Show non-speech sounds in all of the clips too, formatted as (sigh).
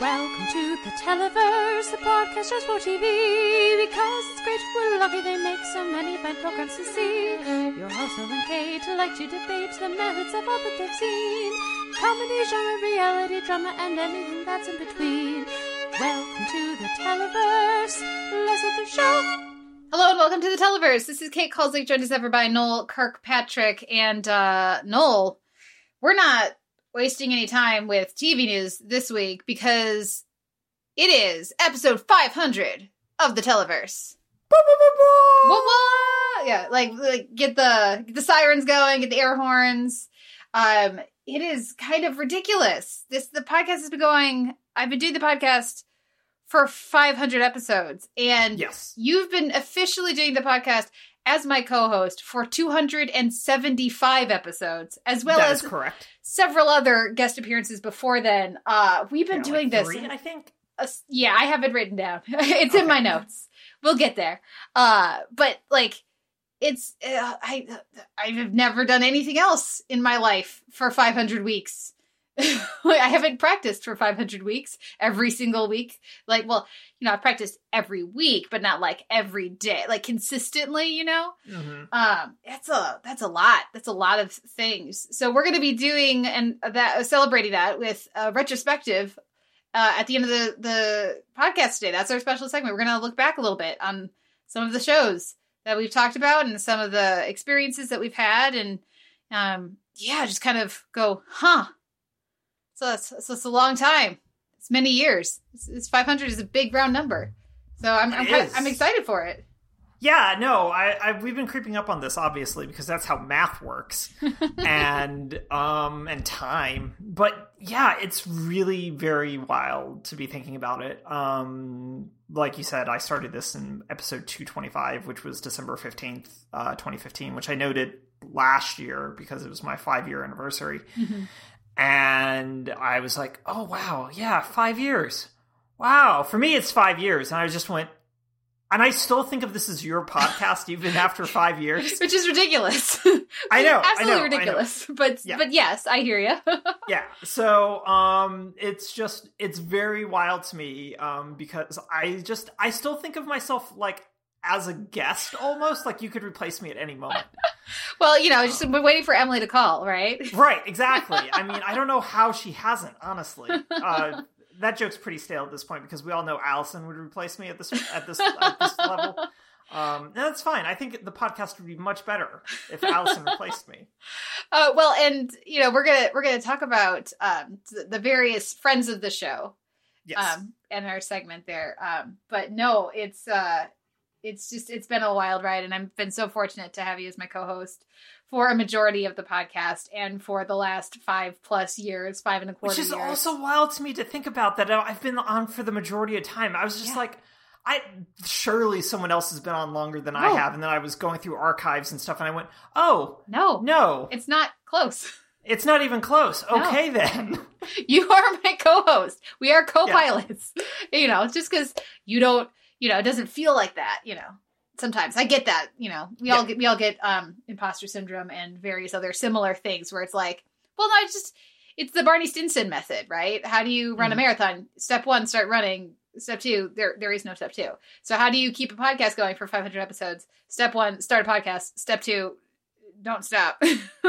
Welcome to the Televerse, the podcast just for TV. Because it's great, we're lucky they make so many fine programs to see. Your hosts Will and Kate like to debate the merits of all that they've seen. Comedy, genre, reality, drama, and anything that's in between. Welcome to the Televerse. Let's get the show. Hello and welcome to the Televerse. This is Kate Kulzick, joined as ever by Noel Kirkpatrick. And uh Noel, we're not wasting any time with TV news this week because it is episode 500 of the Televerse. Yeah, like, like get the get the sirens going, get the air horns. Um, it is kind of ridiculous. This the podcast has been going. I've been doing the podcast for 500 episodes, and Yes. you've been officially doing the podcast as my co-host for 275 episodes, as well That as correct. several other guest appearances before then. Uh, we've been Yeah, doing like this. three, I think. Uh, yeah, I have it written down. (laughs) it's in my notes. We'll get there. Uh, but like, it's uh, I I've never done anything else in my life for 500 weeks. (laughs) I haven't practiced for 500 weeks every single week. Like, well, you know, I've practiced every week, but not like every day, like consistently. You know, hmm um that's a that's a lot. That's a lot of things. So we're going to be doing and that celebrating that with a retrospective uh, at the end of the the podcast today. That's our special segment. We're going to look back a little bit on some of the shows that we've talked about and some of the experiences that we've had and um yeah just kind of go huh so so it's a long time it's many years it's, it's 500 is a big round number so i'm I'm, It kind- is. I'm excited for it Yeah, no, I, I we've been creeping up on this obviously because that's how math works, (laughs) and um and time. But yeah, it's really very wild to be thinking about it. Um, like you said, I started this in episode two twenty five, which was December fifteenth, uh, twenty fifteen, which I noted last year because it was my five year anniversary. And I was like, "Oh wow, yeah, five years. Wow." For me, it's five years, and I just went, and I still think of this as your podcast even (laughs) after five years. which is ridiculous. (laughs) I know, absolutely know, I know. ridiculous. But Yeah. but yes, I hear you. (laughs) Yeah, so um, it's just it's very wild to me um, because I just I still think of myself like as a guest almost like you could replace me at any moment. (laughs) well, you know, just we're waiting for Emily to call, right? Right, exactly. (laughs) I mean, I don't know how she hasn't, honestly. Uh, that joke's pretty stale at this point because we all know Allison would replace me at this at this at this level. Um, and that's fine. I think the podcast would be much better if Allison replaced me. (laughs) Uh, well, and you know, we're gonna we're gonna talk about um, the, the various friends of the show Yes. um, in our segment there. Um, but no, it's uh, it's just it's been a wild ride, and I've been so fortunate to have you as my co-host for a majority of the podcast and for the last five plus years, five and a quarter Which is years. also wild to me to think about that I've been on for the majority of time. I was just Yeah. like, I surely someone else has been on longer than I have, and then I was going through archives and stuff, and I went, oh no, no, it's not close. (laughs) it's not even close. No. Okay then. (laughs) You are my co-host. We are co-pilots. (laughs) You know, just because you don't, you know, it doesn't feel like that. You know, sometimes I get that. You know, we all get we all get um imposter syndrome and various other similar things where it's like, well, no, it's just it's the Barney Stinson method, right? How do you run a Mhm. marathon? Step one, start running. Step two, there there is no step two. So how do you keep a podcast going for 500 episodes? Step one, start a podcast. Step two, don't stop. (laughs)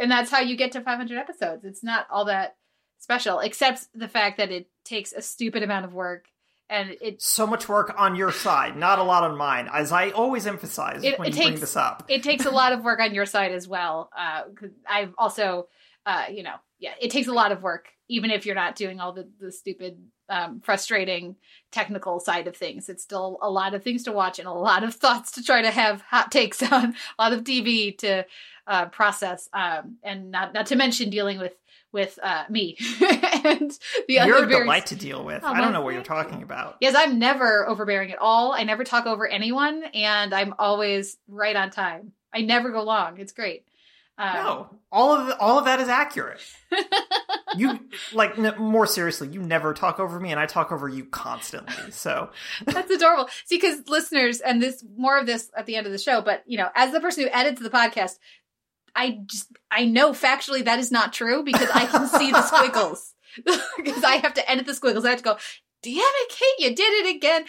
and that's how you get to 500 episodes. It's not all that special, except the fact that it takes a stupid amount of work, and it so much work on your side, not a lot on mine, as I always emphasize It- when it you bring takes- this up. it takes a (laughs) lot of work on your side as well. Uh, I've also, uh, you know, yeah, it takes a lot of work, even if you're not doing all the the stupid, um, frustrating technical side of things. It's still a lot of things to watch and a lot of (laughs) thoughts to try to have hot takes (laughs) on, a lot of TV to uh, process, um, and not not to mention dealing with with uh, me (laughs) and the other. You're other a various- delight to deal with. Oh, I don't know what you're talking about. Yes, I'm never overbearing at all. I never talk over anyone, and I'm always right on time. I never go long. It's great. Um, No, all of all of that is accurate. (laughs) you like n- more seriously, you never talk over me, and I talk over you constantly. So That's adorable. See, because listeners, and this more of this at the end of the show, but you know, as the person who edits the podcast, I just I know factually that is not true because I can see the squiggles. (laughs) because I have to edit the squiggles. I have to go, damn it, Kate, you did it again.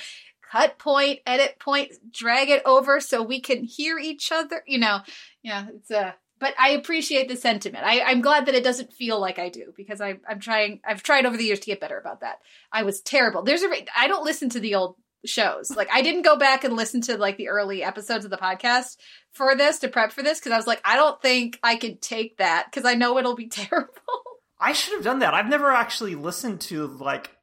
Cut point, edit point, drag it over so we can hear each other. You know, yeah, it's a. Uh, but I appreciate the sentiment. I, I'm glad that it doesn't feel like I do because I, I'm trying. I've tried over the years to get better about that. I was terrible. There's a. I don't listen to the old shows. Like I didn't go back and listen to like the early episodes of the podcast for this to prep for this because I was like, I don't think I could take that because I know it'll be (laughs) terrible. I should have done that. I've never actually listened to like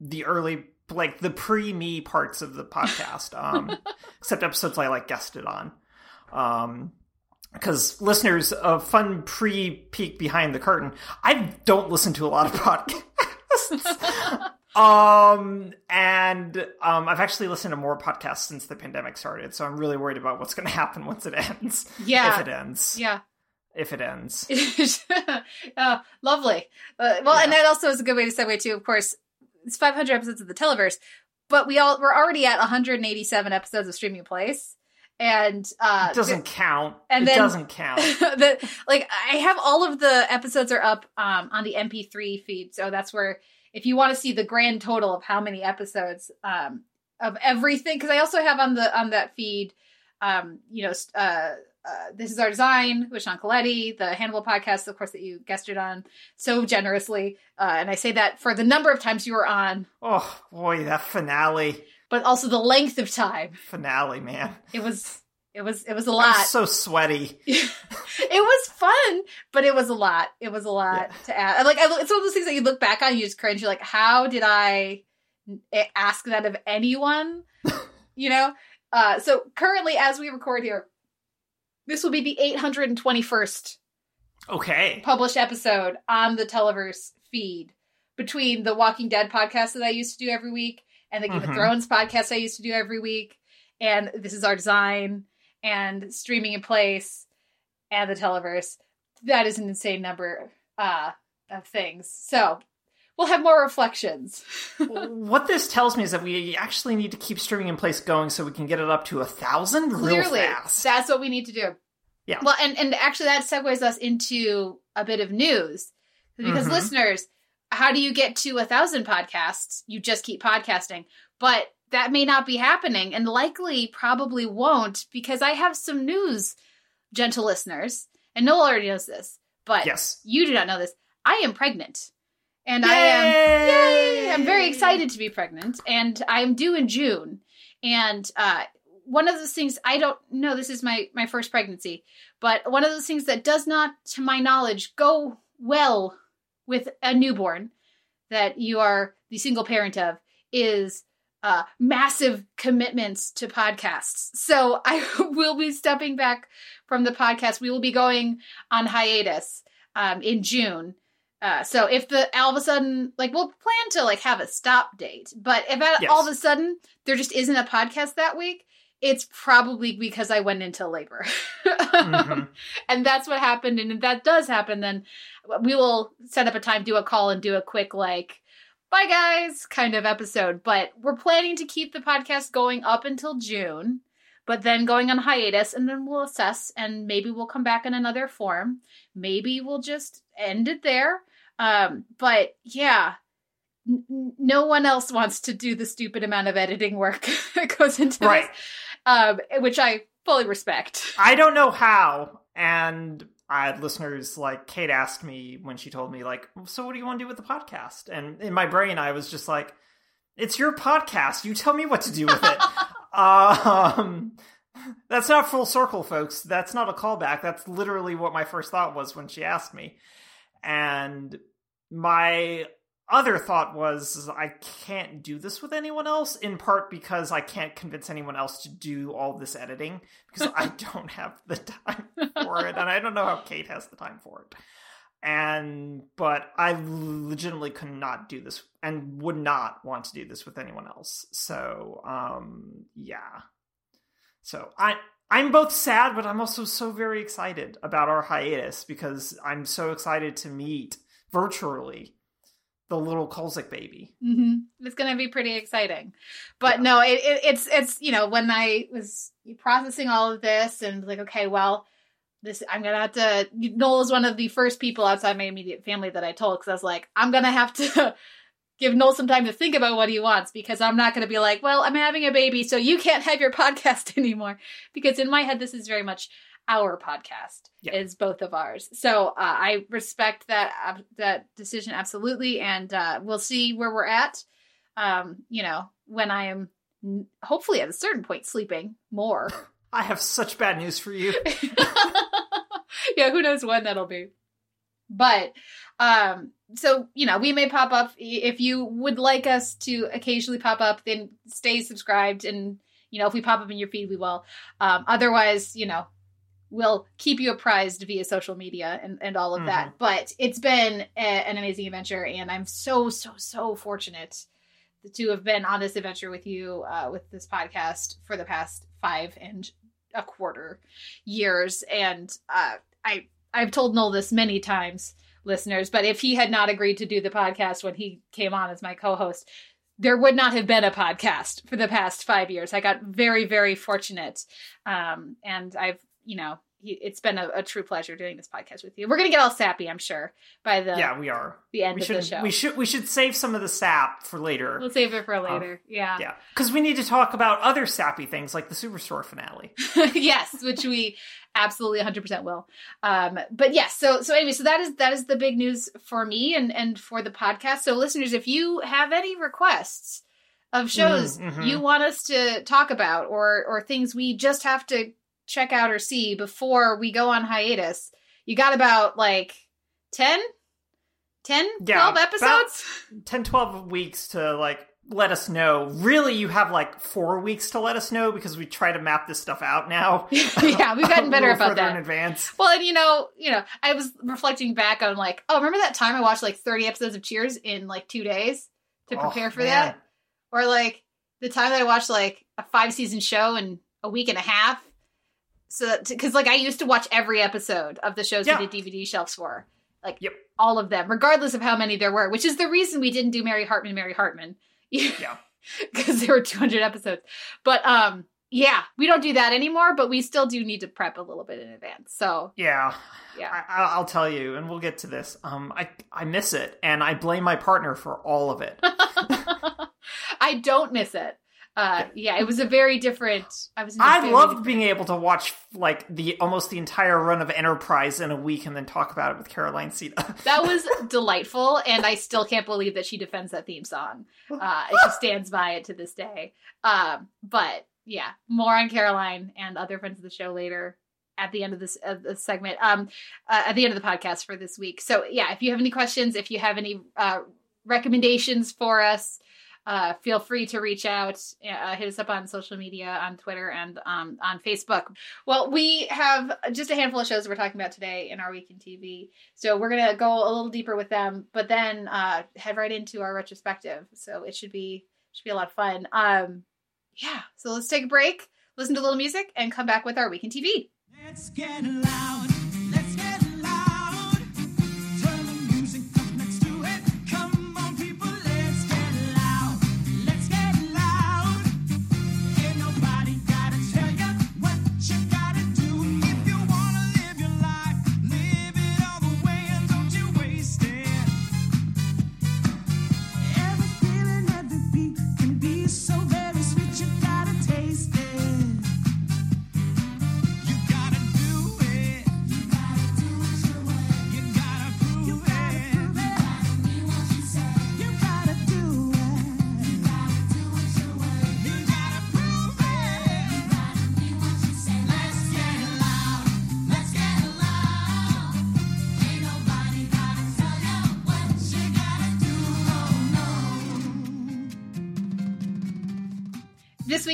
the early like the pre me parts of the podcast. (laughs) Um except episodes I like guested on. Um because listeners, a fun pre peek behind the curtain. I don't listen to a lot of podcasts. (laughs) Um, and um, I've actually listened to more podcasts since the pandemic started, so I'm really worried about what's going (laughs) to happen once it ends. Yeah, if it ends. Yeah, if it ends. oh, (laughs) lovely. Uh, well, yeah. and that also is a good way to segue to, of course, it's 500 episodes of the Televerse, but we all we're already at 187 episodes of Streaming Place and uh it doesn't count and it doesn't count (laughs) the, like i have all of the episodes are up um on the mp3 feed so that's where if you want to see the grand total of how many episodes um, of everything, because I also have on the on that feed, um, you know, uh, uh, this is our design with Sean Coletti, the Hannibal podcast, of course, that you guested on so generously, uh, and I say that for the number of times you were on. Oh boy, that finale! But also the length of time. Finale, man. It was it was it was a lot. Was so sweaty. (laughs) it was fun, but it was a lot. It was a lot yeah. to add. Like it's one of those things that you look back on, you just cringe. You're like, how did I ask that of anyone? (laughs) you know. Uh, so currently, as we record here, this will be the 821st. Okay. Published episode on the Televerse feed between the Walking Dead podcast that I used to do every week and the Game mm-hmm. of Thrones podcast I used to do every week. And this is our design and streaming in place and the televerse. That is an insane number uh, of things. So we'll have more reflections. (laughs) what this tells me is that we actually need to keep streaming in place going so we can get it up to a thousand Clearly. That's what we need to do. Yeah. Well, and and actually that segues us into a bit of news because mm-hmm. listeners, how do you get to a thousand podcasts? You just keep podcasting, but that may not be happening and likely probably won't because I have some news, gentle listeners. And Noel already knows this, but yes. you do not know this. I am pregnant. And yay! I am yay! I'm very excited to be pregnant and I'm due in June. And uh one of those things I don't know this is my my first pregnancy, but one of those things that does not to my knowledge go well with a newborn that you are the single parent of is uh, massive commitments to podcasts. So (laughs) I will be stepping back from the podcast. We will be going on hiatus um, in June. Uh, so if the all of a sudden like we'll plan to like have a stop date, but if yes. all of a sudden there just isn't a podcast that week, it's probably because I went into labor. mm-hmm. (laughs) And that's what happened. And if that does happen, then we will set up a time, do a call, and do a quick like bye guys kind of episode. But we're planning to keep the podcast going up until June, but then going on hiatus, and then we'll assess and maybe we'll come back in another form. Maybe we'll just end it there. Um, but yeah, n- no one else wants to do the stupid amount of editing work (laughs) that goes into right. this, um, which I fully respect. I don't know how, and I had listeners like Kate asked me when she told me like, "So what do you want to do with the podcast?" And in my brain, I was just like, "It's your podcast. You tell me what to do with it." (laughs) um, that's not full circle, folks. That's not a callback. That's literally what my first thought was when she asked me, and my other thought was I can't do this with anyone else, in part because I can't convince anyone else to do all this editing because I (laughs) don't have the time for it, and I don't know how Kate has the time for it. And but I legitimately could not do this and would not want to do this with anyone else. So um yeah. So I I'm both sad, but I'm also so very excited about our hiatus because I'm so excited to meet virtually the little Kulzick baby. Mm-hmm. It's going to be pretty exciting. But yeah. no, it, it, it's it's you know when I was processing all of this and like okay, well, this I'm gonna have to. Noel is one of the first people outside my immediate family that I told because I was like, I'm gonna have to (laughs) give Noel some time to think about what he wants because I'm not gonna be like, well, I'm having a baby, so you can't have your (laughs) podcast anymore. Because in my head, this is very much our podcast Yeah. is both of ours. So uh, I respect that uh, that decision absolutely, and uh, we'll see where we're at. Um, you know, when I am hopefully at a certain point sleeping more. (laughs) I have such bad news for you. (laughs) yeah, who knows when that'll be. But um so you know, we may pop up if you would like us to occasionally pop up, then stay subscribed and you know, if we pop up in your feed, we will. Um otherwise, you know, we'll keep you apprised via social media and, and all of that. But it's been a, an amazing adventure and I'm so so so fortunate to have been on this adventure with you uh, with this podcast for the past five and a quarter years. And uh, i i've told noel this many times listeners but if he had not agreed to do the podcast when he came on as my co-host there would not have been a podcast for the past five years. I got very very fortunate um, and i've you know it's been a, a true pleasure doing this podcast with you we're gonna get all sappy i'm sure by the yeah, we are. the end We of should the show we should we should save some of the sap for later. we'll save it for later yeah yeah, because we need to talk about other sappy things like the Superstore finale. (laughs) yes, which we absolutely 100% will. Um, but yes, so so anyway, so that is that is the big news for me and and for the podcast. So listeners, if you have any requests of shows Mm, mhm. you want us to talk about or or things we just have to check out or see before we go on hiatus, you got about like 10 10 Yeah, 12 episodes? (laughs) 10, 12 weeks to like let us know. Really, you have like four weeks to let us know because we try to map this stuff out now. (laughs) yeah, we've gotten (laughs) better about that. in advance. Well, and you know, you know, I was reflecting back on like, oh, remember that time I watched like 30 episodes of Cheers in like two days to Oh, prepare for man. that? Or like the time that I watched like a five season show in a week and a half. So, because like I used to watch every episode of the shows Yeah. we did DVD shelves for, like Yep. all of them, regardless of how many there were, which is the reason we didn't do Mary Hartman, Mary Hartman. (laughs) Yeah. Because there were 200 episodes. But um, yeah, we don't do that anymore, but we still do need to prep a little bit in advance. So Yeah. Yeah. I, I- I'll tell you, and we'll get to this. Um, I I miss it, and I blame my partner for all of it. (laughs) I don't miss it. Uh, yeah, it was a very different. I was. I loved different- being able to watch like the almost the entire run of Enterprise in a week, and then talk about it with Caroline Siede. (laughs) That was delightful, and I still can't believe that she defends that theme song. Uh, she (laughs) stands by it to this day. Um, but yeah, more on Caroline and other friends of the show later at the end of this, of this segment. Um, uh, at the end of the podcast for this week. So yeah, if you have any questions, if you have any uh, recommendations for us, uh, feel free to reach out. Uh, hit us up on social media, on Twitter, and um, on Facebook. Well, we have just a handful of shows we're talking about today in our week in TV. So we're gonna go a little deeper with them, but then uh, head right into our retrospective. So it should be should be a lot of fun. Um, yeah. So let's take a break, listen to a little music, and come back with our week in TV. Let's get loud.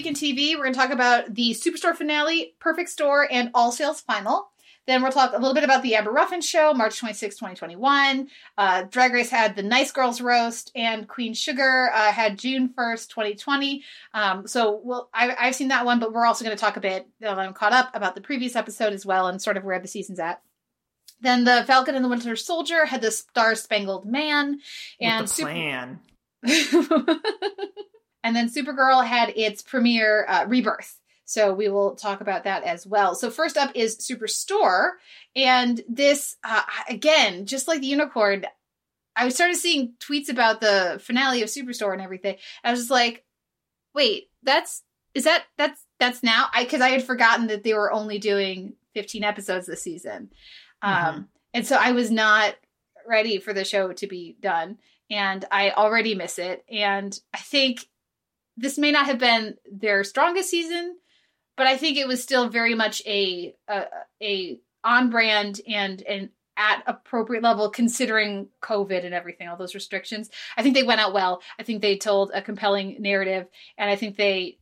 Week in TV, we're going to talk about the Superstore finale, Perfect Store, and All Sales Final. Then we'll talk a little bit about the Amber Ruffin show, March 26, 2021. Uh, Drag Race had the Nice Girls Roast, and Queen Sugar uh, had June 1st, 2020. Um, so we'll, I, I've seen that one, but we're also going to talk a bit, that I'm caught up, about the previous episode as well and sort of where the season's at. Then the Falcon and the Winter Soldier had the Star Spangled Man. And Super- plan. (laughs) and then Supergirl had its premiere uh, rebirth. So we will talk about that as well. So first up is Superstore, and this uh, again, just like the unicorn, I started seeing tweets about the finale of Superstore and everything. I was just like, wait, that's is that that's that's now? I because I had forgotten that they were only doing 15 episodes this season, um, Mhm. and so I was not ready for the show to be done, and I already miss it. And I think this may not have been their strongest season, but I think it was still very much a a, a on brand and and at appropriate level considering COVID and everything, all those restrictions. I think they went out well. I think they told a compelling narrative, and I think they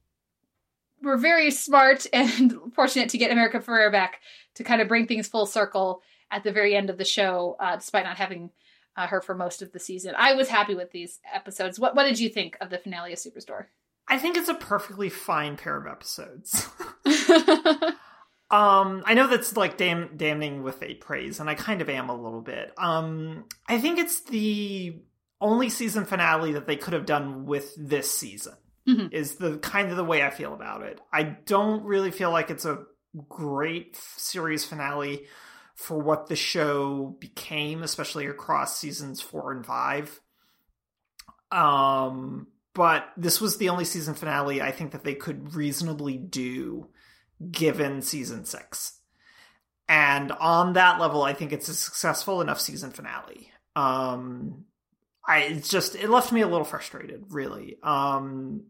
were very smart (laughs) and fortunate to get America Ferrera back to kind of bring things full circle at the very end of the show, uh, despite not having uh, her for most of the season. I was happy with these episodes. What What did you think of the finale of Superstore? I think it's a perfectly fine pair of episodes. (laughs) (laughs) Um, I know that's like dam- damning with a praise, and I kind of am a little bit. Um, I think it's the only season finale that they could have done with this season. Mhm. Is the kind of the way I feel about it. I don't really feel like it's a great f- series finale for what the show became, especially across seasons four and five. Um, but this was the only season finale I think that they could reasonably do given season six. And on that level, I think it's a successful enough season finale. Um, I it's just it left me a little frustrated, really. Um,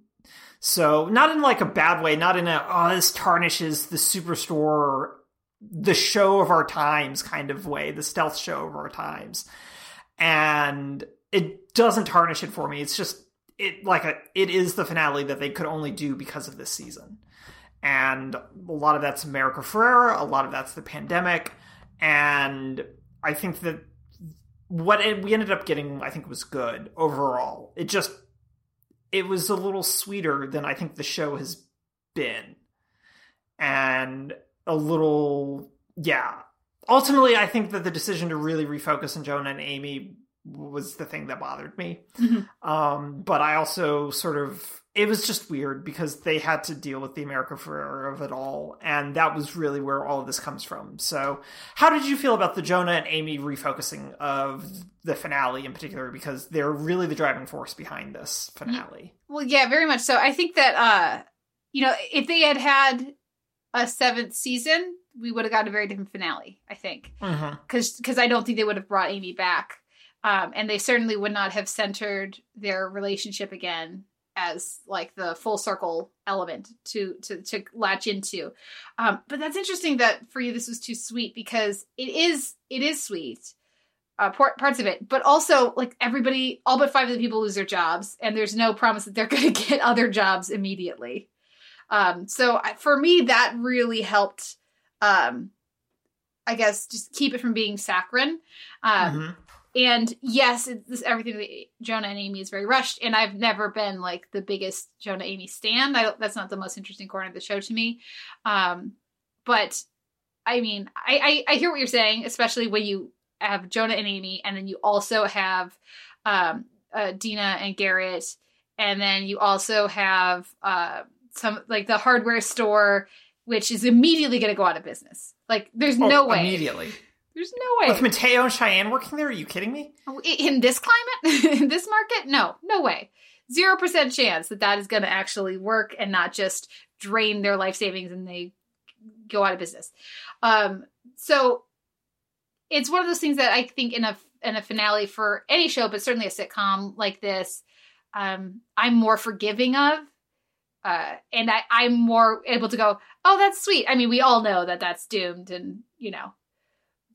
so not in like a bad way, not in a oh this tarnishes the superstore, the show of our times kind of way, the stealth show of our times, and it doesn't tarnish it for me. It's just it like a it is the finale that they could only do because of this season and a lot of that's America Ferrera, a lot of that's the pandemic, and I think that what it, we ended up getting, I think, was good overall. It just it was a little sweeter than I think the show has been, and a little yeah. Ultimately, I think that the decision to really refocus on Jonah and Amy was the thing that bothered me. Mhm. Um, but I also sort of it was just weird because they had to deal with the America Ferrera of it all, and that was really where all of this comes from. So, how did you feel about the Jonah and Amy refocusing of the finale in particular? Because they're really the driving force behind this finale. Well, yeah, very much so. I think that uh you know, if they had had a seventh season, we would have gotten a very different finale, I think. Mm-hmm. Cuz cuz I don't think they would have brought Amy back. Um and they certainly would not have centered their relationship again as like the full circle element to to to latch into. Um but that's interesting that for you this was too sweet because it is it is sweet uh, part, parts of it, but also like everybody, all but five of the people lose their jobs, and there's no promise that they're (laughs) going to get other jobs immediately. Um, so I, for me, that really helped. Um, I guess just keep it from being saccharine. Um, Mhm. And yes, this everything with Jonah and Amy is very rushed, and I've never been like the biggest Jonah and Amy stand. I don't, that's not the most interesting corner of the show to me. Um, but I mean, I, I I hear what you're saying, especially when you have Jonah and Amy, and then you also have um, uh, Dina and Garrett, and then you also have uh, some like the hardware store, which is immediately going to go out of business. Like, there's Oh, no way. immediately There's no way with Mateo and Cheyenne working there. Are you kidding me? in this climate, (laughs) in this market, no, no way. Zero percent chance that that is going to actually work and not just drain their life savings and they go out of business. Um, so it's one of those things that I think in a in a finale for any show, but certainly a sitcom like this, um, I'm more forgiving of. Uh, and I, I'm more able to go, oh, that's sweet. I mean, we all know that that's doomed, and you know,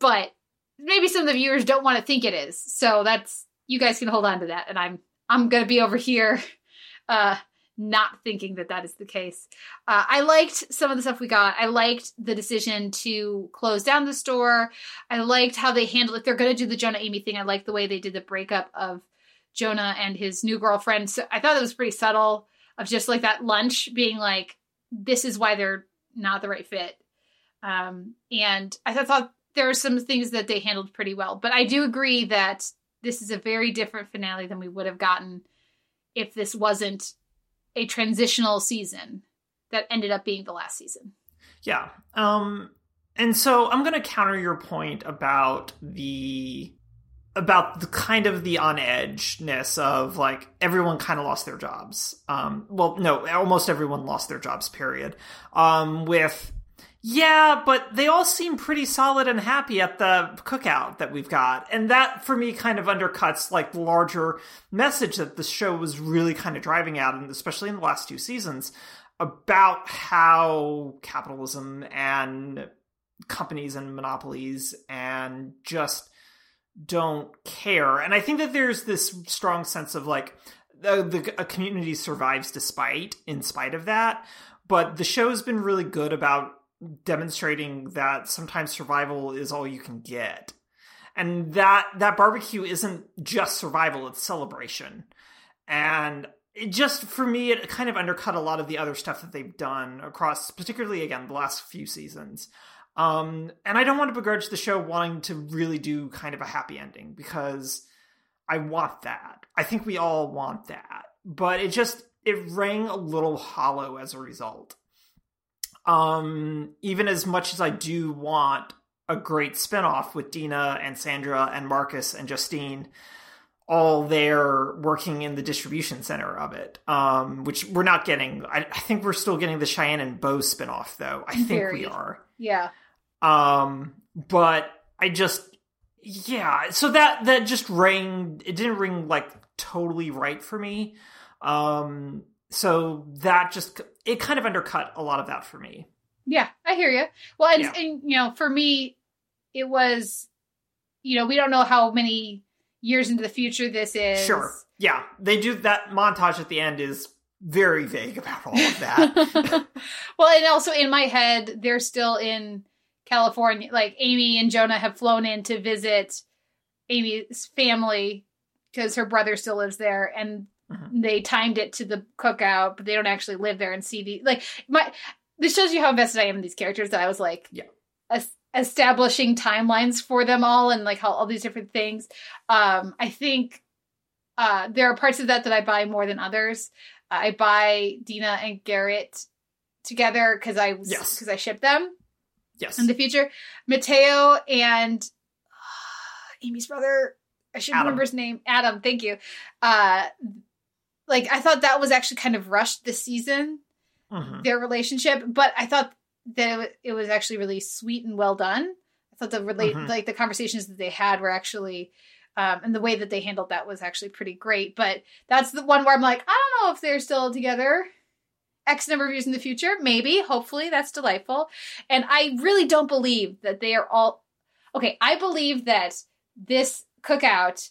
but maybe some of the viewers don't want to think it is. So that's you guys can hold on to that, and I'm I'm gonna be over here, (laughs) uh, not thinking that that is the case. Uh, I liked some of the stuff we got. I liked the decision to close down the store. I liked how they handled it. They're gonna do the Jonah Amy thing. I liked the way they did the breakup of Jonah and his new girlfriend. So I thought it was pretty subtle of just like that lunch being like, this is why they're not the right fit. Um, and I thought there are some things that they handled pretty well. But I do agree that this is a very different finale than we would have gotten if this wasn't a transitional season that ended up being the last season. Yeah. Um and so I'm going to counter your point about the about the kind of the on edgeness of like everyone kind of lost their jobs. Um well no, almost everyone lost their jobs period. Um with yeah, but they all seem pretty solid and happy at the cookout that we've got. And that for me kind of undercuts like the larger message that the show was really kind of driving at and especially in the last two seasons about how capitalism and companies and monopolies and just don't care. And I think that there's this strong sense of like the, the a community survives despite in spite of that. But the show's been really good about demonstrating that sometimes survival is all you can get. And that that barbecue isn't just survival, it's celebration. And it just for me it kind of undercut a lot of the other stuff that they've done across particularly again the last few seasons um and i don't want to begrudge the show wanting to really do kind of a happy ending because i want that i think we all want that but it just it rang a little hollow as a result um even as much as i do want a great spin-off with dina and sandra and marcus and justine all there working in the distribution center of it, um, which we're not getting. I, I think we're still getting the Cheyenne and Bo spinoff, though. I think Very. we are. Yeah. Um, but I just, yeah. So that that just rang. It didn't ring like totally right for me. Um, so that just it kind of undercut a lot of that for me. Yeah, I hear you. Well, and, Yeah. and you know, for me, it was, you know, we don't know how many years into the future this is. Sure. Yeah, they do that montage at the end is very vague about all of that. (laughs) (laughs) well, and also in my head, they're still in California. Like Amy and Jonah have flown in to visit Amy's family because her brother still lives there, and Mhm. they timed it to the cookout, but they don't actually live there and see the like my. This shows you how invested I am in these characters. That I was like, Yeah. es- establishing timelines for them all and like how all these different things. Um, I think uh, there are parts of that that I buy more than others. I buy Dina and Garrett together because I was Yes. because I ship them yes. in the future. Mateo and Amy's brother, I should remember his name. Adam, thank you. Uh, like I thought that was actually kind of rushed this season Mhm. their relationship, but I thought that it, was actually really sweet and well done. I thought the relate Mhm. like the conversations that they had were actually um, and the way that they handled that was actually pretty great. But that's the one where I'm like, I don't know if they're still together. X number of years in the future, maybe, hopefully, that's delightful. And I really don't believe that they are all okay. I believe that this cookout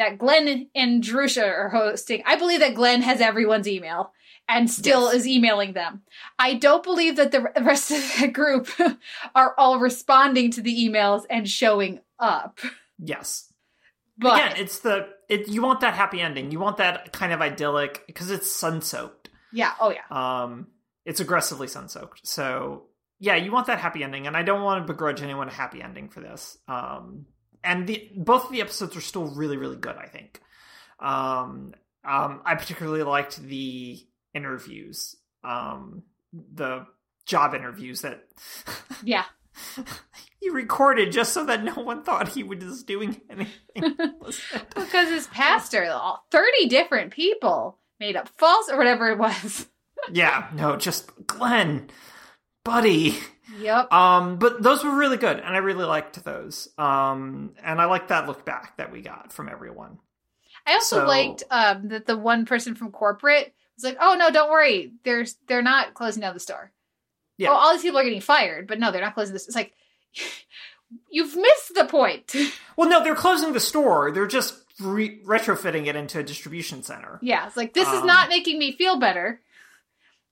that Glenn and Jerusha are hosting, I believe that Glenn has everyone's email and still Yes. is emailing them. I don't believe that the rest of the group (laughs) are all responding to the emails and showing up. Yes. But Again, it's the it. You want that happy ending. You want that kind of idyllic because it's sun soaked. yeah, oh yeah. Um, it's aggressively sun soaked. So yeah, you want that happy ending, and I don't want to begrudge anyone a happy ending for this. Um, and the both of the episodes are still really really good. I think. Um, um, I particularly liked the interviews. Um, the job interviews that (laughs) Yeah. he recorded just so that no one thought he was doing anything. (laughs) (laughs) Because his pastor, 30 different people made up false or whatever it was. yeah, no, just Glenn, buddy. Yep. Um, but those were really good, and I really liked those. Um, and I liked that look back that we got from everyone. I also So- liked um, that the one person from corporate was like, "Oh no, don't worry. There's they're not closing down the store. Yeah. Oh, all these people are getting fired, but no, they're not closing this. It's like (laughs) you've missed the point. (laughs) Well, no, they're closing the store. They're just re- retrofitting it into a distribution center. yeah, it's like this is Um, not making me feel better.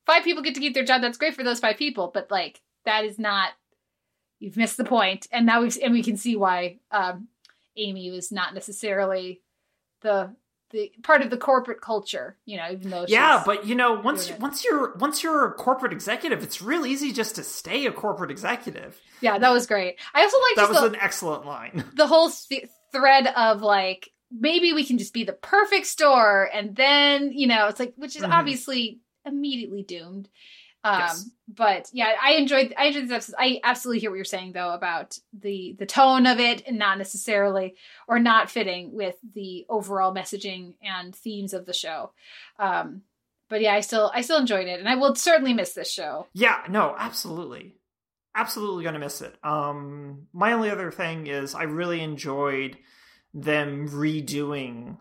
Five people get to keep their job. That's great for those five people, but like that is not. You've missed the point, and now we've and we can see why um, Amy was not necessarily the the part of the corporate culture. You know, even though Yeah, but you know, once it. once you're once you're a corporate executive, it's real easy just to stay a corporate executive. Yeah, that was great. I also like That was the, an excellent line. (laughs) the whole th- thread of like maybe we can just be the perfect store, and then you know it's like which is Mhm. obviously immediately doomed. Um, Yes. but yeah, I enjoyed I enjoyed this episode. I absolutely hear what you're saying though about the the tone of it and not necessarily or not fitting with the overall messaging and themes of the show. Um, but yeah, I still I still enjoyed it, and I will certainly miss this show. Yeah, no, absolutely. Absolutely gonna miss it. Um my only other thing is I really enjoyed them redoing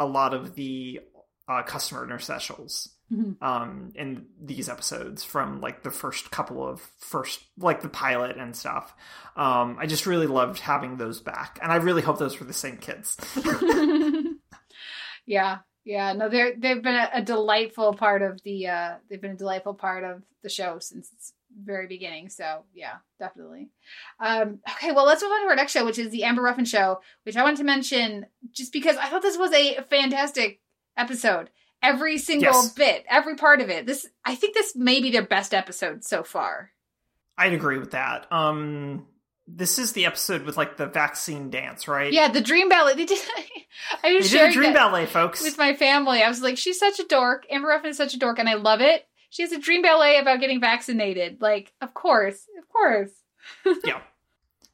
a lot of the uh, customer interstitials Mhm. um in these episodes from like the first couple of first like the pilot and stuff. Um I just really loved having those back and I really hope those were the same kids. (laughs) (laughs) yeah, yeah. No, they're they've been a, a delightful part of the uh they've been a delightful part of the show since its very beginning. So yeah, definitely. Um okay, well let's move on to our next show, which is the Amber Ruffin show, which I wanted to mention just because I thought this was a fantastic episode. Every single Yes. bit, every part of it. This I think this may be their best episode so far. I'd agree with that. Um this is the episode with like the vaccine dance, right? Yeah, the dream ballet. They did (laughs) I They was did a sharing dream ballet, folks. with my family. I was like, she's such a dork. Amber Ruffin is such a dork, and I love it. She has a dream ballet about getting vaccinated. Like, of course, of course. (laughs) yeah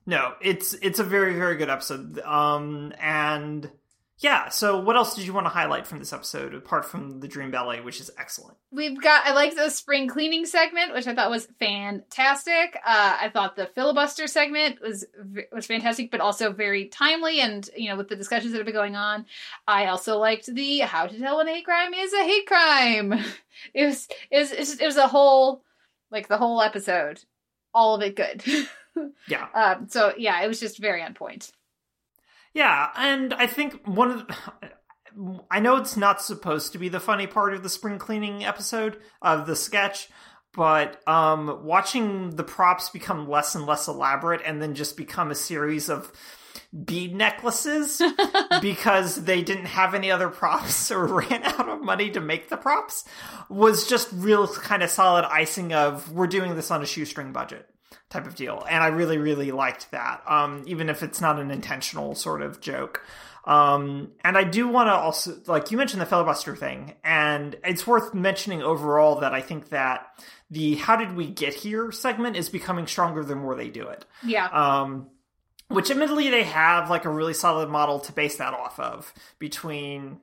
no it's it's a very very good episode um and yeah so what else did you want to highlight from this episode apart from the dream ballet which is excellent We've got. I liked the spring cleaning segment, which I thought was fantastic. Uh, I thought the filibuster segment was was fantastic, but also very timely. And you know, with the discussions that have been going on, I also liked the how to tell when a hate crime is a hate crime. (laughs) It was it was it was, it was a whole like the whole episode, all of it good. (laughs) yeah Um, so yeah, it was just very on point. Yeah and i think one of the, (sighs) i know it's not supposed to be the funny part of the spring cleaning episode of the sketch but um watching the props become less and less elaborate and then just become a series of bead necklaces (laughs) because they didn't have any other props or (laughs) ran out of money to make the props was just real kind of solid icing of we're doing this on a shoestring budget type of deal. And i really really liked that um even if it's not an intentional sort of joke. Um and i do want to also like you mentioned the filibuster thing and it's worth mentioning overall that i think that the how did we get here segment is becoming stronger the more they do it. Yeah. um, which admittedly they have like a really solid model to base that off of between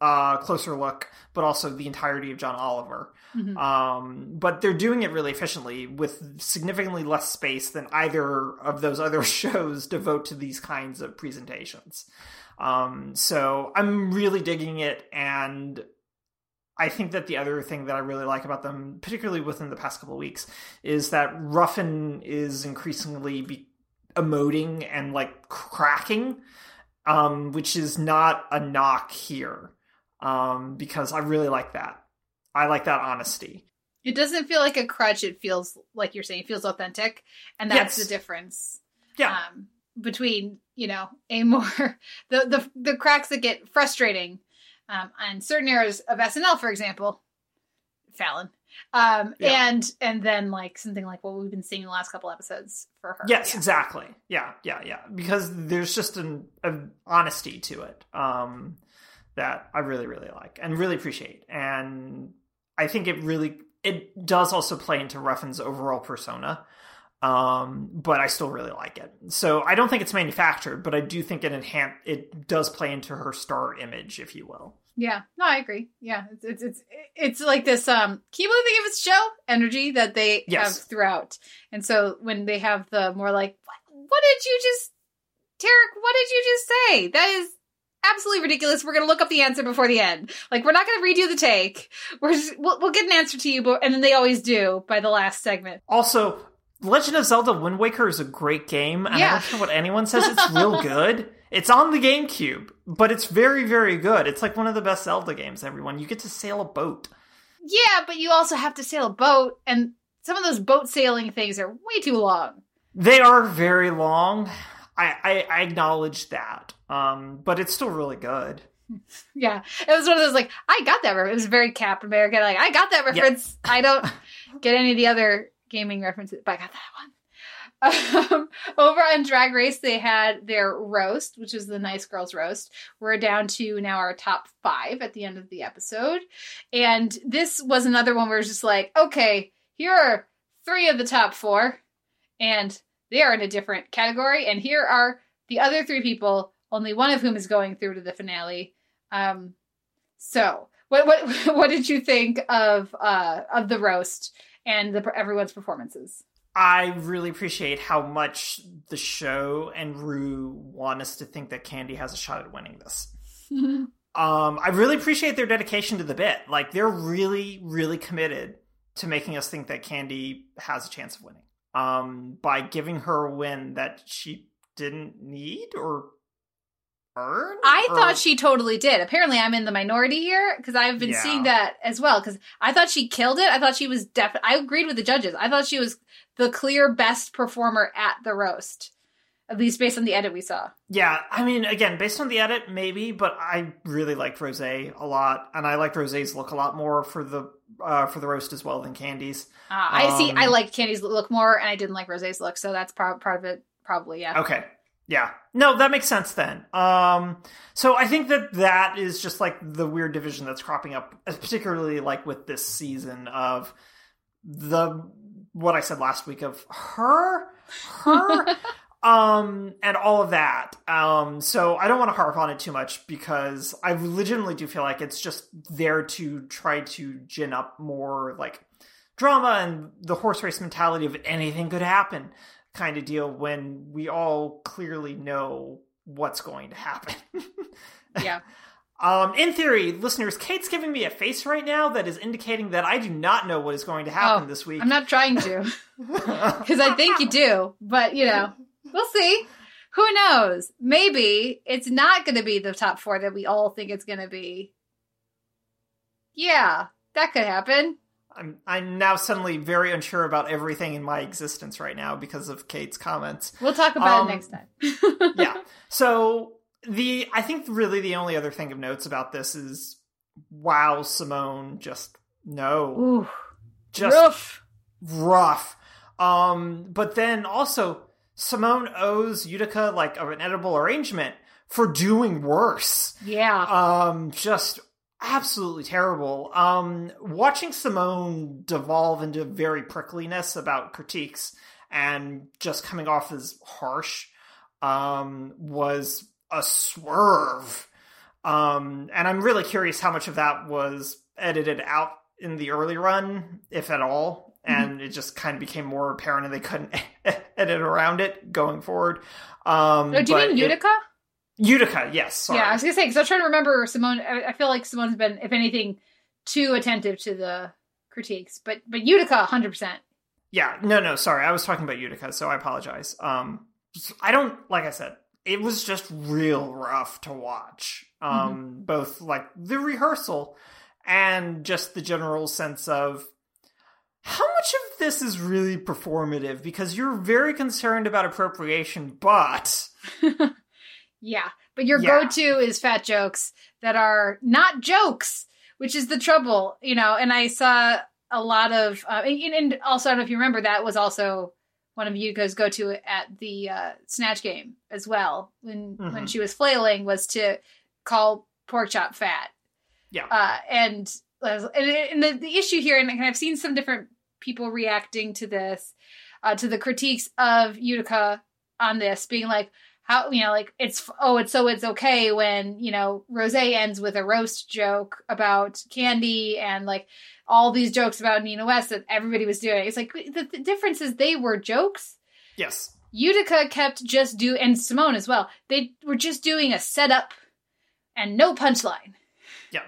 uh closer look but also the entirety of john oliver. Mhm. um but they're doing it really efficiently with significantly less space than either of those other (laughs) shows devote to these kinds of presentations. Um so i'm really digging it and I think that the other thing that I really like about them, particularly within the past couple of weeks, is that Ruffin is increasingly be- emoting and like cracking, um, which is not a knock here, um, because I really like that. I like that honesty. It doesn't feel like a crutch. It feels like you're saying it feels authentic, and that's Yes. the difference. Yeah. Um, between you know a more (laughs) the the the cracks that get frustrating um, on certain eras of SNL, for example, Fallon, um, Yeah. and and then like something like what we've been seeing in the last couple episodes for her. Yes, Yeah. exactly. Yeah, yeah, yeah. Because there's just an, an honesty to it um, that I really, really like and really appreciate. And I think it really it does also play into Ruffin's overall persona. Um, but I still really like it. So I don't think it's manufactured, but I do think it enhan it does play into her star image, if you will. Yeah, no, I agree. Yeah, it's it's it's, it's like this um can you believe they give us show energy that they Yes. have throughout. And so when they have the more like what, what did you just Tarik, what did you just say? That is absolutely ridiculous. We're going to look up the answer before the end. Like we're not going to redo the take. We're just, we'll, we'll get an answer to you, but and then they always do by the last segment. Also, Legend of Zelda Wind Waker is a great game, and Yeah. I don't care what anyone says, it's real (laughs) good. It's on the GameCube, but it's very, very good. It's like one of the best Zelda games, everyone. You get to sail a boat. Yeah, but you also have to sail a boat and some of those boat sailing things are way too long. They are very long. I, I, I acknowledge that. Um, but it's still really good. Yeah, it was one of those like I got that. Reference. It was very Cap America. Like I got that reference. I don't get any of the other gaming references, but I got that one. Um, (laughs) over on Drag Race, they had their roast, which is the nice girls roast. We're down to now our top five at the end of the episode. And this was another one where it's just like, okay, here are three of the top four, and they are in a different category. And here are the other three people, only one of whom is going through to the finale. Um, so what what (laughs) what did you think of uh of the roast and the everyone's performances? I really appreciate how much the show and Ru want us to think that Kandy has a shot at winning this. (laughs) Um, I really appreciate their dedication to the bit. Like they're really, really committed to making us think that Kandy has a chance of winning. Um, by giving her a win that she didn't need or earn. I Or- thought she totally did. Apparently, I'm in the minority here because I've been Yeah. seeing that as well. Because I thought she killed it. I thought she was def. I agreed with the judges. I thought she was the clear best performer at the roast, at least based on the edit we saw. Yeah, I mean, again, based on the edit, maybe, but I really liked Rose a lot, and I liked Rose's look a lot more for the uh, for the roast as well than Kandy's. Uh, I see. Um, I liked Kandy's look more, and I didn't like Rose's look, so that's part part of it. Probably, yeah. Okay. Yeah. No, that makes sense then. Um so I think that that is just like the weird division that's cropping up particularly like with this season of the what I said last week of her her (laughs) um and all of that. Um so I don't want to harp on it too much because I legitimately do feel like it's just there to try to gin up more like drama and the horse race mentality of anything could happen kind of deal when we all clearly know what's going to happen. (laughs) Yeah. Um, in theory, listeners, Kate's giving me a face right now that is indicating that I do not know what is going to happen Oh, this week. I'm not trying to (laughs) because I think you do, but you know, we'll see. Who knows? Maybe it's not going to be the top four that we all think it's going to be. Yeah, that could happen. I'm I'm now suddenly very unsure about everything in my existence right now because of Kate's comments. We'll talk about Um, it next time. (laughs) yeah. (laughs) So the I think really the only other thing of notes about this is wow, Simone just no. Ooh, Just rough. rough. Um, but then also Simone owes Utica like an edible arrangement for doing worse. Yeah. Um, just absolutely terrible. Um, watching Simone devolve into very prickliness about critiques and just coming off as harsh, um, was a swerve. Um, and I'm really curious how much of that was edited out in the early run, if at all. And it just kind of became more apparent and they couldn't (laughs) edit around it going forward. Um, oh, do you but mean it- Utica? Yes. Sorry. Yeah, I was gonna say because I was trying to remember Simone. I, I feel like Simone's been, if anything, too attentive to the critiques, but but Utica, hundred percent. Yeah, no, no, sorry. I was talking about Utica, so I apologize. Um, I don't, like I said, it was just real rough to watch. Um, both like the rehearsal and just the general sense of how much of this is really performative because you're very concerned about appropriation, but (laughs) Yeah, but your Yeah. go-to is fat jokes that are not jokes, which is the trouble, you know. And I saw a lot of, uh, and, and also I don't know if you remember that was also one of Utica's go-to at the uh, snatch game as well when when Mhm. she was flailing was to call pork chop fat. Yeah. uh, and and, and the, the issue here, and I've seen some different people reacting to this, uh, to the critiques of Utica on this, being like, how you know, like it's oh, it's so it's okay when you know Rose ends with a roast joke about Kandy and like all these jokes about Nina West that everybody was doing. It's like the, the difference is they were jokes. yes, Utica kept just do and Simone as well. They were just doing a setup and no punchline. Yeah.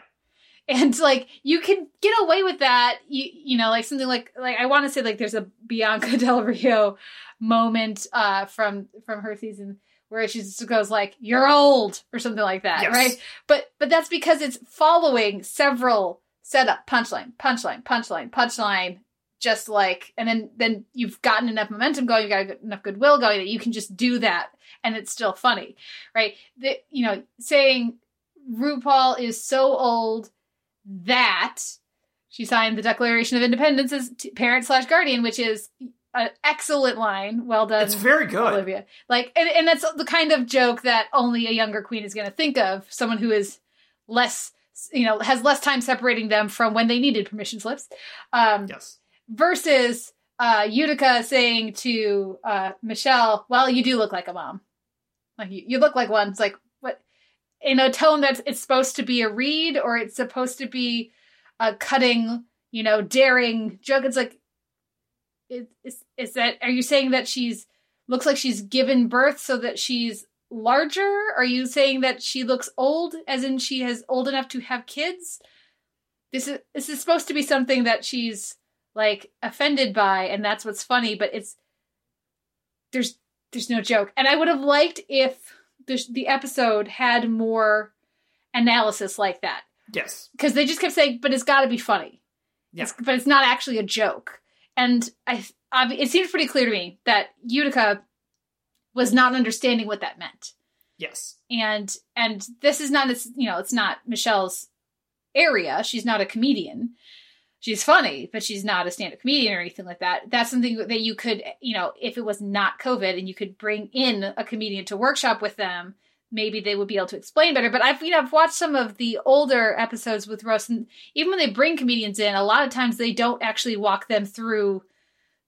And like you can get away with that, you you know, like something like like I want to say like there's a Bianca (laughs) Del Rio moment uh from from her season where she just goes like you're old or something like that, Yes. right? But but that's because it's following several setup punchline, punchline, punchline, punchline just like and then then you've gotten enough momentum going you've got enough goodwill going that you can just do that and it's still funny right the, you know saying rupaul is so old that she signed the declaration of independence as t- parent slash guardian which is an excellent line. Well done. It's very good. Olivia. Like, and, and that's the kind of joke that only a younger queen is going to think of. Someone who is less, you know, has less time separating them from when they needed permission slips. Um, Yes. versus uh, Utica saying to uh, Michelle, "Well, you do look like a mom. Like you, you look like one." It's like what in a tone that's it's supposed to be a read or it's supposed to be a cutting, you know, daring joke. It's like, is is, is that? Are you saying that she's looks like she's given birth so that she's larger? Are you saying that she looks old, as in she has old enough to have kids? This is this is supposed to be something that she's like offended by and that's what's funny but it's there's there's no joke and i would have liked if the, the episode had more analysis like that Yes. because they just kept saying but it's got to be funny Yeah. But it's not actually a joke and i ob- it seems pretty clear to me that utica was not understanding what that meant. Yes. and and this is not it's you know it's not michelle's area. She's not a comedian. She's funny but she's not a stand-up comedian or anything like that. That's something that you could you know if it was not covid and you could bring in a comedian to workshop with them maybe they would be able to explain better but i've you know i've watched some of the older episodes with roast and even when they bring comedians in a lot of times they don't actually walk them through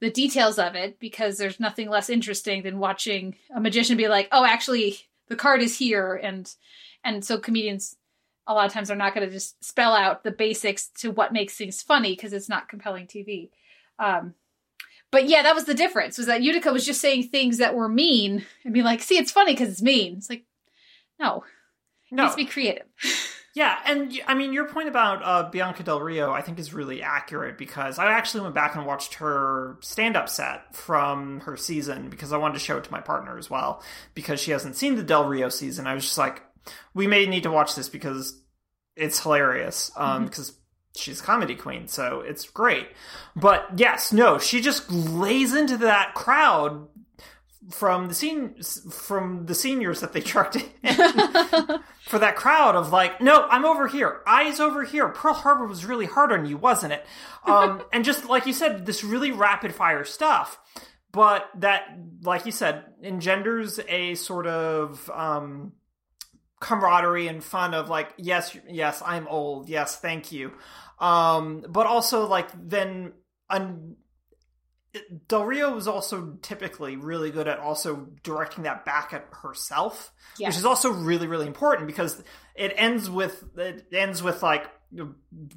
the details of it because there's nothing less interesting than watching a magician be like oh actually the card is here and and so comedians a lot of times are not going to just spell out the basics to what makes things funny because it's not compelling tv um but yeah that was the difference was that utica was just saying things that were mean and be like see it's funny because it's mean. It's like no it No. needs to be creative (laughs) Yeah, and I mean your point about uh, Bianca Del Rio, I think, is really accurate because I actually went back and watched her stand-up set from her season because I wanted to show it to my partner as well because she hasn't seen the Del Rio season. I was just like, we may need to watch this because it's hilarious um, because she's a comedy queen, so it's great. But yes, no, she just lays into that crowd from the scene from the seniors that they (laughs) trucked in (laughs) for that crowd of like, no, I'm over here, eyes over here. Pearl Harbor was really hard on you, wasn't it? Um, (laughs) and just like you said, this really rapid fire stuff, but that, like you said, engenders a sort of um, camaraderie and fun of like, yes, yes, I'm old, yes, thank you, um, but also like then. Un- Del Rio was also typically really good at also directing that back at herself, Yeah. which is also really really important because it ends with it ends with like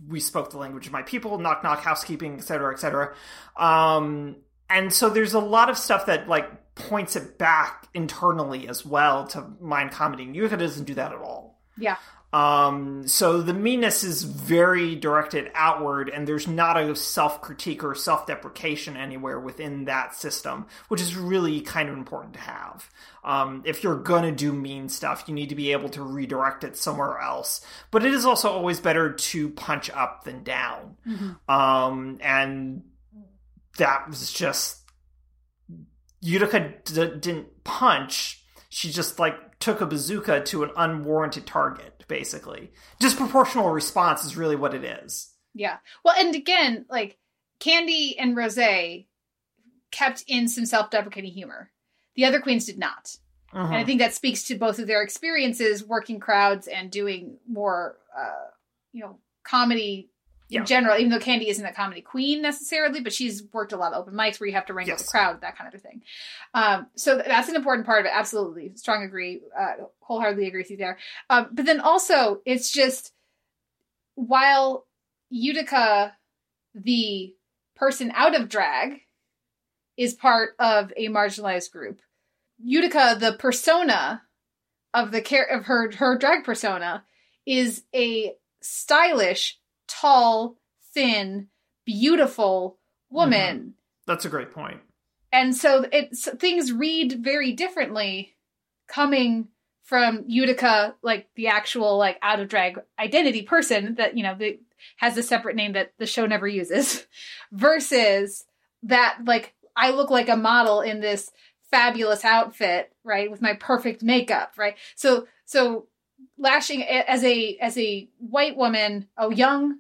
we spoke the language of my people, knock knock, housekeeping, etc. etc. Um, and so there's a lot of stuff that like points it back internally as well to mind comedy. And Utica doesn't do that at all. yeah Um, so the meanness is very directed outward, and there's not a self critique or self deprecation anywhere within that system, which is really kind of important to have. Um, if you're gonna do mean stuff, you need to be able to redirect it somewhere else. But it is also always better to punch up than down. Um, and that was just Utica d- didn't punch. She just like took a bazooka to an unwarranted target, basically. Disproportional response is really what it is. Yeah. Well, and again, like Kandy and Rose kept in some self-deprecating humor. The other queens did not. Mhm. And I think that speaks to both of their experiences working crowds and doing more uh, you know, comedy in Yeah. general, even though Kandy isn't a comedy queen necessarily, but she's worked a lot of open mics where you have to wrangle Yes. the crowd, that kind of a thing. Um, so that's an important part of it. Absolutely. Strong agree. Uh, wholeheartedly agree with you there. Um, but then also, it's just while Utica, the person out of drag, is part of a marginalized group, Utica, the persona of the care of her her drag persona, is a stylish, tall, thin, beautiful mm-hmm. woman. That's a great point. And so it's things read very differently coming from Utica, like the actual like out of drag identity person that you know that has a separate name that the show never uses, (laughs) versus that like I look like a model in this fabulous outfit, right, with my perfect makeup, right? So so lashing as a as a white woman, a young,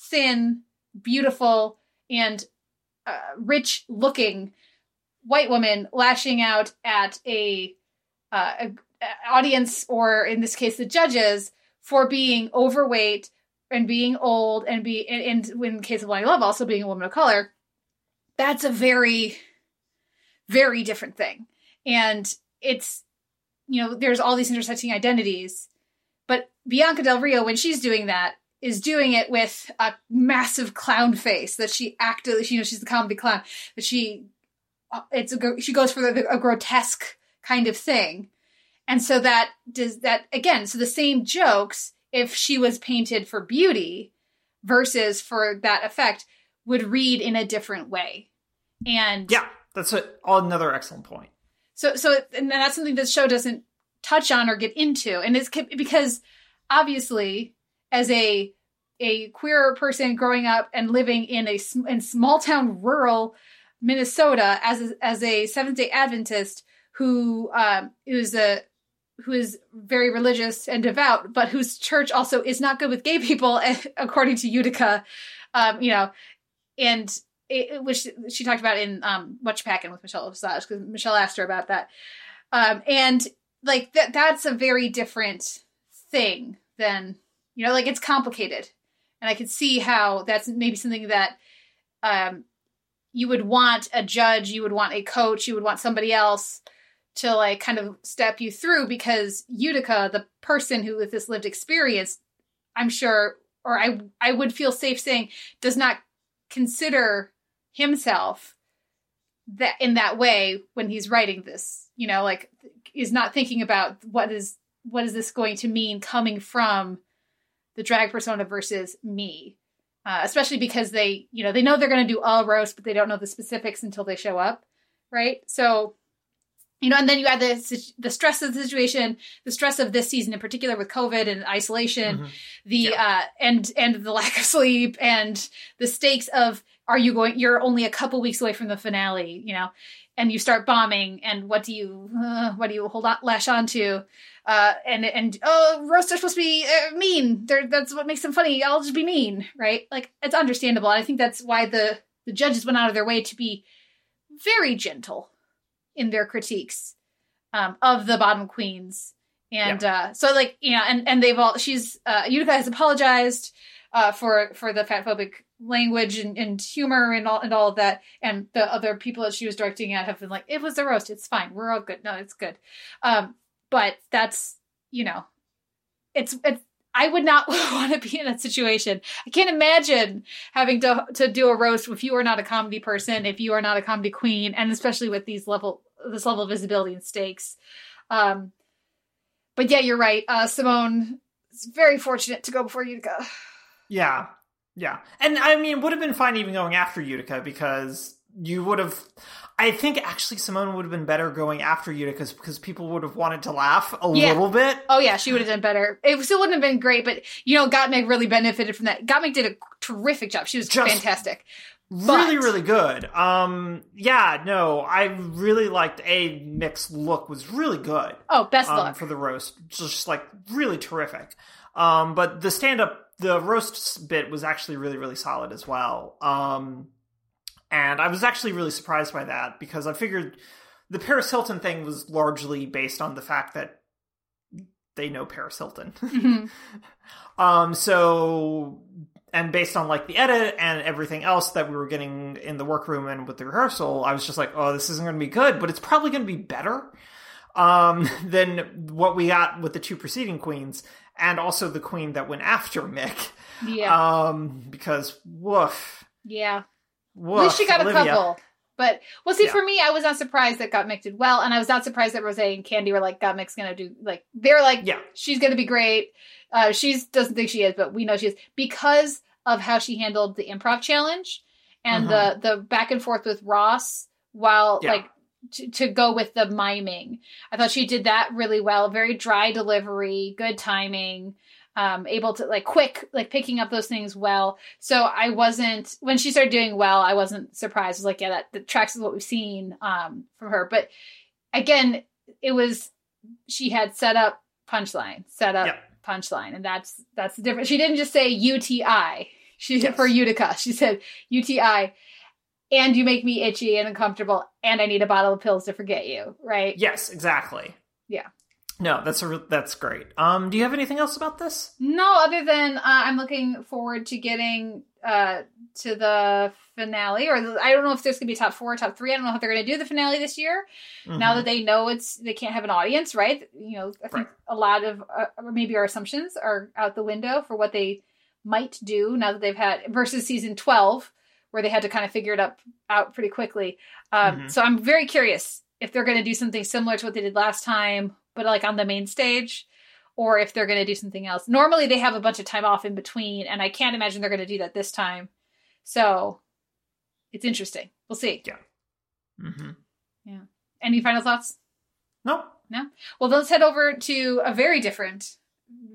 thin, beautiful, and uh, rich looking white woman lashing out at a, uh, a, a audience or in this case the judges for being overweight and being old and be and, and in the case of Loni Love also being a woman of color that's a very very different thing. And it's you know there's all these intersecting identities. But Bianca Del Rio when she's doing that is doing it with a massive clown face that she actively, you know she's the comedy clown that she uh, it's a she goes for the, a grotesque kind of thing. And so that does that again so the same jokes if she was painted for beauty versus for that effect would read in a different way. And Yeah, that's a, another excellent point. so so and that's something this show doesn't touch on or get into. And it's because obviously as a a queer person growing up and living in a in small town rural Minnesota as a, as a Seventh Day Adventist who um, is a who is very religious and devout, but whose church also is not good with gay people, (laughs) according to Utica. Um, you know, and it, which she talked about in um, Whatcha Packin' with Michelle Visage because Michelle asked her about that, um, and like that that's a very different thing than you know, like it's complicated, and I could see how that's maybe something that um, you would want a judge, you would want a coach, you would want somebody else to like kind of step you through because Utica, the person who with this lived experience, I'm sure, or I I would feel safe saying, does not consider himself that in that way when he's writing this. You know, like is not thinking about what is what is this going to mean coming from the drag persona versus me. Uh, especially because they, you know, they know they're going to do all roast, but they don't know the specifics until they show up, right? So, you know, and then you add the the stress of the situation, the stress of this season in particular with COVID and isolation, Mhm. the Yeah. uh, and and the (laughs) lack of sleep and the stakes of are you going? You're only a couple weeks away from the finale, you know, and you start bombing, and what do you uh, what do you hold on lash on to? Uh, and and oh, roasts are supposed to be uh, mean. They're, that's what makes them funny. I'll just be mean, right? Like it's understandable. and I think that's why the the judges went out of their way to be very gentle in their critiques um, of the bottom queens. And uh, so, like you know, and and they've all she's uh, Utica has apologized uh, for for the fatphobic language and, and humor and all and all of that. And the other people that she was directing at have been like, it was a roast. It's fine. We're all good. No, it's good. Um, but that's you know, it's it's. I would not (laughs) want to be in that situation. I can't imagine having to to do a roast if you are not a comedy person, if you are not a comedy queen, and especially with these level this level of visibility and stakes. Um, but yeah, you're right. Uh, Simone is very fortunate to go before Utica. Yeah, yeah, and I mean, it would have been fine even going after Utica because you would have. I think actually Simone would have been better going after Utica because people would have wanted to laugh a Yeah. little bit. Oh yeah, she would have done better. It still wouldn't have been great, but you know, Gottmik really benefited from that. Gottmik did a terrific job. She was Just- fantastic. really But- really good um yeah no i really liked a mixed look was really good Oh, best um, luck. for the roast just like really terrific um but the stand up the roast bit was actually really really solid as well. Um and i was actually really surprised by that because i figured the paris hilton thing was largely based on the fact that they know paris hilton. (laughs) Mhm. um, so, and based on like the edit and everything else that we were getting in the workroom and with the rehearsal, I was just like, oh, this isn't going to be good, but it's probably going to be better um, (laughs) than what we got with the two preceding queens and also the queen that went after Mik. Yeah, Um, because woof, yeah. woof. At least she got a couple. But well, see, Yeah. for me, I was not surprised that Gottmik did well, and I was not surprised that Rose and Kandy were like, Gottmik's gonna do like they're like, Yeah. she's gonna be great. Uh, she doesn't think she is, but we know she is because of how she handled the improv challenge and the the back and forth with Ross while Mm-hmm. Yeah. like to, to go with the miming. I thought she did that really well. Very dry delivery, good timing, um, able to like quick, like picking up those things well. So I wasn't when she started doing well, I wasn't surprised. I was like, yeah, that, that tracks with what we've seen um, from her. But again, it was she had set up punchline, set up Yeah. punchline, and that's that's the difference. She didn't just say UTI. She Yes. for Utica. She said UTI. And you make me itchy and uncomfortable, and I need a bottle of pills to forget you, right? Yes, exactly. Yeah. No, that's a that's great. Um, do you have anything else about this? No, other than uh, I'm looking forward to getting uh, to the finale, or the, I don't know if there's gonna be top four, or top three. I don't know how they're gonna do the finale this year. Now Mhm. that they know it's they can't have an audience, right? You know, I think Right. a lot of uh, maybe our assumptions are out the window for what they might do now that they've had versus season twelve, where they had to kind of figure it up out pretty quickly. Um, Mhm. So I'm very curious if they're going to do something similar to what they did last time, but like on the main stage, or if they're going to do something else. Normally they have a bunch of time off in between, and I can't imagine they're going to do that this time. So it's interesting. We'll see. Yeah. Mm-hmm. Yeah. Any final thoughts? No. No. Well, let's head over to a very different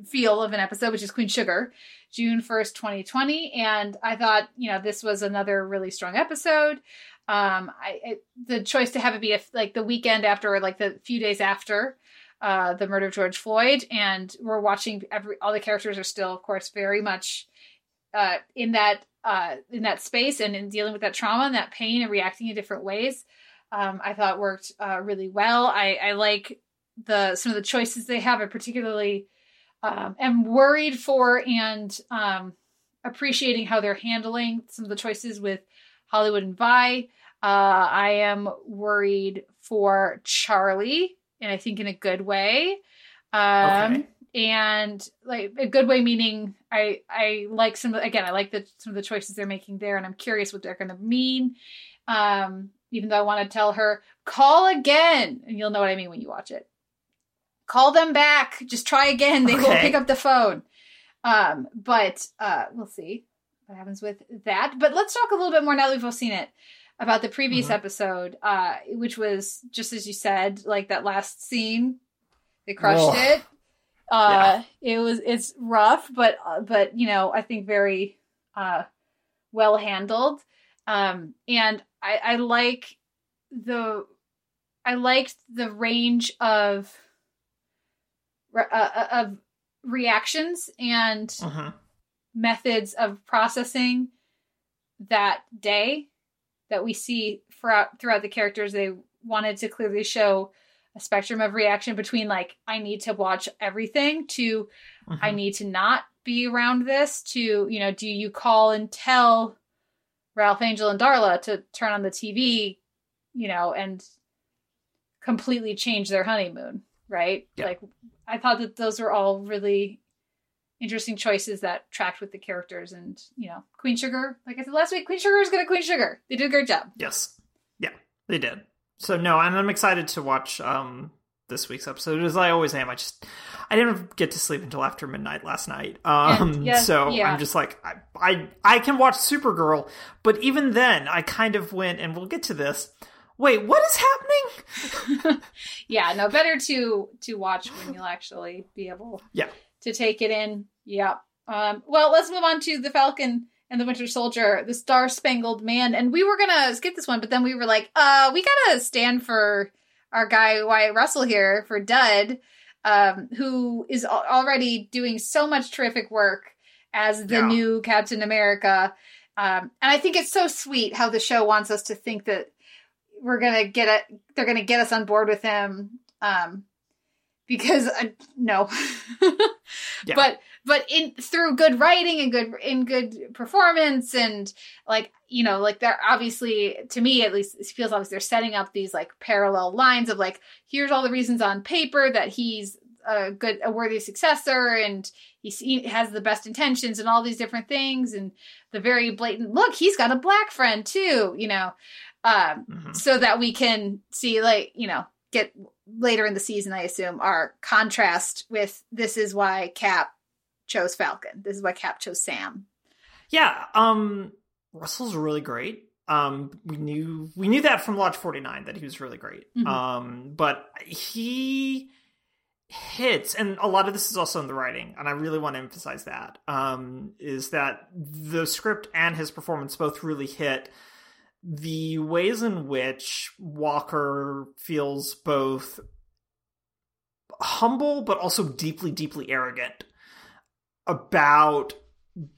feel of an episode, which is Queen Sugar, June 1st, 2020. And I thought, you know, this was another really strong episode. Um, I, it, the choice to have it be a, like the weekend after, or like the few days after uh, the murder of George Floyd. And we're watching every, all the characters are still, of course, very much uh, in that, uh, in that space and in dealing with that trauma and that pain and reacting in different ways. Um, I thought worked uh, really well. I, I like the some of the choices they have. I particularly um, am worried for and um, appreciating how they're handling some of the choices with Hollywood and Vi. Uh, I am worried for Charlie, and I think in a good way. Um, Okay. And like a good way, meaning I I like some again I like the some of the choices they're making there, and I'm curious what they're going to mean. Um, even though I want to tell her call again, and you'll know what I mean when you watch it call them back. Just try again. They will pick up the phone. Um but uh we'll see what happens with that. But let's talk a little bit more now that we've all seen it about the previous Mhm. episode uh which was just as you said like that last scene they crushed Ugh. it. Uh it was it's rough but uh, but you know i think very uh well handled. Um and i i like the i liked the range of uh, uh, of reactions and Mhm. methods of processing that day that we see throughout throughout the characters they wanted to clearly show a spectrum of reaction between like i need to watch everything to i Mhm. need to not be around this to you know do you call and tell ralph angel and darla to turn on the tv you know and completely change their honeymoon right Yeah. like i thought that those were all really interesting choices that tracked with the characters and you know queen sugar like i said last week queen sugar is gonna queen sugar they did a great job Yes. Yeah, they did. So no, and I'm excited to watch um this week's episode as I always am. I just I didn't get to sleep until after midnight last night. Um And, so yeah. I'm just like I, I I can watch Supergirl, but even then I kind of went and we'll get to this. Wait, what is happening? (laughs) yeah no better to to watch when you'll actually be able Yeah. to take it in yeah um well let's move on to the falcon and the winter soldier the star spangled man and we were gonna skip this one but then we were like uh we gotta stand for our guy wyatt russell here for dud um who is al- already doing so much terrific work as the Yeah. new captain america um and i think it's so sweet how the show wants us to think that we're gonna get it they're gonna get us on board with him um because uh, no (laughs) Yeah. but but in through good writing and good in good performance and like you know like they're obviously to me at least it feels obvious they're setting up these like parallel lines of like here's all the reasons on paper that he's a good a worthy successor and he has the best intentions and all these different things and the very blatant look he's got a black friend too you know um Mhm. so that we can see like you know get later in the season i assume our contrast with this is why cap chose falcon this is why cap chose sam Yeah, um Russell's really great. Um we knew we knew that from Lodge 49 that he was really great. Mhm. Um but he hits and a lot of this is also in the writing and I really want to emphasize that. Um is that the script and his performance both really hit the ways in which Walker feels both humble but also deeply deeply arrogant about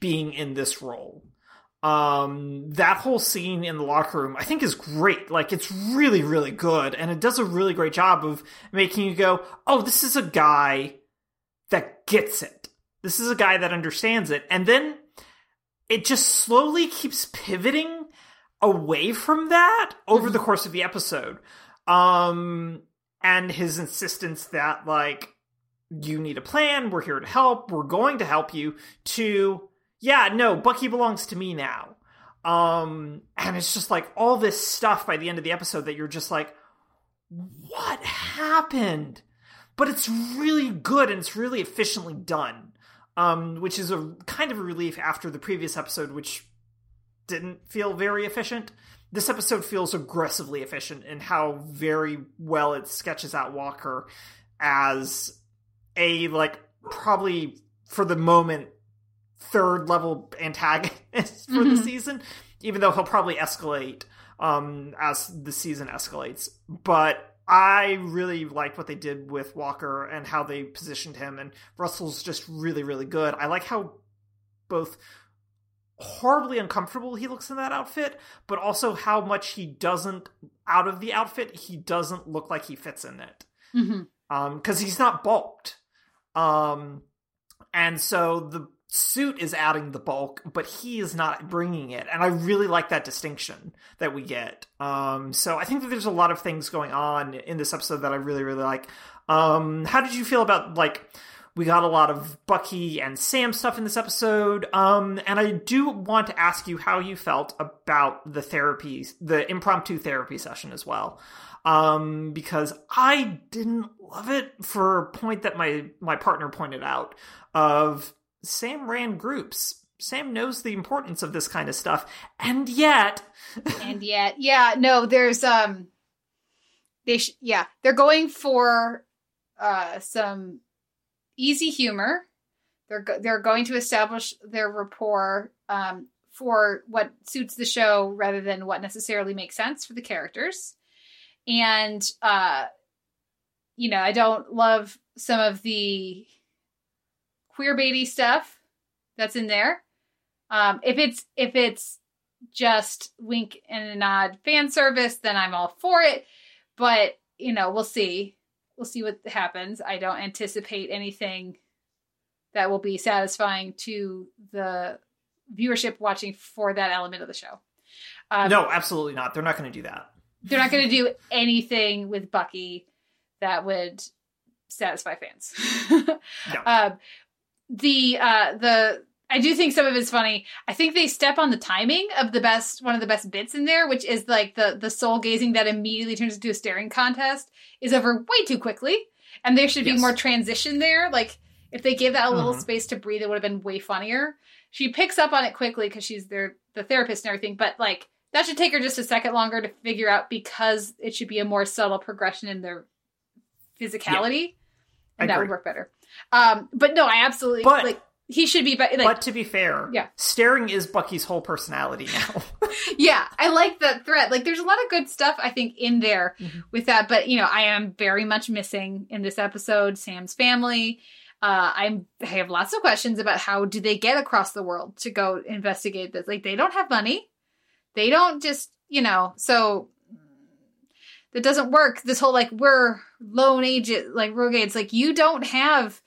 being in this role. Um that whole scene in the locker room i think is great. Like it's really really good and it does a really great job of making you go oh this is a guy that gets it. This is a guy that understands it. And then it just slowly keeps pivoting away from that over the course of the episode. Um and his insistence that like you need a plan we're here to help we're going to help you to yeah no bucky belongs to me now. Um and it's just like all this stuff by the end of the episode that you're just like what happened? But it's really good and it's really efficiently done. Um which is a kind of a relief after the previous episode which didn't feel very efficient. This episode feels aggressively efficient in how very well it sketches out walker as a like probably for the moment third level antagonist (laughs) for the Mhm. season even though he'll probably escalate um as the season escalates. But i really liked what they did with walker and how they positioned him and russell's just really really good. I like how both horribly uncomfortable he looks in that outfit but also how much he doesn't out of the outfit he doesn't look like he fits in it. Hmm um because he's not bulked. Um and so the suit is adding the bulk but he is not bringing it. And i really like that distinction that we get. Um so i think that there's a lot of things going on in this episode that i really really like. Um how did you feel about like we got a lot of bucky and sam stuff in this episode um and i do want to ask you how you felt about the therapy the impromptu therapy session as well. Um because i didn't love it for a point that my my partner pointed out of sam ran groups. Sam knows the importance of this kind of stuff and yet (laughs) and yet yeah no there's um they sh- yeah they're going for uh some easy humor they're they're going to establish their rapport um for what suits the show rather than what necessarily makes sense for the characters and uh you know i don't love some of the queer baity stuff that's in there um if it's if it's just wink and a nod fan service, then I'm all for it. But, you know, we'll see. We'll see what happens. I don't anticipate anything that will be satisfying to the viewership watching for that element of the show. Um, no absolutely not they're not going to do that They're not going to do anything with Bucky that would satisfy fans. (laughs) No. um, the uh, the I do think some of it's funny. I think they step on the timing of the best one of the best bits in there, which is like the the soul gazing that immediately turns into a staring contest is over way too quickly, and there should be Yes. more transition there. Like if they gave that a little Mhm. space to breathe, it would have been way funnier. She picks up on it quickly because she's their the therapist and everything, but like that should take her just a second longer to figure out because it should be a more subtle progression in their physicality, I and that would work better. Um, but no, I absolutely But- like he should be, but like but to be fair Yeah. staring is bucky's whole personality now (laughs) yeah, I like that threat Like, there's a lot of good stuff I think in there Mhm. with that, but you know, I am very much missing in this episode Sam's family. Uh, I'm I have lots of questions about how do they get across the world to go investigate this? Like, they don't have money. They don't just you know so that doesn't work. This whole like we're lone agent like rogue agents. Like you don't have.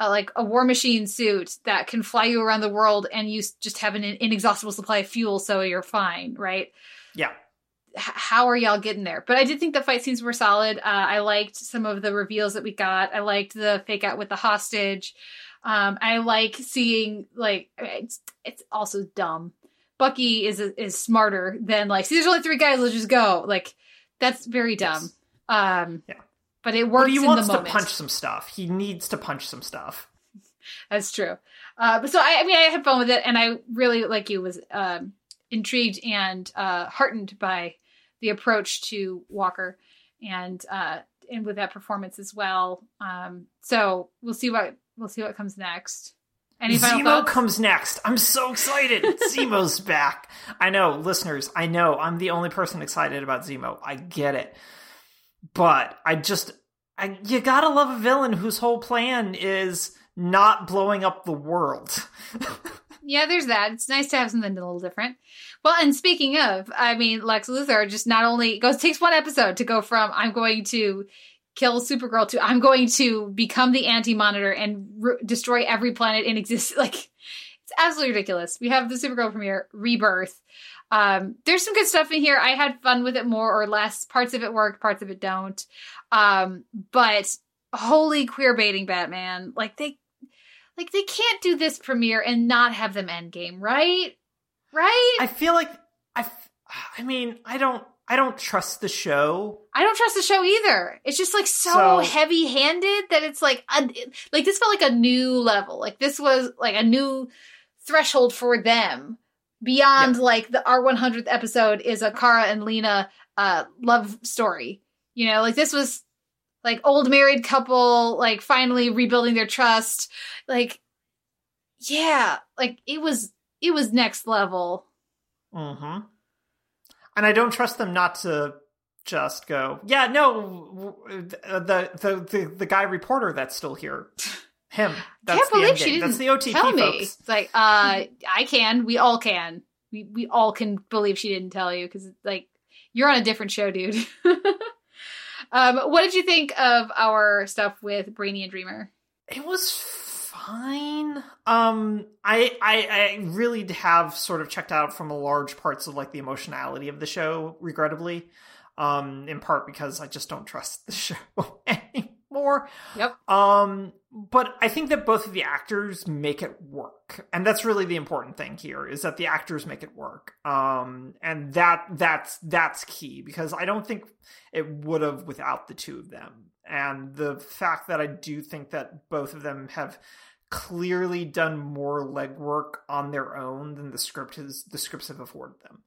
Uh, like a war machine suit that can fly you around the world and you just have an inexhaustible supply of fuel so you're fine right? Yeah. H- how are y'all getting there? But i did think the fight scenes were solid. Uh, i liked some of the reveals that we got. I liked the fake out with the hostage. Um, i like seeing like it's, it's also dumb. Bucky is is smarter than like see there's only three guys let's just go. Like that's very dumb. Yes. um Yeah. But it but works he in wants the to punch some stuff he needs to punch some stuff That's true. Uh, but so I, I mean, I had fun with it, and I really, like you, was um, intrigued and uh, heartened by the approach to Walker, and uh, and with that performance as well. Um, so we'll see what we'll see what comes next. Any Zemo comes next. I'm so excited. (laughs) Zemo's back. I know, listeners, I know I'm the only person excited about Zemo. I get it. But I just I, you gotta love a villain whose whole plan is not blowing up the world. (laughs) yeah, there's that. It's nice to have something a little different. Well, and speaking of, I mean, Lex Luthor just not only goes takes one episode to go from I'm going to kill Supergirl to I'm going to become the anti-monitor and re- destroy every planet in existence. (laughs) Like it's absolutely ridiculous. We have the Supergirl premiere, Rebirth. Um, there's some good stuff in here. I had fun with it more or less. Parts of it worked, parts of it don't. Um, but holy queer baiting Batman. Like they like they can't do this premiere and not have them end game, right? Right? I feel like I I mean, I don't. I don't trust the show. I don't trust the show either. It's just like so, So- heavy-handed that it's like un- like this felt like a new level. Like this was like a new threshold for them beyond like the our 100th episode is a Kara and Lena uh love story. You know, like this was like old married couple like finally rebuilding their trust. Like yeah, like it was it was next level. Mm-hmm. And I don't trust them not to just go. Yeah, no, w- the the the, the guy reporter that's still here, (laughs) him. That's Can't believe she didn't That's the OTP tell me. folks. It's like, uh, I can. We all can. We we all can believe she didn't tell you because like you're on a different show, dude. (laughs) um, what did you think of our stuff with Brainy and Dreamer? It was fine. Um, I, I I really have sort of checked out from a large parts of like the emotionality of the show, regrettably. Um, in part because I just don't trust the (laughs) show (laughs) anymore. Yep. Um, but I think that both of the actors make it work, and that's really the important thing here is that the actors make it work. Um, and that that's that's key because I don't think it would have without the two of them. And the fact that I do think that both of them have clearly done more legwork on their own than the script has the scripts have afforded them.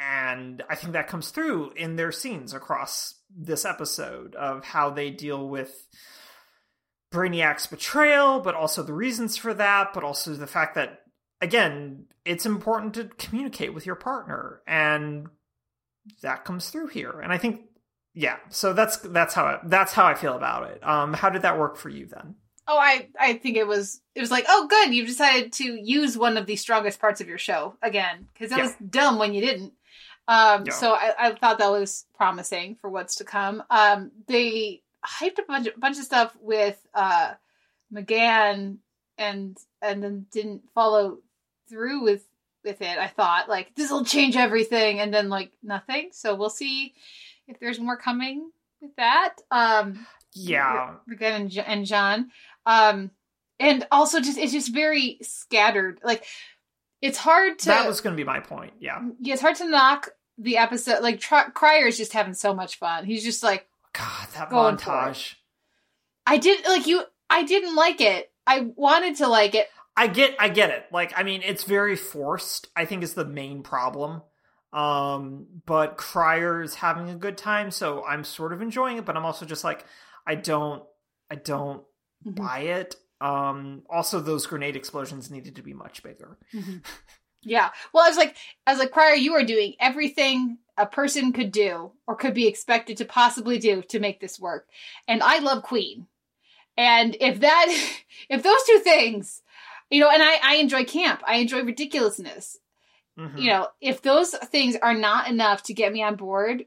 And I think that comes through in their scenes across this episode of how they deal with Brainiac's betrayal, but also the reasons for that, but also the fact that again, it's important to communicate with your partner and that comes through here. And I think yeah, so that's that's how I, that's how I feel about it. Um how did that work for you then? Oh, I I think it was it was like, oh, good, you've decided to use one of the strongest parts of your show again because it Yeah. was dumb when you didn't. Um, Yeah. so I, I thought that was promising for what's to come. Um, they hyped a bunch, bunch of stuff with uh M'gann and and then didn't follow through with with it. I thought like this will change everything, and then like nothing. So we'll see if there's more coming with that. Um, Yeah. M'gann and, and John. Um, and also just it's just very scattered. Like it's hard to that was going to be my point. Yeah. yeah, it's hard to knock the episode. Like Tr- Cryer is just having so much fun. He's just like God, that Going montage. I did like you. I didn't like it. I wanted to like it. I get I get it. Like I mean it's very forced, I think is the main problem. Um but is having a good time, so I'm sort of enjoying it, but I'm also just like I don't I don't Mhm. buy it. Um also those grenade explosions needed to be much bigger. (laughs) Yeah. Well, I was like, I was like, you are doing everything a person could do or could be expected to possibly do to make this work. And I love Queen. And if that, (laughs) if those two things, you know, and I, I enjoy camp, I enjoy ridiculousness. Mhm. You know, if those things are not enough to get me on board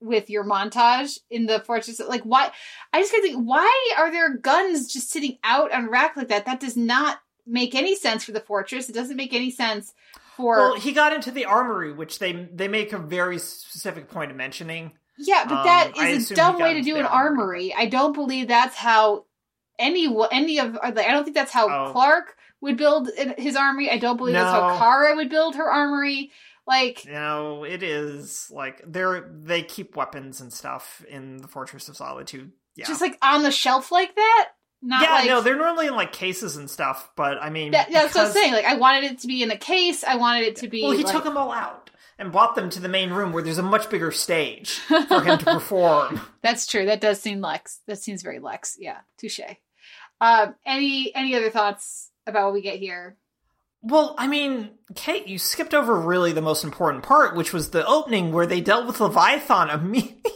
with your montage in the fortress, like why? I just gotta think, why are there guns just sitting out on rack like that? That does not make any sense for the fortress. It doesn't make any sense for Well, he got into the armory, which they they make a very specific point of mentioning. Yeah, but Um, that I is assume a dumb way to do an armory. armory. I don't believe that's how any any of I don't think that's how Oh. Clark would build his armory. I don't believe that's how No. Kara would build her armory. Like, You know, it is like they're they keep weapons and stuff in the Fortress of Solitude. Yeah. just like on the shelf like that. Not yeah, like no, they're normally in like cases and stuff, but I mean, that, that's what I'm saying. Like, I wanted it to be in a case. I wanted it to be. Well, he like- took them all out and brought them to the main room where there's a much bigger stage for him to (laughs) perform. That's true. That does seem Lex. That seems very Lex. Yeah, touche. Um, any any other thoughts about what we get here? Well, I mean, Kate, you skipped over really the most important part, which was the opening where they dealt with Leviathan immediately.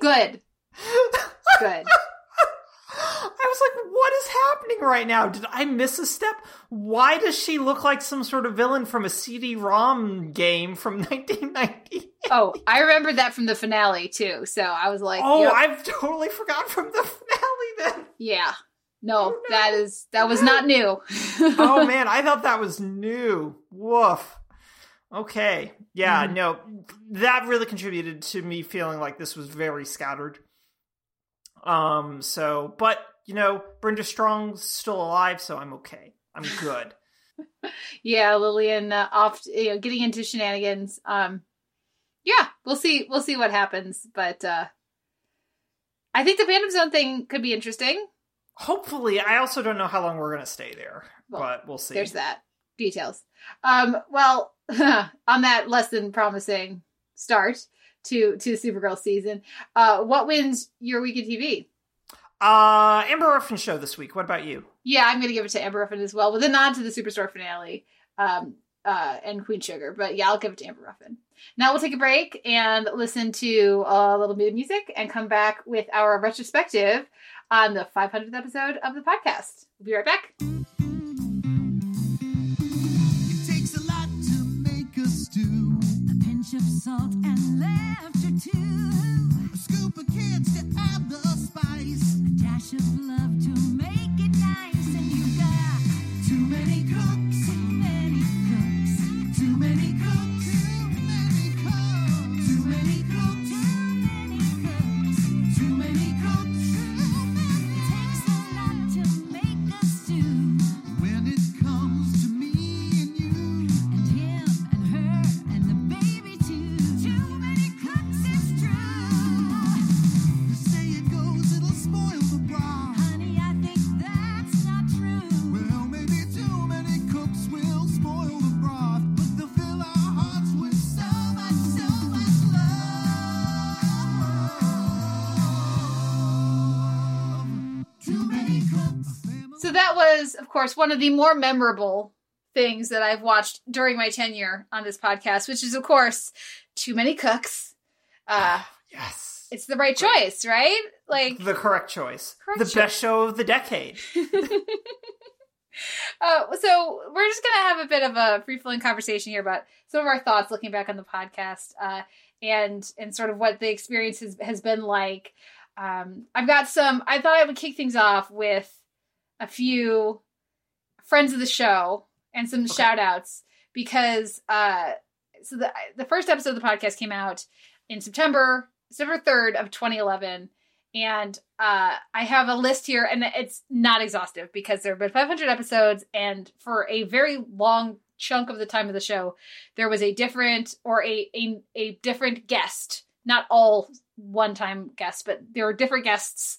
Good. (laughs) Good. Was like, what is happening right now? Did I miss a step? Why does she look like some sort of villain from a CD-ROM game from (laughs) 1990? Oh, I remember that from the finale too. So I was like, oh, yep, I've totally forgot from the (laughs) finale then. yeah. No, Oh, no. that is that was not new. (laughs) oh man, I thought that was new. Woof. Okay. Yeah, Mhm. no. That really contributed to me feeling like this was very scattered. Um, so but you know, Brenda Strong's still alive, so I'm okay. I'm good. (laughs) yeah, Lillian uh, off, you know, getting into shenanigans. Um, yeah, we'll see. We'll see what happens. But uh, I think the Phantom Zone thing could be interesting. Hopefully, I also don't know how long we're gonna stay there, Well, but we'll see. There's that details. Um, well, (laughs) on that less than promising start to to Supergirl season, uh, what wins your week in TV? Uh, Amber Ruffin show this week. What about you? Yeah, I'm going to give it to Amber Ruffin as well, with a nod to the Superstore finale um, uh, and Queen Sugar. But yeah, I'll give it to Amber Ruffin. Now we'll take a break and listen to a little bit of music and come back with our retrospective on the 500th episode of the podcast. We'll be right back. It takes a lot to make a stew. A pinch of salt and laughter too. A scoop of kids to add the of love to make So that was, of course, one of the more memorable things that I've watched during my tenure on this podcast, which is, of course, Too Many Cooks. Uh, Yes. it's the right choice, right? Like, the correct choice. Correct the choice. best show of the decade. (laughs) Uh, so we're just gonna have a bit of a free flowing conversation here about some of our thoughts looking back on the podcast, uh, and and sort of what the experience has, has been like. Um, I've got some. I thought I would kick things off with a few friends of the show and some Okay. shout outs because uh, so the the first episode of the podcast came out in September September third of 2011 and uh, I have a list here, and it's not exhaustive because there have been 500 episodes, and for a very long chunk of the time of the show, there was a different or a a, a different guest, not all one time guests, but there were different guests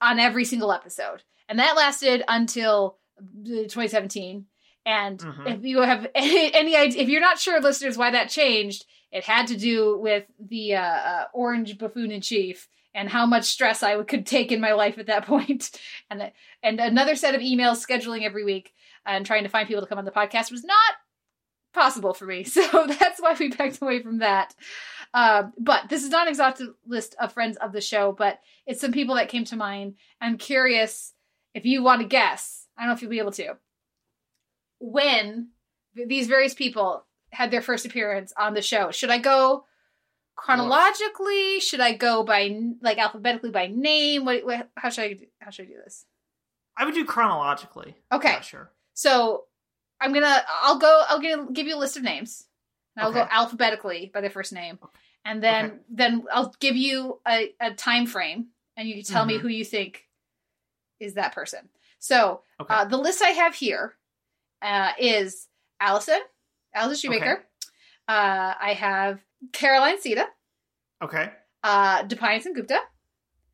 on every single episode, and that lasted until uh, 2017. And Mhm. if you have (laughs) any, any idea, if you're not sure, listeners, why that changed, it had to do with the uh, uh, orange buffoon in chief and how much stress I could take in my life at that (laughs) point. and and another set of emails scheduling every week and trying to find people to come on the podcast was not possible for me. (laughs) So that's why we backed away from that. Um, but this is not an exhaustive list of friends of the show, but it's some people that came to mind. I'm curious if you want to guess. I don't know if you'll be able to. When these various people had their first appearance on the show, should I go chronologically? Should I go by like alphabetically by name? What, what how should I how should I do this? I would do chronologically. Okay. Yeah, sure. So I'm gonna I'll go I'll give, give you a list of names. And I'll go alphabetically by their first name. And then Okay. then I'll give you a, a time frame and you can tell me Mhm. who you think is that person. So Okay. uh, the list I have here uh, is Allison, Allison Shoemaker. Uh, I have Caroline Siede, okay. uh, Deepayan Sengupta.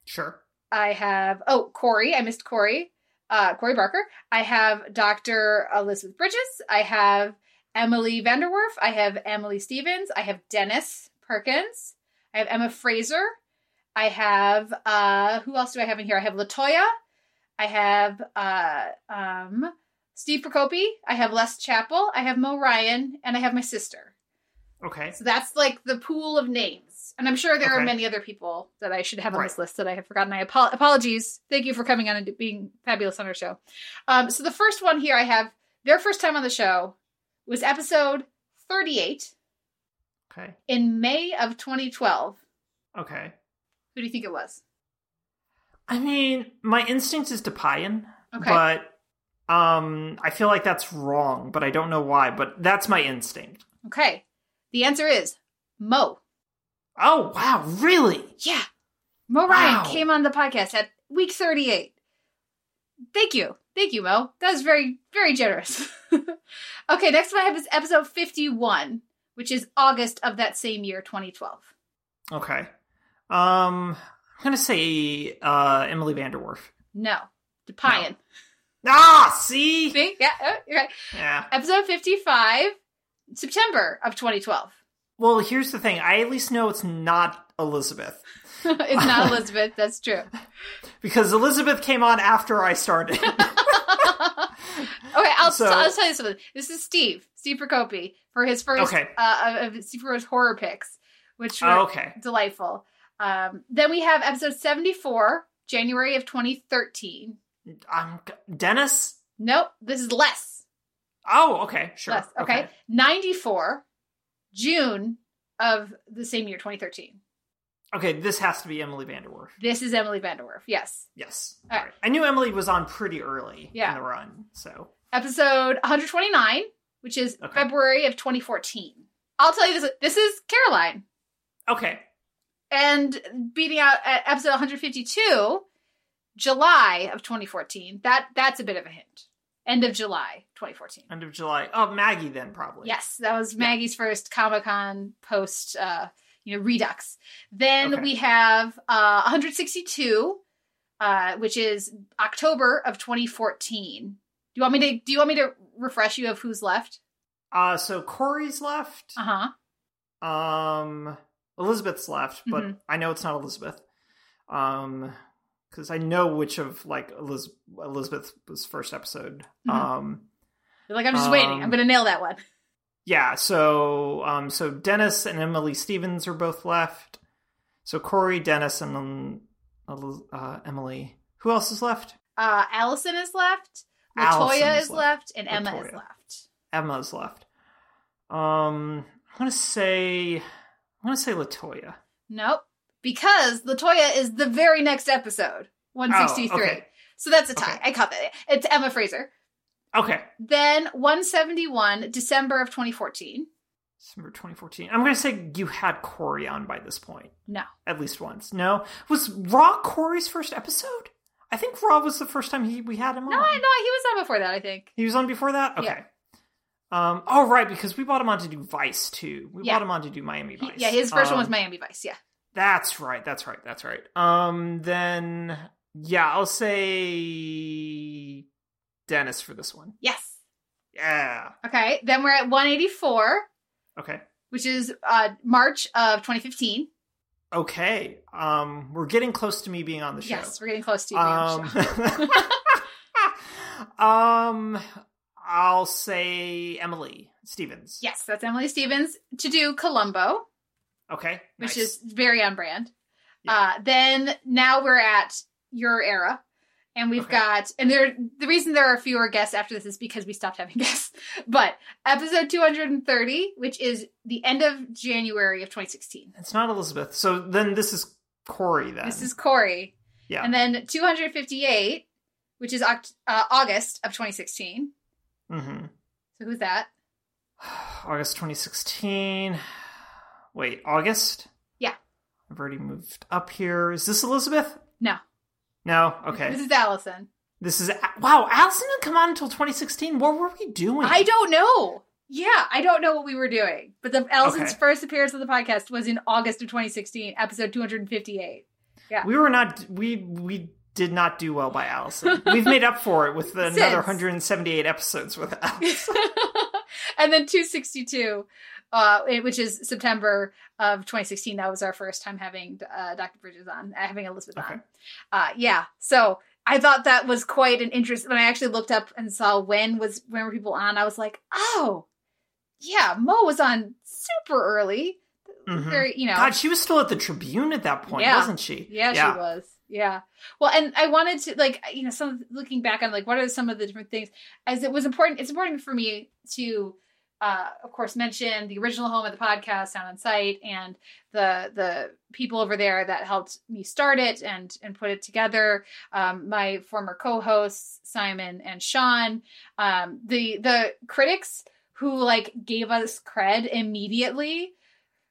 Sure. I have oh Corey. I missed Corey. Uh, Corey Barker. I have Dr. Elizabeth Bridges. I have Emily VanDerWerff. I have Emily Stephens. I have Dennis Perkins. I have Emma Fraser. I have uh, who else do I have in here? I have Latoya. I have uh, um, Steve Prokopy. I have Les Chappell. I have Mo Ryan, and I have my sister. Okay. So that's like the pool of names. And I'm sure there are many other people that I should have on Right. this list that I have forgotten. I apo- apologies. Thank you for coming on and being fabulous on our show. Um, so the first one here I have their first time on the show was episode 38 Okay. in May of 2012. Okay. Who do you think it was? I mean, my instinct is to Payan, Okay. but um, I feel like that's wrong, but I don't know why. But that's my instinct. Okay. The answer is Mo. Oh wow, really? Yeah. Mo Ryan Wow. came on the podcast at week 38. Thank you. Thank you, Mo. That was very, very generous. (laughs) okay, next one I have is episode 51, which is August of that same year, 2012. Okay. Um, I'm gonna say uh, Emily VanDerWerff. No. Deepayan. Ah, see? See? Yeah, oh, you're right. Yeah. Episode 55, September of 2012. Well, here's the thing. I at least know it's not Elizabeth (laughs) it's not Elizabeth, that's true. because Elizabeth came on after I started. (laughs) (laughs) Okay, I'll, So- I'll tell you something. This is Steve, Steve Prokopy, for his first Okay. uh, of Steve Prokopy's horror picks, which were Oh, okay. delightful. Um, then we have episode 74, January of 2013. Um, Dennis. Nope, this is Les. Oh, okay, sure. Les. Okay. 94, June of the same year, 2013. Okay, this has to be Emily VanDerWerff. This is Emily VanDerWerff. Yes. Yes. All right. I knew Emily was on pretty early Yeah. in the run, so Episode 129, which is Okay. February of 2014. I'll tell you this. This is Caroline. okay. and beating out at episode 152 july of 2014 that that's a bit of a hint end of july 2014 End of July. Oh, Maggie then probably. yes that was maggie's first comic-con post uh you know redux then Okay. we have uh 162 uh which is october of 2014 do you want me to do you want me to refresh you of who's left Uh, so Corey's left. uh-huh Um, Elizabeth's left, but Mhm. I know it's not Elizabeth. Um, because I know which of like Eliz- Elizabeth's first episode. Mhm. Um, You're like i'm just waiting Um, i'm gonna nail that one yeah. So, um, so Dennis and Emily Stephens are both left. So Corey, Dennis, and um, uh, Emily. Who else is left? uh allison is left latoya is is left. left, and emma is left. Emma is left. Um, I'm gonna say, I'm gonna say Latoya. Nope. Because Latoya is the very next episode, 163. Oh, okay. So that's a tie. Okay. I caught that. It's Emma Fraser. Okay, Then 171, December of 2014. December 2014. I'm gonna say you had Corey on by this point. No. At least once. No, was Raw Corey's first episode? I think Raw was the first time he we had him on. No, no, he was on before that, I think. He was on before that. Okay. Yeah. Um. Oh, right, because we bought him on to do Vice too. We Yeah. bought him on to do Miami He- Vice. yeah, his first one was Um, Miami Vice. Yeah. That's right. That's right. That's right. Um. Then yeah, I'll say Dennis for this one. Yes. Yeah. Okay. Then we're at 184, Okay. which is uh March of 2015. Okay. Um. We're getting close to me being on the show. Yes, we're getting close to you being on Um, the show. (laughs) um, I'll say Emily Stephens. yes, that's Emily Stephens to do Columbo. Okay. which nice. is very on brand. Yeah. Uh, then now we're at your era, and we've Okay. got and there the reason there are fewer guests after this is because we stopped having (laughs) guests. But episode 230, which is the end of January of 2016. It's not Elizabeth. So then this is Corey. Then This is Corey, yeah. and then 258, which is Oct- uh, August of 2016. Mm-hmm. So who's that? (sighs) August 2016. Wait, August? Yeah. I've already moved up here. Is this Elizabeth? No, No. Okay. this is Allison. This is wow. Allison didn't come on until 2016. What were we doing? I don't know. Yeah, I don't know what we were doing. But the Allison's Okay. first appearance on the podcast was in August of 2016, episode 258. Yeah. We were not. We we did not do well by Allison. (laughs) We've made up for it with another 178 episodes with (laughs) Allison. and then 262, uh, which is September of 2016. That was our first time having uh, Dr. Bridges on, uh, having Elizabeth Okay. on. Uh, yeah, so I thought that was quite an interest. When I actually looked up and saw when was when were people on, I was like, oh, yeah, Mo was on super early. Mhm. very, you know, God, she was still at the Tribune at that point, Yeah. wasn't she? Yeah, she was. Yeah. Well, and I wanted to like you know some looking back on like what are some of the different things as it was important. It's important for me to, uh, of course, mention the original home of the podcast, Sound on Sight, and the the people over there that helped me start it and and put it together. Um, my former co-hosts Simon and Sean, um, the the critics who like gave us cred immediately,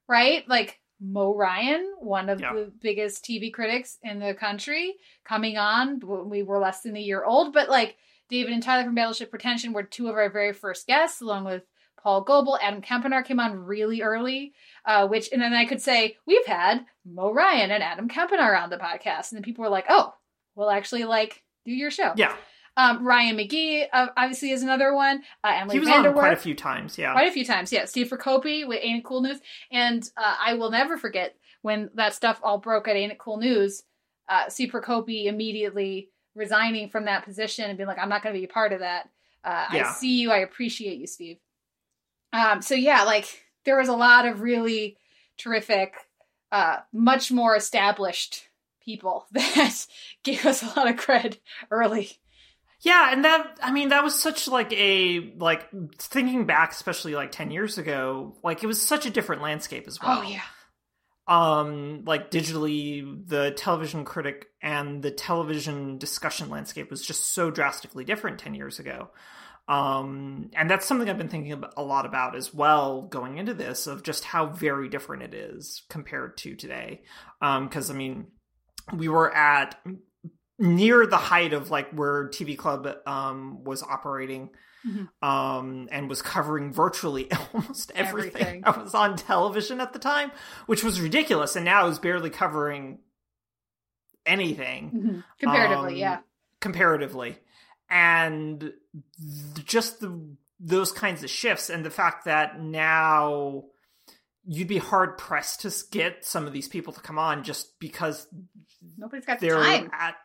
right? Like Mo Ryan, one of Yeah. the biggest TV critics in the country, coming on when we were less than a year old. But like David and Tyler from Battleship Pretension were two of our very first guests, along with Paul Goebel. Adam Kempenaar came on really early, uh, which, and then I could say, we've had Mo Ryan and Adam Kempenaar on the podcast. And then people were like, oh, we'll actually like do your show. Yeah. Um, Ryan McGee, uh, obviously, is another one. Uh, Emily He was on quite a few times, yeah. quite a few times. Yeah, Steve Prokopy with Ain't It Cool News, and uh, I will never forget when that stuff all broke at Ain't It Cool News. Uh, Steve Prokopy immediately resigning from that position and being like, "I'm not going to be a part of that." Uh, I see you. I appreciate you, Steve. Um, so yeah, like there was a lot of really terrific, uh, much more established people (laughs) that gave us a lot of cred early. Yeah, and that I mean that was such like a like thinking back, especially like ten years ago, like it was such a different landscape as well. Oh yeah, Um, like digitally, the television critic and the television discussion landscape was just so drastically different ten years ago. Um, and that's something I've been thinking a lot about as well going into this of just how very different it is compared to today. Um, because I mean, we were at near the height of like where TV Club um was operating Mhm. um and was covering virtually (laughs) almost everything, Everything. that was on television at the time, which was ridiculous and now is barely covering anything Mhm. comparatively, um, yeah. comparatively and just the those kinds of shifts and the fact that now you'd be hard pressed to get some of these people to come on just because Nobody's got the they're time. at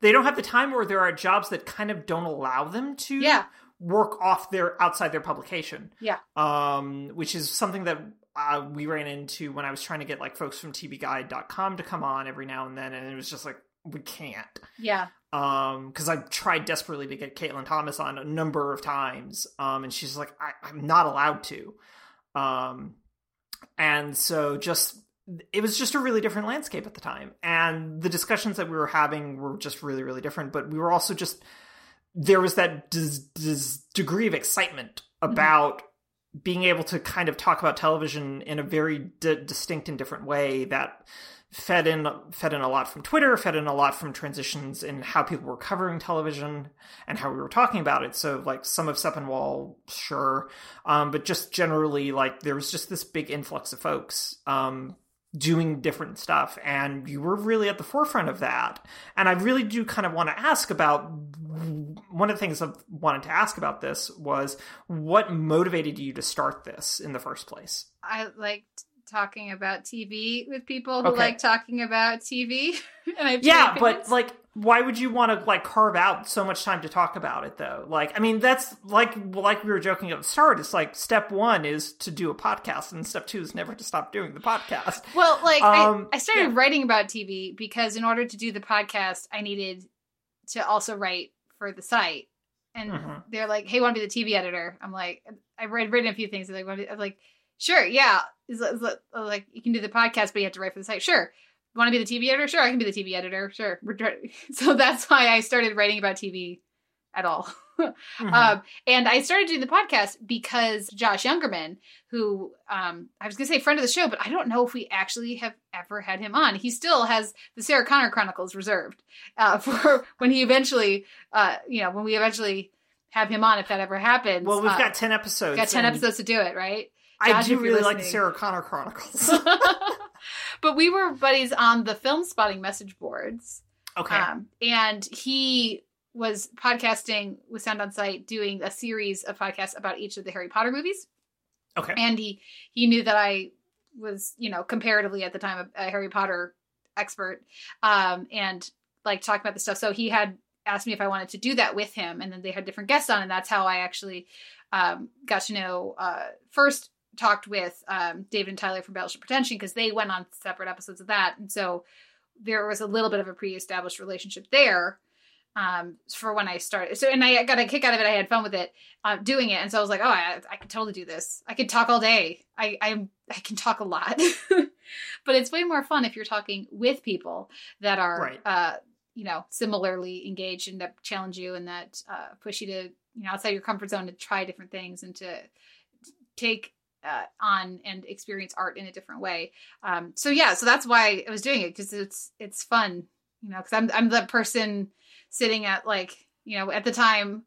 they don't have the time or there are jobs that kind of don't allow them to Yeah. work off their outside their publication Yeah. um which is something that uh, we ran into when i was trying to get like folks from tvguide.com to come on every now and then and it was just like we can't Yeah. Um because i tried desperately to get kaitlin thomas on a number of times um and she's like I, i'm not allowed to. Um and so just it was just a really different landscape at the time. And the discussions that we were having were just really really different but we were also just there was that dis- dis- degree of excitement about being able to kind of talk about television in a very di- distinct and different way that fed in fed in a lot from Twitter, fed in a lot from transitions in how people were covering television and how we were talking about it. So like some of Sepinwall, sure, um, but just generally like there was just this big influx of folks um, doing different stuff, and you were really at the forefront of that. And I really do kind of want to ask about one of the things I've wanted to ask about this was what motivated you to start this in the first place. I liked talking about TV with people who Okay. like talking about TV. (laughs) and Yeah, but like, why would you want to like carve out so much time to talk about it though? Like, I mean, that's like like we were joking at the start. It's like step one is to do a podcast, and step two is never to stop doing the podcast. well, like um, I, I started yeah. writing about TV because in order to do the podcast, I needed to also write for the site. And Mhm. they're like, "Hey, want to be the TV editor?" I'm like, "I've read written a few things." They're like, "Want to be-" I'm like, "Sure, yeah." Is is it- like you can do the podcast, but you have to write for the site. Sure. Want to be the TV editor? Sure, I can be the TV editor. Sure. (laughs) So that's why I started writing about TV at all. (laughs) Mhm. Um, and I started doing the podcast because Josh Youngerman, who um, I was going to say friend of the show, but I don't know if we actually have ever had him on. He still has the Sarah Connor Chronicles reserved uh, (laughs) for when he eventually, uh, you know, when we eventually have him on, if that ever happens. well, we've Uh, got ten episodes. got 10 episodes to do it, right? I do really like the. Sarah Connor Chronicles. (laughs) (laughs) but we were buddies on the Filmspotting message boards. okay, Um, and he was podcasting with Sound on Sight, doing a series of podcasts about each of the Harry Potter movies. okay, And he he knew that I was, you know, comparatively at the time a, a Harry Potter expert, um, and like talking about the stuff. So he had asked me if I wanted to do that with him, and then they had different guests on, and that's how I actually um, got to know uh, first talked with um, David and Tyler from Battleship Pretension because they went on separate episodes of that, and so there was a little bit of a pre-established relationship there um, for when I started. So, and I got a kick out of it. I had fun with it, uh, doing it, and so I was like, oh, I, I could totally do this. I could talk all day. I I, I can talk a lot, (laughs) but it's way more fun if you're talking with people that are, Right. uh, you know, similarly engaged and that challenge you and that uh, push you to, you know, outside your comfort zone to try different things and to take uh, on and experience art in a different way. Um, so yeah, so that's why I was doing it because it's it's fun, you know, because I'm I'm the person sitting at like you know at the time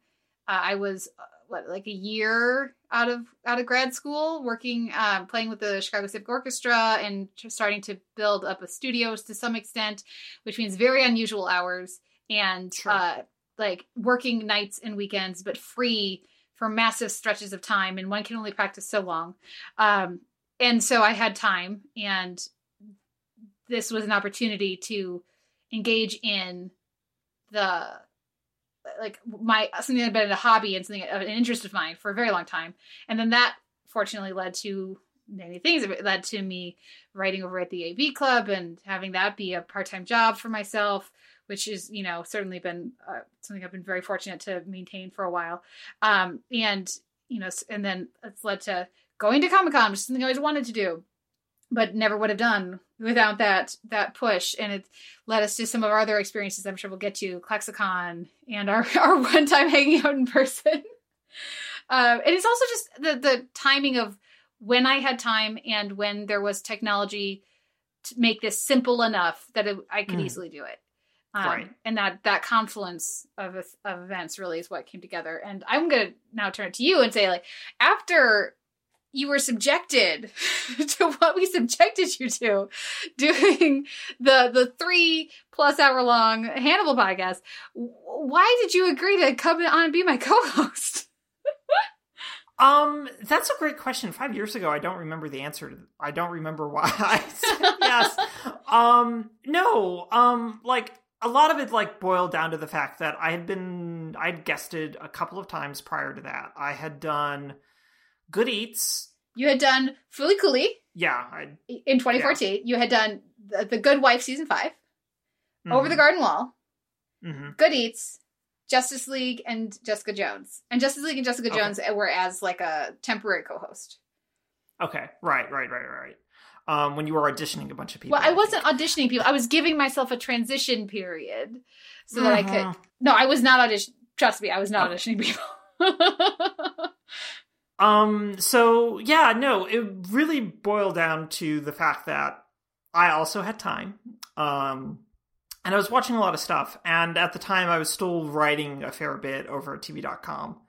uh, I was uh, what like a year out of out of grad school working um, playing with the Chicago Civic Orchestra and starting to build up a studio to some extent, which means very unusual hours and Sure. uh, like working nights and weekends, but free for massive stretches of time, and one can only practice so long. Um, and so I had time, and this was an opportunity to engage in the like my something that had been a hobby and something of an interest of mine for a very long time, and then that fortunately led to many things. It led to me writing over at the AV Club and having that be a part time job for myself, which is you know certainly been uh, something I've been very fortunate to maintain for a while. Um, and you know, and then it's led to going to Comic Con, which is something I always wanted to do, but never would have done without that that push. And it led us to some of our other experiences. I'm sure we'll get to ClexaCon and our (laughs) our one time hanging out in person. Um, (laughs) and it's also just the the timing of when I had time and when there was technology to make this simple enough that it, I could Mm. easily do it. Um, Right. And that that confluence of of events really is what came together. And I'm gonna now turn it to you and say, like, after you were subjected (laughs) to what we subjected you to doing the the three plus hour long Hannibal podcast, why did you agree to come on and be my (laughs) co-host? Um, that's a great question. Five years ago, I don't remember the answer. To, I don't remember why (laughs) I said yes. Um, no. Um, like a lot of it, like boiled down to the fact that I had been, I'd guested a couple of times prior to that. I had done Good Eats. You had done Fooly Cooly Yeah, I in 2014. You had done the, the Good Wife season 5 Over the Garden Wall, hmm Good Eats, Justice League, and Jessica Jones. And Justice League and Jessica Okay. Jones were as like a temporary co-host. Okay, right, right, right, right. Um, when you were auditioning a bunch of people. Well, I wasn't auditioning people. I was giving myself a transition period so that I could. Mhm. No, I was not audition. Trust me, I was not auditioning people. (laughs) Um, so yeah, no, it really boiled down to the fact that I also had time. Um, and I was watching a lot of stuff. And at the time, I was still writing a fair bit over at TV.com.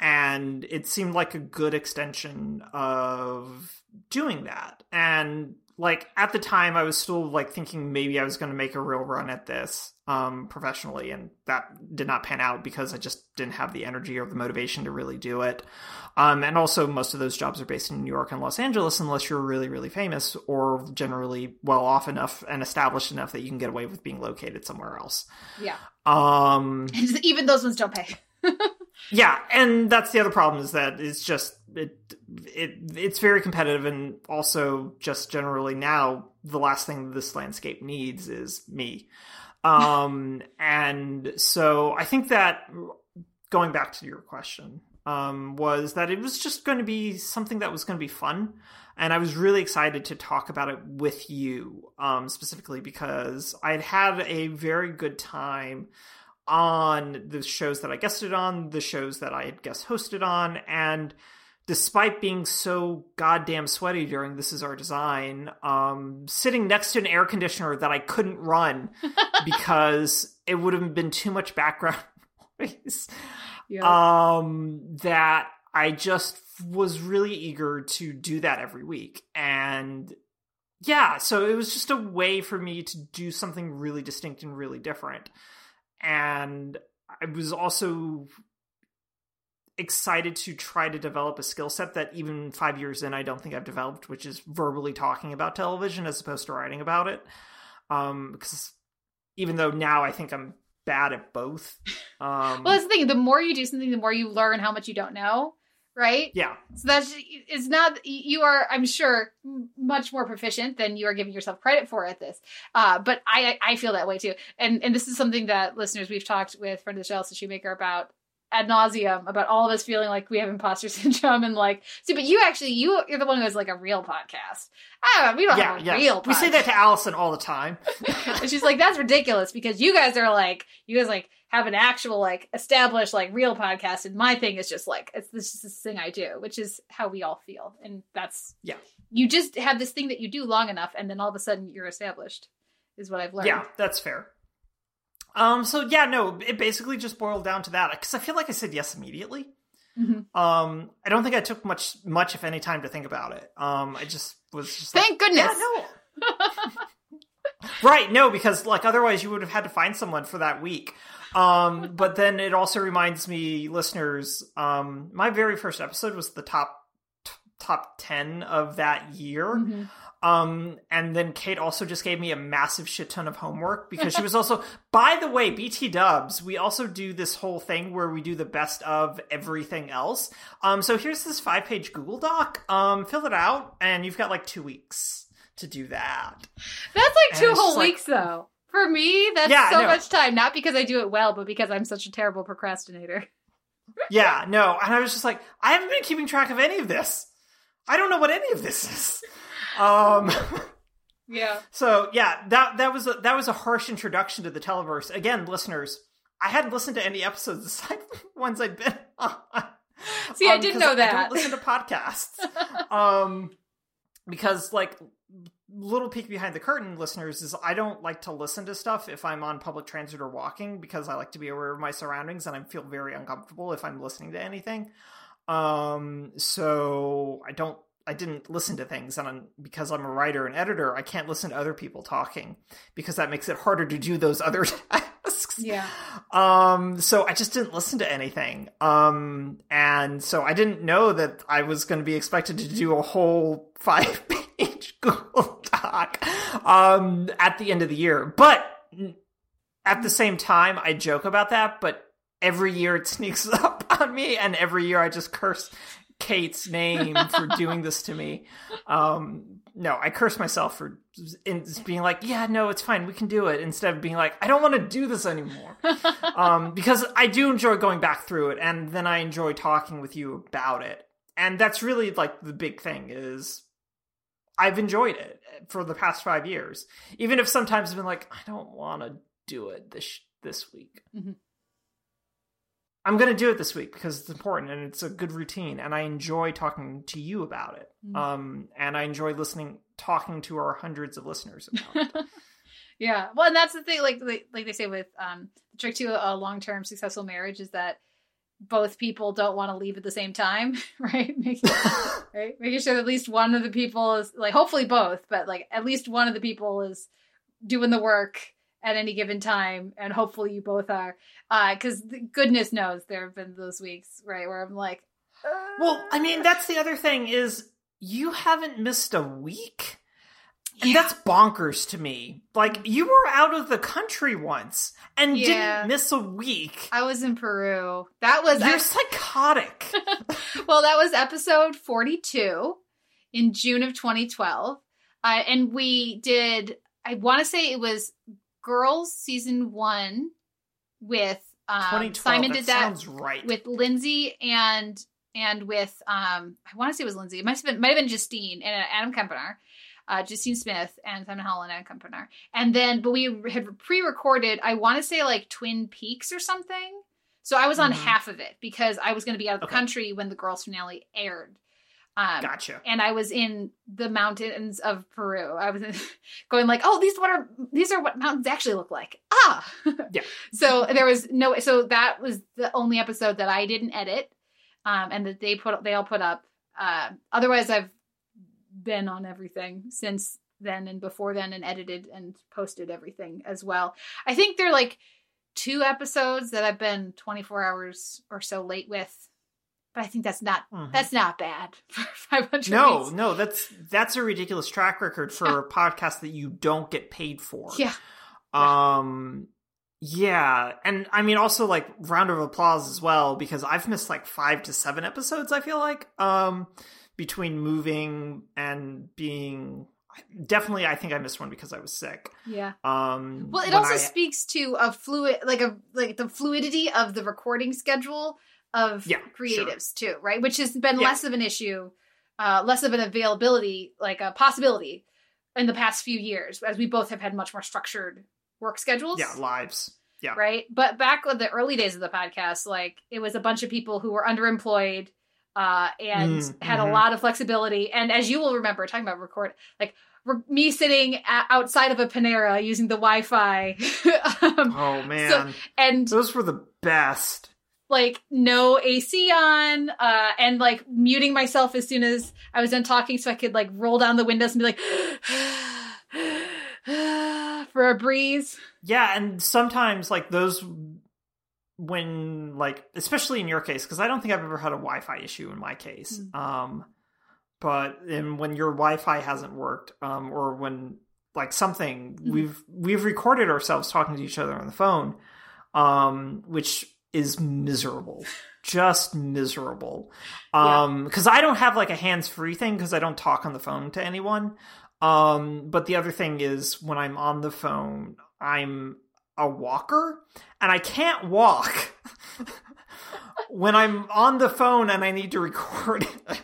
And it seemed like a good extension of doing that. And like at the time, I was still like thinking maybe I was going to make a real run at this um, professionally. And that did not pan out because I just didn't have the energy or the motivation to really do it. Um, and also, most of those jobs are based in New York and Los Angeles, unless you're really, really famous or generally well off enough and established enough that you can get away with being located somewhere else. yeah, Um, (laughs) even those ones don't pay. (laughs) yeah, and that's the other problem is that it's just it it it's very competitive, and also just generally now the last thing this landscape needs is me. Um, (laughs) and so I think that going back to your question, um, was that it was just going to be something that was going to be fun. And I was really excited to talk about it with you, um, specifically because I had had a very good time on the shows that I guested on, the shows that I had guest hosted on, and despite being so goddamn sweaty during This Is Our Design, um, sitting next to an air conditioner that I couldn't run (laughs) because it would have been too much background (laughs) noise Yeah. um that I just was really eager to do that every week and yeah so it was just a way for me to do something really distinct and really different and I was also excited to try to develop a skill set that even 5 years in I don't think I've developed which is verbally talking about television as opposed to writing about it um because even though now I think I'm bad at both (laughs) um well, that's the thing. The more you do something, the more you learn how much you don't know. right? Yeah. So that's it's not you are I'm sure much more proficient than you are giving yourself credit for at this. Uh, but I I feel that way too. And and this is something that listeners we've talked with friend of the show, Shoemaker about ad nauseum about all of us feeling like we have imposter (laughs) syndrome and like see but you actually you you're the one who has like a real podcast ah we don't Yeah, have a real We say that to Allison all the time. (laughs) (laughs) and she's like that's ridiculous because you guys are like you guys like have an actual like established like real podcast and my thing is just like it's this is this thing i do which is how we all feel and that's Yeah. you just have this thing that you do long enough and then all of a sudden you're established is what i've learned Yeah, that's fair. Um. So yeah, no, it basically just boiled down to that because I feel like I said yes immediately. Mhm. Um. I don't think I took much, much if any, time to think about it. Um. I just was just like, thank goodness Yeah, no. (laughs) right, no, because like otherwise you would have had to find someone for that week. Um, (laughs) but then it also reminds me, listeners, um, my very first episode was the top t- top ten of that year. Mhm. Um, and then Kate also just gave me a massive shit ton of homework because she was also, (laughs) by the way, BT dubs, we also do this whole thing where we do the best of everything else. Um, so here's this five page Google Doc. Um, fill it out and you've got like two weeks to do that. that's like two whole just like- weeks though for me that's Yeah, so know. much time not because i do it well but because i'm such a terrible procrastinator (laughs) Yeah, no. And I was just like, I haven't been keeping track of any of this. I don't know what any of this is. Um, yeah (laughs) So yeah, that that was a, that was a harsh introduction to the Televerse. Again, listeners, I hadn't listened to any episodes aside (laughs) from ones I'd been on. See, I Um, didn't 'cause know that. I don't listen to podcasts. (laughs) um, because like little peek behind the curtain, listeners, is I don't like to listen to stuff if I'm on public transit or walking because I like to be aware of my surroundings and I feel very uncomfortable if I'm listening to anything. Um, so I don't. I didn't listen to things, and because I'm a writer and editor, I can't listen to other people talking because that makes it harder to do those other (laughs) tasks. yeah Um, so I just didn't listen to anything. Um, and so I didn't know that I was going to be expected to do a whole (laughs) five page (laughs) Google Doc, um, at the end of the year. But at the same time, I joke about that, but every year it sneaks up on me, and every year I just curse Kate's name for doing this to me. Um, no, I curse myself for being like, yeah, no, it's fine, we can do it, instead of being like, I don't want to do this anymore. (laughs) um, because I do enjoy going back through it, and then I enjoy talking with you about it, and that's really like the big thing is. I've enjoyed it for the past five years, even if sometimes I've been like, I don't want to do it this this week. Mhm. I'm going to do it this week because it's important and it's a good routine, and I enjoy talking to you about it. Mhm. Um, and I enjoy listening, talking to our hundreds of listeners about it. (laughs) Yeah. Well, and that's the thing, like like, they say with um, the trick to a long term successful marriage is that both people don't want to leave at the same time, (laughs) right? Making, (laughs) right? Making sure that at least one of the people is like, hopefully both, but like at least one of the people is doing the work at any given time, and hopefully you both are, uh, because goodness knows there have been those weeks, right, where I'm like, well, I mean, ah. that's the other thing is you haven't missed a week. And Yeah. that's bonkers to me. Like mm-hmm. you were out of the country once and Yeah. didn't miss a week. I was in Peru. That was You're I- psychotic. (laughs) well, that was episode 42 in June of 2012. Uh, and we did, I want to say it was Girls season one with um, Simon that did that sounds right. with Lindsay and and with um I want to say it was Lindsay. It might have been might have been Justine and uh, Adam Kempenaar. Uh, Justine Smith and Simon Howell and Adam Kempenaar. And then, but we had pre-recorded. I want to say like Twin Peaks or something. So I was on Mhm. half of it because I was going to be out of the Okay. country when the girls finale aired. Um, gotcha. and I was in the mountains of Peru. I was (laughs) going like, "Oh, these what are these are what mountains actually look like." Ah, (laughs) Yeah. So there was no. So that was the only episode that I didn't edit, um, and that they put they all put up. Uh, otherwise, I've been on everything since then and before then, and edited and posted everything as well. I think they're like two episodes that I've been twenty four hours or so late with. But I think that's not Mhm. that's not bad (laughs) for 500 No, weeks. no, that's that's a ridiculous track record for a podcast that you don't get paid for. Yeah. Um Yeah, and I mean also like round of applause as well because I've missed like 5 to 7 episodes I feel like um between moving and being definitely I think I missed one because I was sick. Yeah. Um Well, it also I- speaks to a fluid, like a like the fluidity of the recording schedule of Yeah, creatives too, right? Which has been Yeah. less of an issue, uh, less of an availability, like a possibility in the past few years, as we both have had much more structured work schedules. yeah, lives. Yeah. right? But back with the early days of the podcast, like it was a bunch of people who were underemployed uh, and Mm, had mhm. a lot of flexibility. And as you will remember, talking about record, like re- me sitting a- outside of a Panera using the Wi-Fi, (laughs) um, Oh man. and Those were the best. Like no AC on, uh, and like muting myself as soon as I was done talking, so I could like roll down the windows and be like. (sighs) For a breeze. Yeah, and sometimes like those when like especially in your case because I don't think I've ever had a Wi-Fi issue in my case. Mm. Um but and when your Wi-Fi hasn't worked um or when like something Mhm. we've we've recorded ourselves talking to each other on the phone um which is miserable. Just miserable. Um cuz I don't have like a hands-free thing cuz I don't talk on the phone to anyone. Um, but the other thing is when I'm on the phone, I'm a walker and I can't walk (laughs) when I'm on the phone and I need to record it.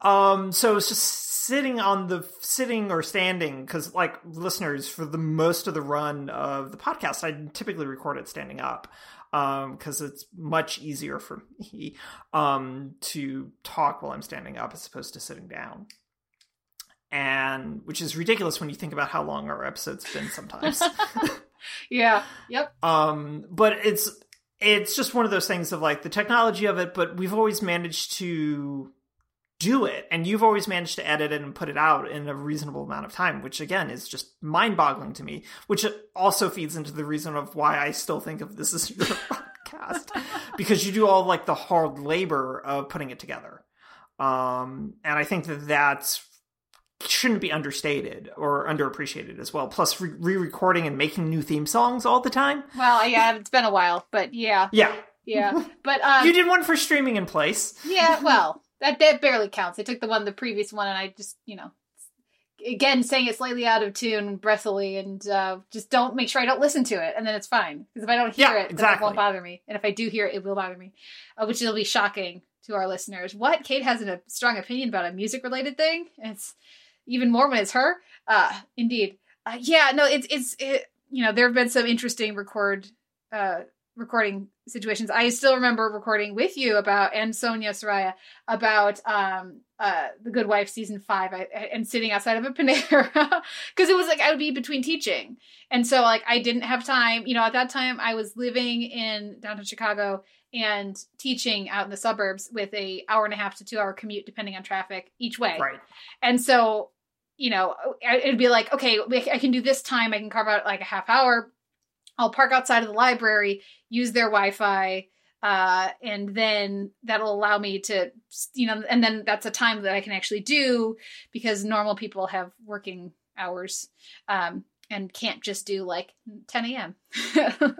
Um, so it's just sitting on the sitting or standing because like listeners for the most of the run of the podcast, I typically record it standing up um because it's much easier for me um to talk while I'm standing up as opposed to sitting down and which is ridiculous when you think about how long our episodes have been sometimes. (laughs) (laughs) Yeah. Yep. um, but it's it's just one of those things of like the technology of it, but we've always managed to do it, and you've always managed to edit it and put it out in a reasonable amount of time, which again is just mind-boggling to me. Which also feeds into the reason of why I still think of this as your (laughs) podcast because you do all like the hard labor of putting it together. Um, and I think that that's shouldn't be understated or underappreciated as well. Plus, re- re-recording and making new theme songs all the time. Well, yeah, it's been a while, but yeah, Yeah, yeah. But um, you did one for streaming in place. yeah, well, that that barely counts. I took the one, the previous one, and I just, you know, again saying it slightly out of tune, breathily, and uh, just don't make sure I don't listen to it, and then it's fine. Because if I don't hear Yeah, it, then it won't bother me, and if I do hear it, it will bother me, uh, which will be shocking to our listeners. What Kate has a strong opinion about a music related thing. It's even more when it's her. Uh, indeed. Uh, yeah, no, it's it's it, you know there have been some interesting record uh recording situations. I still remember recording with you about and Sonia Saraiya about um uh the Good Wife season five I, and sitting outside of a (laughs) Panera because it was like I would be between teaching and so like I didn't have time. You know, at that time I was living in downtown Chicago and teaching out in the suburbs with a hour and a half to two hour commute depending on traffic each way. Right. And so, you know, it'd be like, okay, I can do this time. I can carve out like a half hour. I'll park outside of the library, use their Wi-Fi, uh, and then that'll allow me to, you know, and then that's a time that I can actually do because normal people have working hours. Um, and can't just do like 10 a.m. (laughs)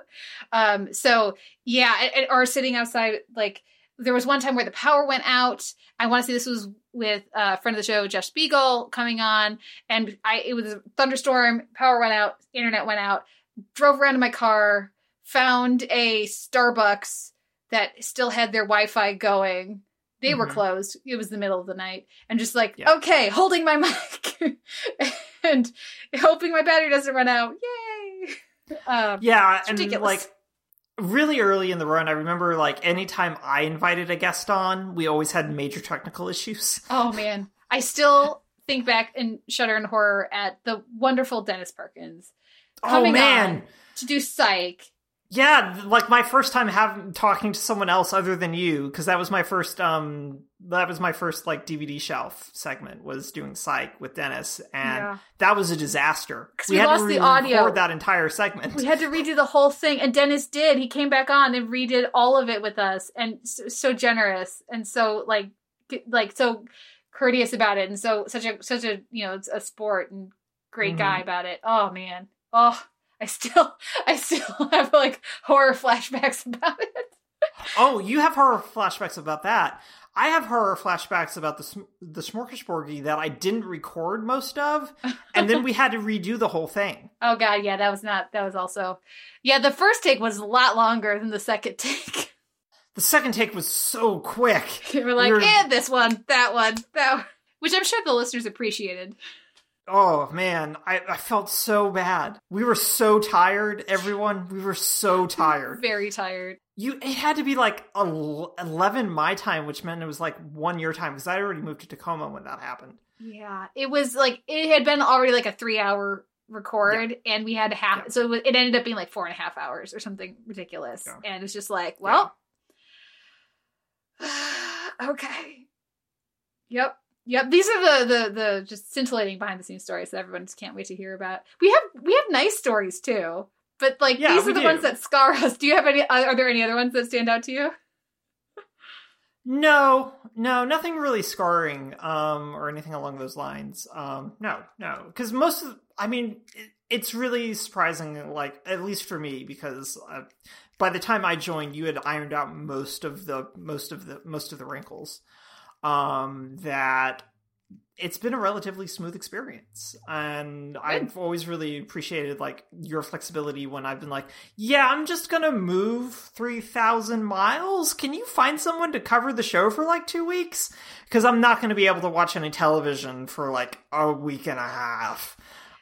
um, so yeah, it- it- or sitting outside, like there was one time where the power went out. I want to say this was with a friend of the show, Jeff Spiegel, coming on, and I it was a thunderstorm. Power went out, internet went out. Drove around in my car, found a Starbucks that still had their Wi-Fi going. They were Mhm. closed. It was the middle of the night, and just like Yeah. okay, holding my (laughs) mic (laughs) and hoping my battery doesn't run out. Yay! (laughs) Um, Yeah, and ridiculous. like really early in the run, I remember like anytime I invited a guest on, we always had major technical issues. Oh man, I still think back and shudder in horror at the wonderful Dennis Perkins Coming oh man. to do Psych. Yeah, like my first time having talking to someone else other than you, because that was my first um that was my first like DVD shelf segment was doing Psych with Dennis, and Yeah. that was a disaster. 'Cause we lost the re-record audio. that entire segment. We had to redo the whole thing, and Dennis did. He came back on and redid all of it with us, and so, so generous and so like like so courteous about it, and so such a such a you know it's a sport and great Mhm. guy about it. Oh man, oh I still, (laughs) I still (laughs) have like horror flashbacks about it. Oh, you have horror flashbacks about that. I have horror flashbacks about the the Smorgasborgy that I didn't record most of, and then we had to redo the whole thing. (laughs) Oh god, yeah, that was not. That was also, yeah. The first take was a lot longer than the second take. The second take was so quick. they were like, You're- eh, this one, that one, that, one. which I'm sure the listeners appreciated. Oh man, I, I felt so bad. We were so tired, everyone. We were so (laughs) tired. Very tired. You, it had to be like eleven my time, which meant it was like one your time because I already moved to Tacoma when that happened. Yeah, it was like it had been already like a three-hour record, and we had to have Yeah. so it ended up being like four and a half hours or something ridiculous, Yeah. and it's just like, well, (sighs) okay, yep, yep. These are the the the just scintillating behind the scenes stories that everyone just can't wait to hear about. We have we have nice stories too, but like Yeah, these are the do. ones that scar us. Do you have any? Are there any other ones that stand out to you? No, no, nothing really scarring, um, or anything along those lines. Um, no, no, because most of, I mean, it, it's really surprising, like at least for me, because uh, by the time I joined, you had ironed out most of the most of the most of the wrinkles. Um, that it's been a relatively smooth experience, and I've always really appreciated like your flexibility when I've been like, yeah, I'm just gonna move 3,000 miles. Can you find someone to cover the show for like two weeks? Because I'm not gonna be able to watch any television for like a week and a half.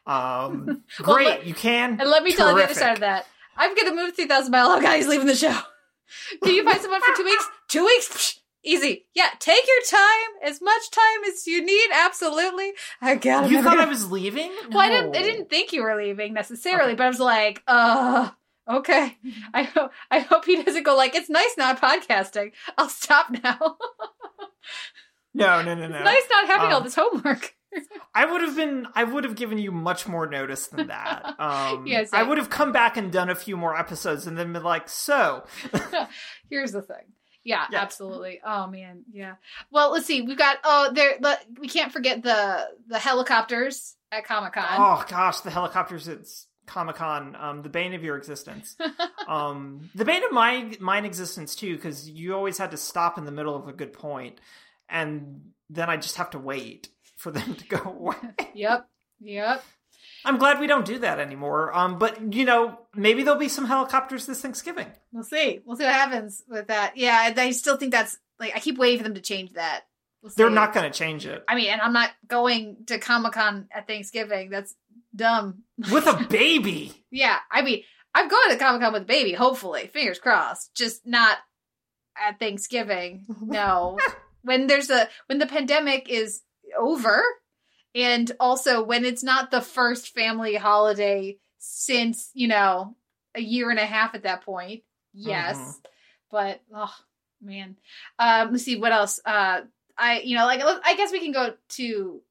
Um, (laughs) Well, great, let- you can. And let me tell you the other side of that. I'm gonna move three thousand mile. Oh, guys, leaving the show. (laughs) Can you find someone for two weeks? Two weeks, easy. Yeah, take your time, as much time as you need. Absolutely. I got. You thought I was leaving? Well, I didn't. I didn't think you were leaving necessarily, Okay. but I was like, uh, okay. (laughs) I hope. I hope he doesn't go like it's nice not podcasting. I'll stop now. No, no, no, (laughs) no. nice not having all Um, this homework. (laughs) I would have been. I would have given you much more notice than that. Um, Yes, I I- would have come back and done a few more episodes, and then been like, "So, Here's the thing. Yeah, Yeah. absolutely. Oh man, yeah. Well, let's see. We've got oh there. The, we can't forget the the helicopters at Comic Con. oh gosh, the helicopters at Comic Con, um, the bane of your existence, (laughs) um, the bane of my mine existence too, because you always had to stop in the middle of a good point, and then I just have to wait for them to go (laughs) away. Yep. Yep. I'm glad we don't do that anymore. Um, but you know, maybe there'll be some helicopters this Thanksgiving. We'll see. We'll see what happens with that. Yeah, and I still think that's like I keep waiting for them to change that. We'll They're not going to change it I mean, and I'm not going to Comic Con at Thanksgiving. That's dumb. (laughs) with a baby. Yeah, I mean, I'm going to Comic Con with a baby. Hopefully, fingers crossed. Just not at Thanksgiving. (laughs) No, when there's a when the pandemic is over, and also when it's not the first family holiday since you know a year and a half at that point. Yes, Mhm. but oh man, um, let's see what else. Uh, I you know like I guess we can go to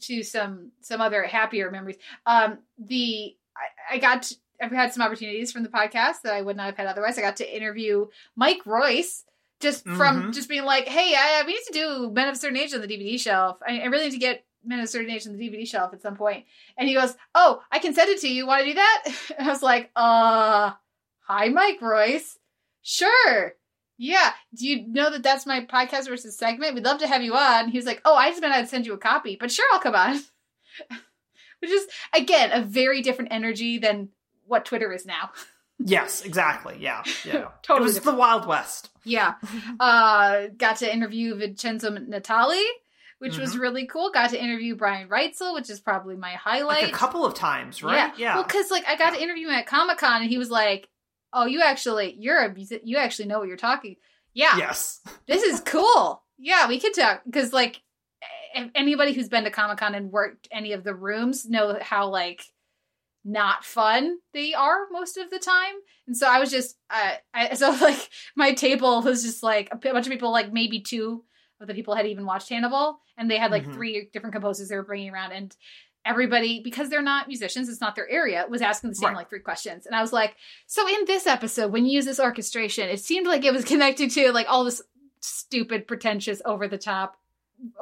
to some some other happier memories. Um, the I, I got to, I've had some opportunities from the podcast that I would not have had otherwise. I got to interview Mike Royce just from Mhm. just being like, hey, I, we need to do Men of a Certain Age on the DVD shelf. I, I really need to get Men of a Certain Age on the DVD shelf at some point. And he goes, oh, I can send it to you. Want to do that? (laughs) And I was like, uh, hi, Mike Royce. Sure. Yeah. Do you know that that's my podcast versus segment? We'd love to have you on. He was like, oh, I just meant I'd send you a copy, but sure, I'll come on. (laughs) Which is, again, a very different energy than what Twitter is now. (laughs) Yes, exactly. Yeah, yeah. Totally It was different. the Wild West. Yeah. Uh, got to interview Vincenzo Natali, which was Mhm. really cool. Got to interview Brian Reitzell, which is probably my highlight. Like a couple of times, right? Yeah. Well, because like I got to interview him at Comic Con, and he was like, "Oh, you actually, you're a. You actually know what you're talking. Yeah, yes. (laughs) this is cool. Yeah, we could talk because like anybody who's been to Comic Con and worked any of the rooms know how like not fun they are most of the time. And so I was just, uh, I so (laughs) like my table was just like a bunch of people, like maybe two of the people had even watched Hannibal, and they had like Mhm. three different composers they were bringing around, and everybody because they're not musicians, it's not their area, was asking the same Right. like three questions, and I was like, so in this episode when you use this orchestration, it seemed like it was connected to like all this stupid, pretentious, over the top,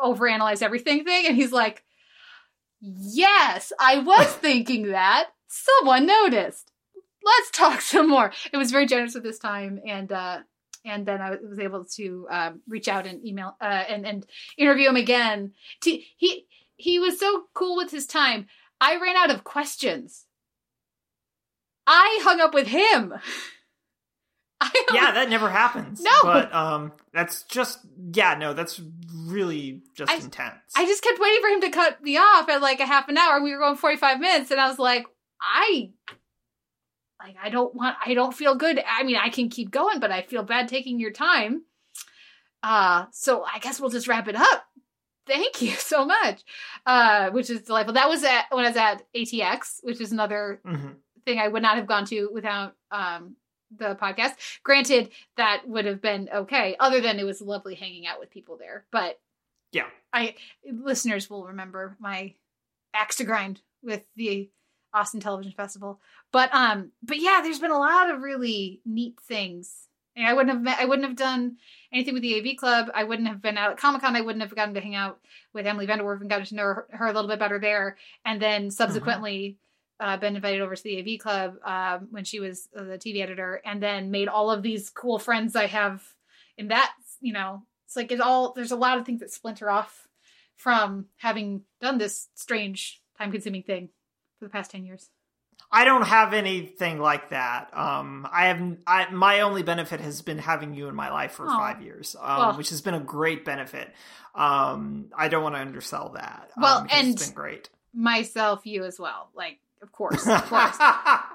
overanalyze everything thing, and he's like. Yes, I was (laughs) thinking that. someone noticed. Let's talk some more. It was very generous at this time, and uh, and then I was able to um, reach out and email uh, and and interview him again. To, he he was so cool with his time. I ran out of questions. I hung up with him. (laughs) Yeah, that never happens. No. But um that's just yeah, no, that's really just I- intense. I just kept waiting for him to cut me off at like a half an hour. We were going 45 minutes and I was like, I like I don't want I don't feel good. I mean, I can keep going, but I feel bad taking your time. Uh so I guess we'll just wrap it up. Thank you (laughs) so much. Uh which is delightful. That was at when I was at ATX, which is another Mhm. thing I would not have gone to without um the podcast. Granted, that would have been okay, other than it was lovely hanging out with people there. But Yeah. I listeners will remember my axe to grind with the Austin Television Festival. But um, but yeah, there's been a lot of really neat things. And I wouldn't have met, I wouldn't have done anything with the AV Club. I wouldn't have been out at Comic Con. I wouldn't have gotten to hang out with Emily VanDerWerff and gotten to know her, her a little bit better there. And then subsequently, uh, been invited over to the AV Club um, when she was uh, the TV editor, and then made all of these cool friends I have in that. You know, it's like it all. There's a lot of things that splinter off from having done this strange, time-consuming thing for the past ten years. I don't have anything like that. Um, I have I, my only benefit has been having you in my life for Aw. five years, um, Well- which has been a great benefit. Um, I don't want to undersell that. um, Well, and- it's been great. Myself, you as well. Like, of course, of (laughs) course.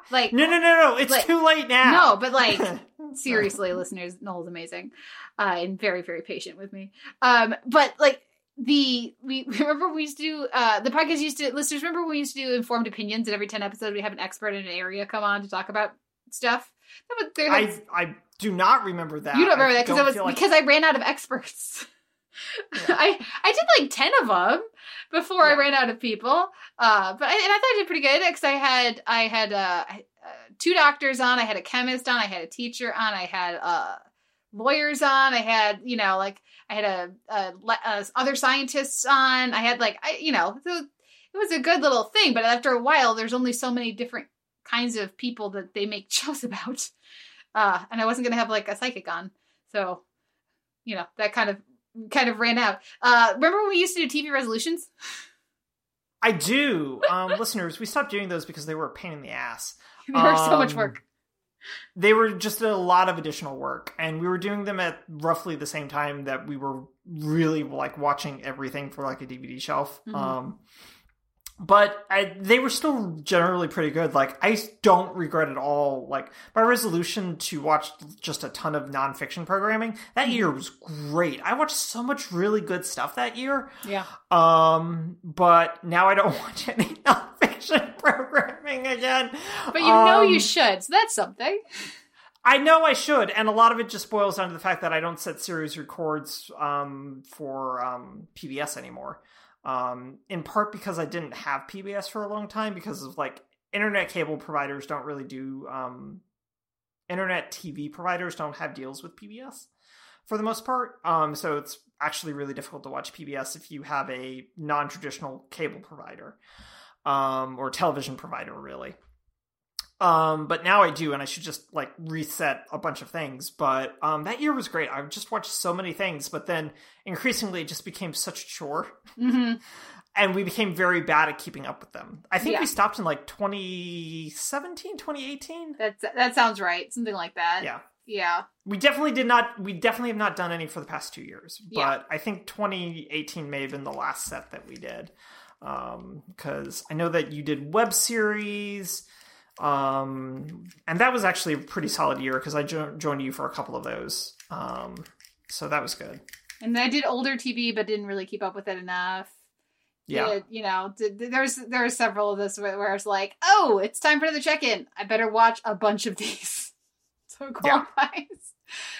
Like, no, no, no, no! It's like- too late now. No, but like (laughs) seriously, listeners, Noel's amazing, uh, and very, very patient with me. Um, but like the we (laughs) remember we used to do uh the podcast used to listeners remember when we used to do informed opinions and every 10 episodes we have an expert in an area come on to talk about stuff that was I I do not remember that. you don't remember I that because I was like- because I ran out of experts. (laughs) I I did like ten of them before I ran out of people. Uh, but I, and I thought I did pretty good because I had I had uh, uh, two doctors on, I had a chemist on, I had a teacher on, I had uh lawyers on, I had you know like I had a, a, uh other scientists on, I had like I you know so it was a good little thing. But after a while, there's only so many different kinds of people that they make (laughs) shows about. Uh, and I wasn't gonna have like a psychic on, so you know that kind of kind of ran out. Uh, remember when we used to do TV resolutions? I do. Um, (laughs) listeners, we stopped doing those because they were a pain in the ass. they were so much Um, work. They were just a lot of additional work, and we were doing them at roughly the same time that we were really like watching everything for like a DVD shelf. Mhm. Um, but I, they were still generally pretty good. Like I don't regret at all. Like my resolution to watch just a ton of nonfiction programming that year was great. I watched so much really good stuff that year. Yeah, Um, but now I don't (laughs) watch any nonfiction (laughs) programming again. but you know you Um, should. So that's something. I know I should, and a lot of it just boils down to the fact that I don't set series records um, for um, PBS anymore. Um, in part because I didn't have PBS for a long time because of like internet cable providers don't really do um, internet TV providers don't have deals with PBS for the most part. Um, so it's actually really difficult to watch PBS if you have a non-traditional cable provider um, or television provider, really. Um, but now I do, and I should just like reset a bunch of things. But um, that year was great. I just watched so many things, but then increasingly it just became such a chore, hmm (laughs) and we became very bad at keeping up with them. I think Yeah. we stopped in like 2017, 2018. That's that sounds right. Something like that. Yeah. Yeah. We definitely did not. We definitely have not done any for the past two years. But Yeah. I think 2018 may have been the last set that we did, because I know that you did web series, um, and that was actually a pretty solid year because I jo- joined you for a couple of those. Um, so that was good. And I did older TV, but didn't really keep up with it enough. Yeah. Did, you know, did, there's there are several of this where, where it's like, oh, it's time for the check-in. I better watch a bunch of these. (laughs) So it Yeah.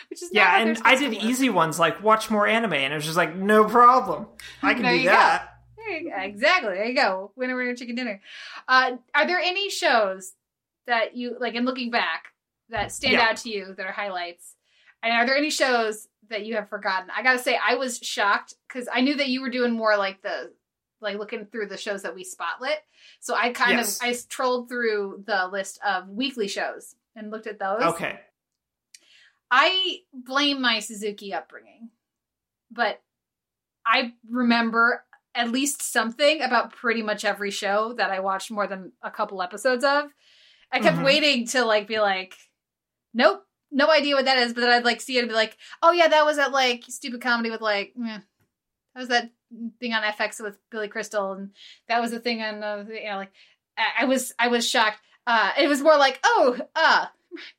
Which is not Yeah, and I did easy ones like watch more anime, and it was just like no problem. I can There do you go. that. There you go. Exactly. There you go. Winner, winner, chicken dinner. Uh, are there any shows that you like in looking back that stand Yeah. out to you that are highlights? And are there any shows that you have forgotten? I gotta say, I was shocked because I knew that you were doing more like the like looking through the shows that we spotlit. So I kind Yes. of I trolled through the list of weekly shows and looked at those. Okay. I blame my Suzuki upbringing, but I remember at least something about pretty much every show that I watched more than a couple episodes of. I kept Mhm. waiting to like be like, nope, no idea what that is. But then I'd like see it and be like, oh yeah, that was that like stupid comedy with like, eh, that was that thing on FX with Billy Crystal, and that was the thing on uh, you know like I, I was I was shocked. Uh, it was more like, oh, uh,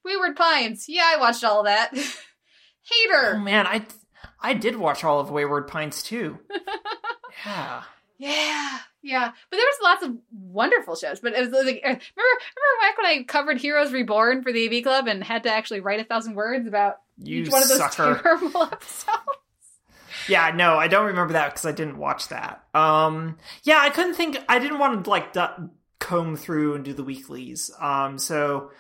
Wayward Pines. Yeah, I watched all of that. (laughs) Hater. Oh man, I I did watch all of Wayward Pines too. (laughs) yeah. Yeah, yeah. But there was lots of wonderful shows. But it was like, uh, remember, remember back when I covered Heroes Reborn for the AV Club and had to actually write a thousand words about You each one of those sucker. (laughs) terrible episodes. Yeah, no, I don't remember that because I didn't watch that. Um, yeah, I couldn't think. I didn't want to like comb through and do the weeklies. Um, so,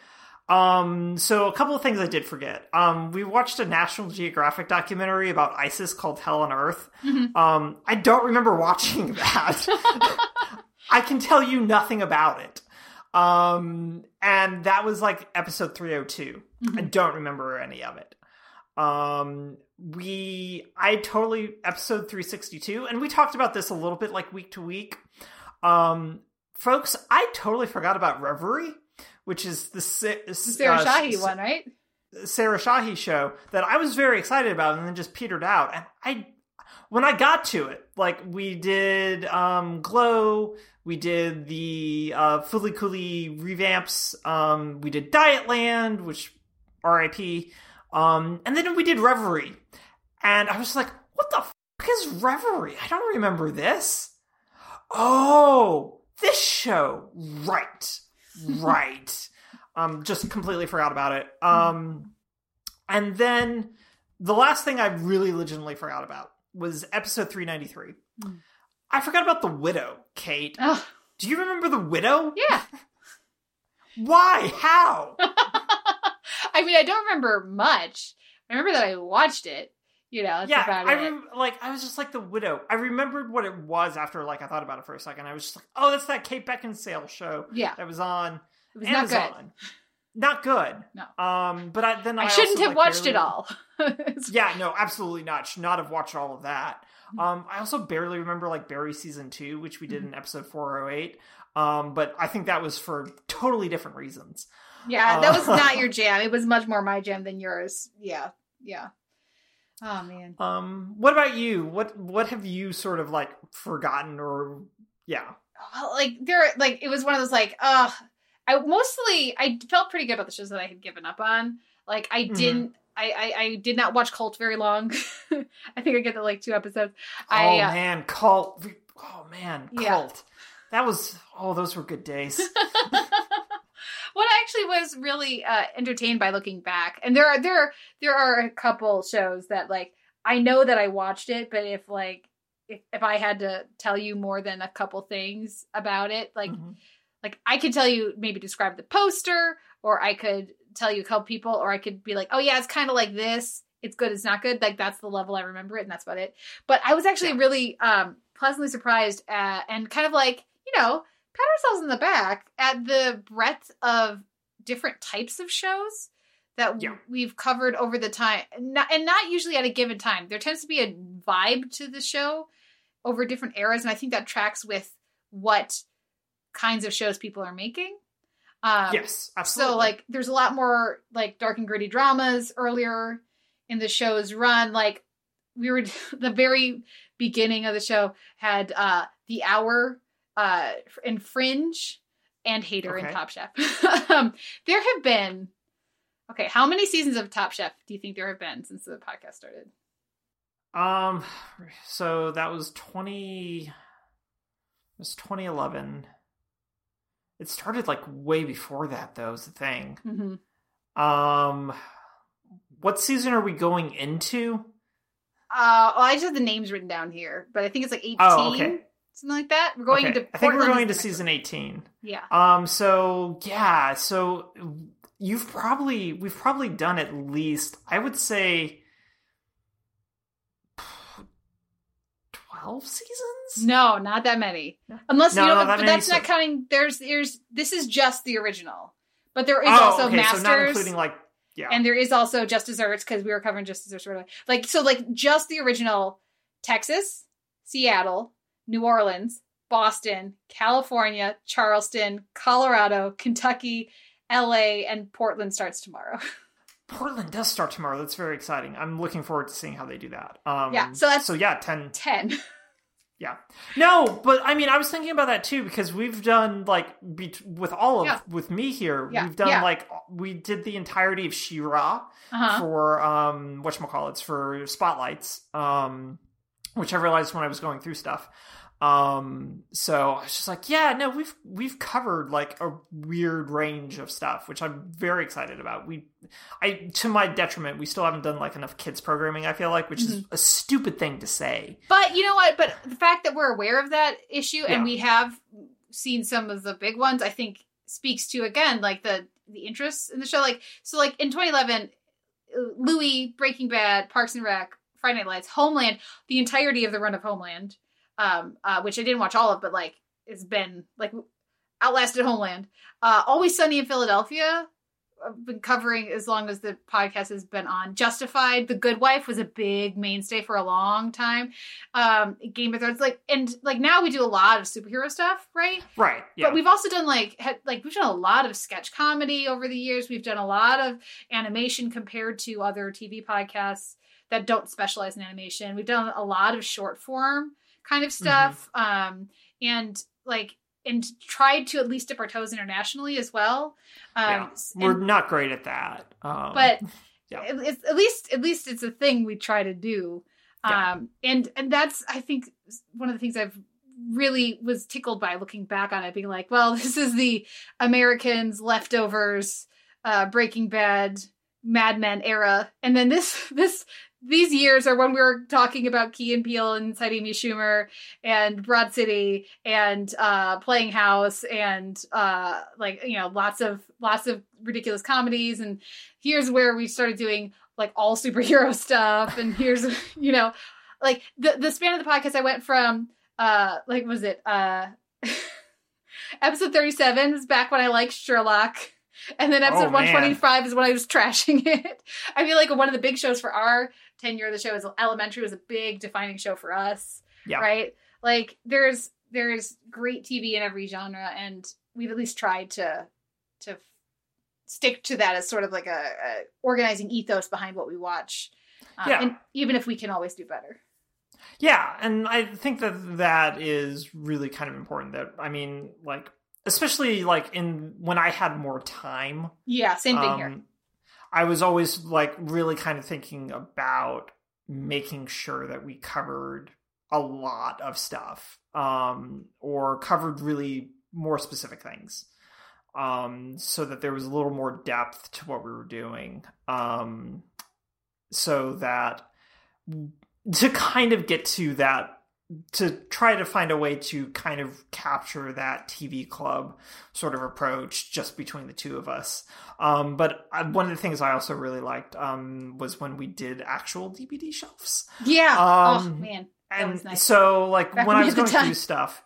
um, so a couple of things I did forget. Um, we watched a National Geographic documentary about ISIS called Hell on Earth. Mhm. Um, I don't remember watching (laughs) that. I can tell you nothing about it. Um, and that was like episode 302. I don't remember any of it. Um, we, I totally, episode 362, and we talked about this a little bit like week to week. Um, folks, I totally forgot about Reverie, which is the Sa- Sarah uh, Shahi one, right? Sarah Shahi show that I was very excited about and then just petered out. And I, when I got to it, like we did um, Glow, we did the uh, Fooly Cooly revamps, um, we did Dietland, which RIP, um, and then we did Reverie. And I was like, what the fuck is Reverie? I don't remember this. Oh, this show. Right. Right. um, just completely forgot about it. Um, and then the last thing I really legitimately forgot about was episode 393. Mm. I forgot about the widow, Kate. Oh, Do you remember the widow? yeah. (laughs) Why? How? (laughs) I mean, I don't remember much. I remember that I watched it. You know, that's yeah, about I it. rem- like I was just like the widow. I remembered what it was after like I thought about it for a second. I was just like, oh, that's that Kate Beckinsale show yeah, that was on it was not good. Not good. No. Um, but I, then I, I shouldn't also, have like, watched it all. (laughs) Yeah, no, absolutely not. Should not have watched all of that. Mm-hmm. Um, I also barely remember like Barry season two, which we did Mm-hmm. in episode four oh eight. Um, but I think that was for totally different reasons. Yeah, that was Uh, not your (laughs) jam. It was much more my jam than yours. Yeah, yeah. Oh man. Um, what about you? What what have you sort of like forgotten or yeah? Well, like there, like it was one of those like, uh, I mostly I felt pretty good about the shows that I had given up on. Like I Mhm. didn't. I, I, I did not watch Cult very long. (laughs) I think I get to like two episodes. oh I uh, man, cult. Oh man, Yeah. cult. That was oh, those were good days. (laughs) what I actually was really uh, entertained by looking back, and there are there there are a couple shows that like I know that I watched it, but if like if, if I had to tell you more than a couple things about it, like Mhm. like I could tell you maybe describe the poster, or I could tell you a couple people, or I could be like, oh yeah, it's kind of like this. It's good. It's not good. Like that's the level I remember it, and that's about it. But I was actually Yeah. really um, pleasantly surprised at, and kind of like you know pat ourselves in the back at the breadth of different types of shows that Yeah. we've covered over the time, not, and not usually at a given time. There tends to be a vibe to the show over different eras, and I think that tracks with what kinds of shows people are making. Um, yes, absolutely. so like there's a lot more like dark and gritty dramas earlier in the show's run. Like we were (laughs) the very beginning of the show had uh the hour uh in Fringe and Hater in Okay. Top Chef. (laughs) um, there have been okay, how many seasons of Top Chef do you think there have been since the podcast started? Um, so that was twenty. It was twenty eleven. It started like way before that, though. Is the thing. Mm-hmm. Um, what season are we going into? Uh, well, I just have the names written down here, but I think it's like 18, Oh, okay. Something like that. We're going Okay, into I think we're going to season eighteen. Yeah. Um, so yeah, so you've probably we've probably done at least I would say 12 seasons? No, not that many. Unless No, you know, no, that but many that's not so- counting. There's, there's. This is just the original, but there is oh, also okay, Masters, so not including like yeah. and there is also Just Desserts because we were covering Just Desserts. Right away. Like so, like just the original. Texas, Seattle, New Orleans, Boston, California, Charleston, Colorado, Kentucky, L.A., and Portland starts tomorrow. (laughs) Portland does start tomorrow. That's very exciting. I'm looking forward to seeing how they do that. Um, Yeah, so that's- so yeah, ten. Ten. (laughs) Yeah, no, but I mean, I was thinking about that too because we've done like be- with all of Yeah. with me here. Yeah, We've done yeah. like we did the entirety of She-Ra Uh-huh. for um whatchamacallits for spotlights. Um, which I realized when I was going through stuff. Um, so I was just like, yeah, no, we've we've covered like a weird range of stuff, which I'm very excited about. We, I to my detriment, we still haven't done like enough kids programming. I feel like, which is Mm-hmm. a stupid thing to say. But you know what? But the fact that we're aware of that issue Yeah. and we have seen some of the big ones, I think speaks to again like the the interest in the show. Like so, like in 2011, uh, Louie, Breaking Bad, Parks and Rec, Friday Night Lights, Homeland, the entirety of the run of Homeland, um, uh, which I didn't watch all of, but like it's been like outlasted Homeland. Uh, Always Sunny in Philadelphia. I've been covering as long as the podcast has been on. Justified, The Good Wife was a big mainstay for a long time. Um, Game of Thrones, like, and like now we do a lot of superhero stuff, right? Right? Yeah. But we've also done like had, like we've done a lot of sketch comedy over the years. We've done a lot of animation compared to other TV podcasts that don't specialize in animation. We've done a lot of short form kind of stuff, um, and like and tried to at least dip our toes internationally as well. Um, yeah. We're and- not great at that. Um, but (laughs) yeah. it- at least at least it's a thing we try to do Yeah. um and and that's i think one of the things i've really was tickled by looking back on it being like well (laughs) this is the americans leftovers uh breaking bad mad men era and then this (laughs) this these years are when we were talking about Key and Peele and Amy Schumer and Broad City and uh, Playing House and uh, like you know lots of lots of ridiculous comedies. And here's where we started doing like all superhero (laughs) stuff. And here's you know like the the span of the podcast I went from uh like was it uh (laughs) episode 37 is back when I liked Sherlock. And then episode Oh, 125 is when I was (laughs) trashing it. I feel like one of the big shows for our tenure of the show is Elementary was a big defining show for us. Yeah. Right? Like there's there's great TV in every genre and we've at least tried to to stick to that as sort of like a, a organizing ethos behind what we watch. Um, Yeah. And even if we can always do better. Yeah, and I think that that is really kind of important. That I mean, like especially like in when I had more time. Yeah, same thing here. I was always like really kind of thinking about making sure that we covered a lot of stuff, um, or covered really more specific things, um, so that there was a little more depth to what we were doing, um, so that to kind of get to that to try to find a way to kind of capture that TV club sort of approach just between the two of us. Um, but I, one of the things I also really liked um, was when we did actual DVD shelves. Yeah. oh um, man. That And was nice. so, like, Back when I was going through stuff,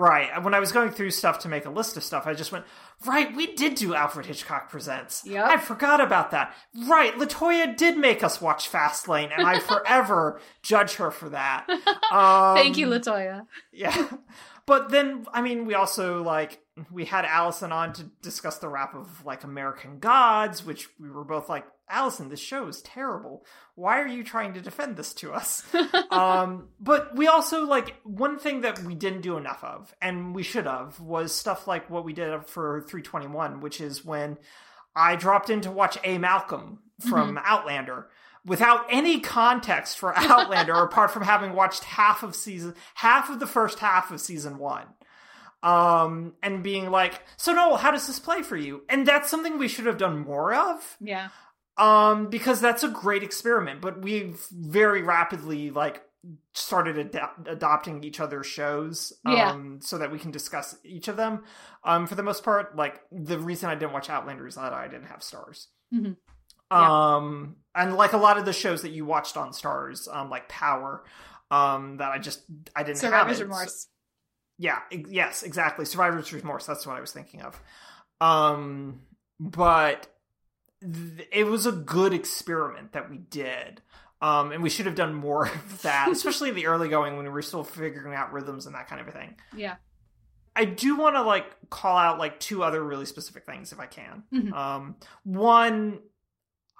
right, when I was going through stuff to make a list of stuff, I just went, right, we did do Alfred Hitchcock Presents. Yep. I forgot about that. Right, Latoya did make us watch Fastlane, and I (laughs) forever judge her for that. Um, (laughs) Thank you, Latoya. yeah. (laughs) But then, I mean, we also, like, we had Allison on to discuss the rap of, like, American Gods, which we were both like, Allison, this show is terrible. Why are you trying to defend this to us? (laughs) um, but we also, like, one thing that we didn't do enough of, and we should have, was stuff like what we did for 321, which is when I dropped in to watch A. Malcolm from Outlander without any context for Outlander (laughs) apart from having watched half of season half of the first half of season 1 um and being like so Noel how does this play for you and that's something we should have done more of Yeah. Um because that's a great experiment but we've very rapidly like started ad- adopting each other's shows um Yeah. so that we can discuss each of them um for the most part like the reason i didn't watch outlander is that i didn't have Starz Mhm. um and like a lot of the shows that you watched on Starz um like power um, that I just I didn't Survivor's have it. remorse. Yeah, ex- yes, exactly. Survivor's remorse. That's what I was thinking of. Um, but it was a good experiment that we did. Um, and we should have done more of (laughs) that, especially in the early going when we were still figuring out rhythms and that kind of a thing. Yeah. I do want to like call out like two other really specific things if I can. Mhm. Um, one,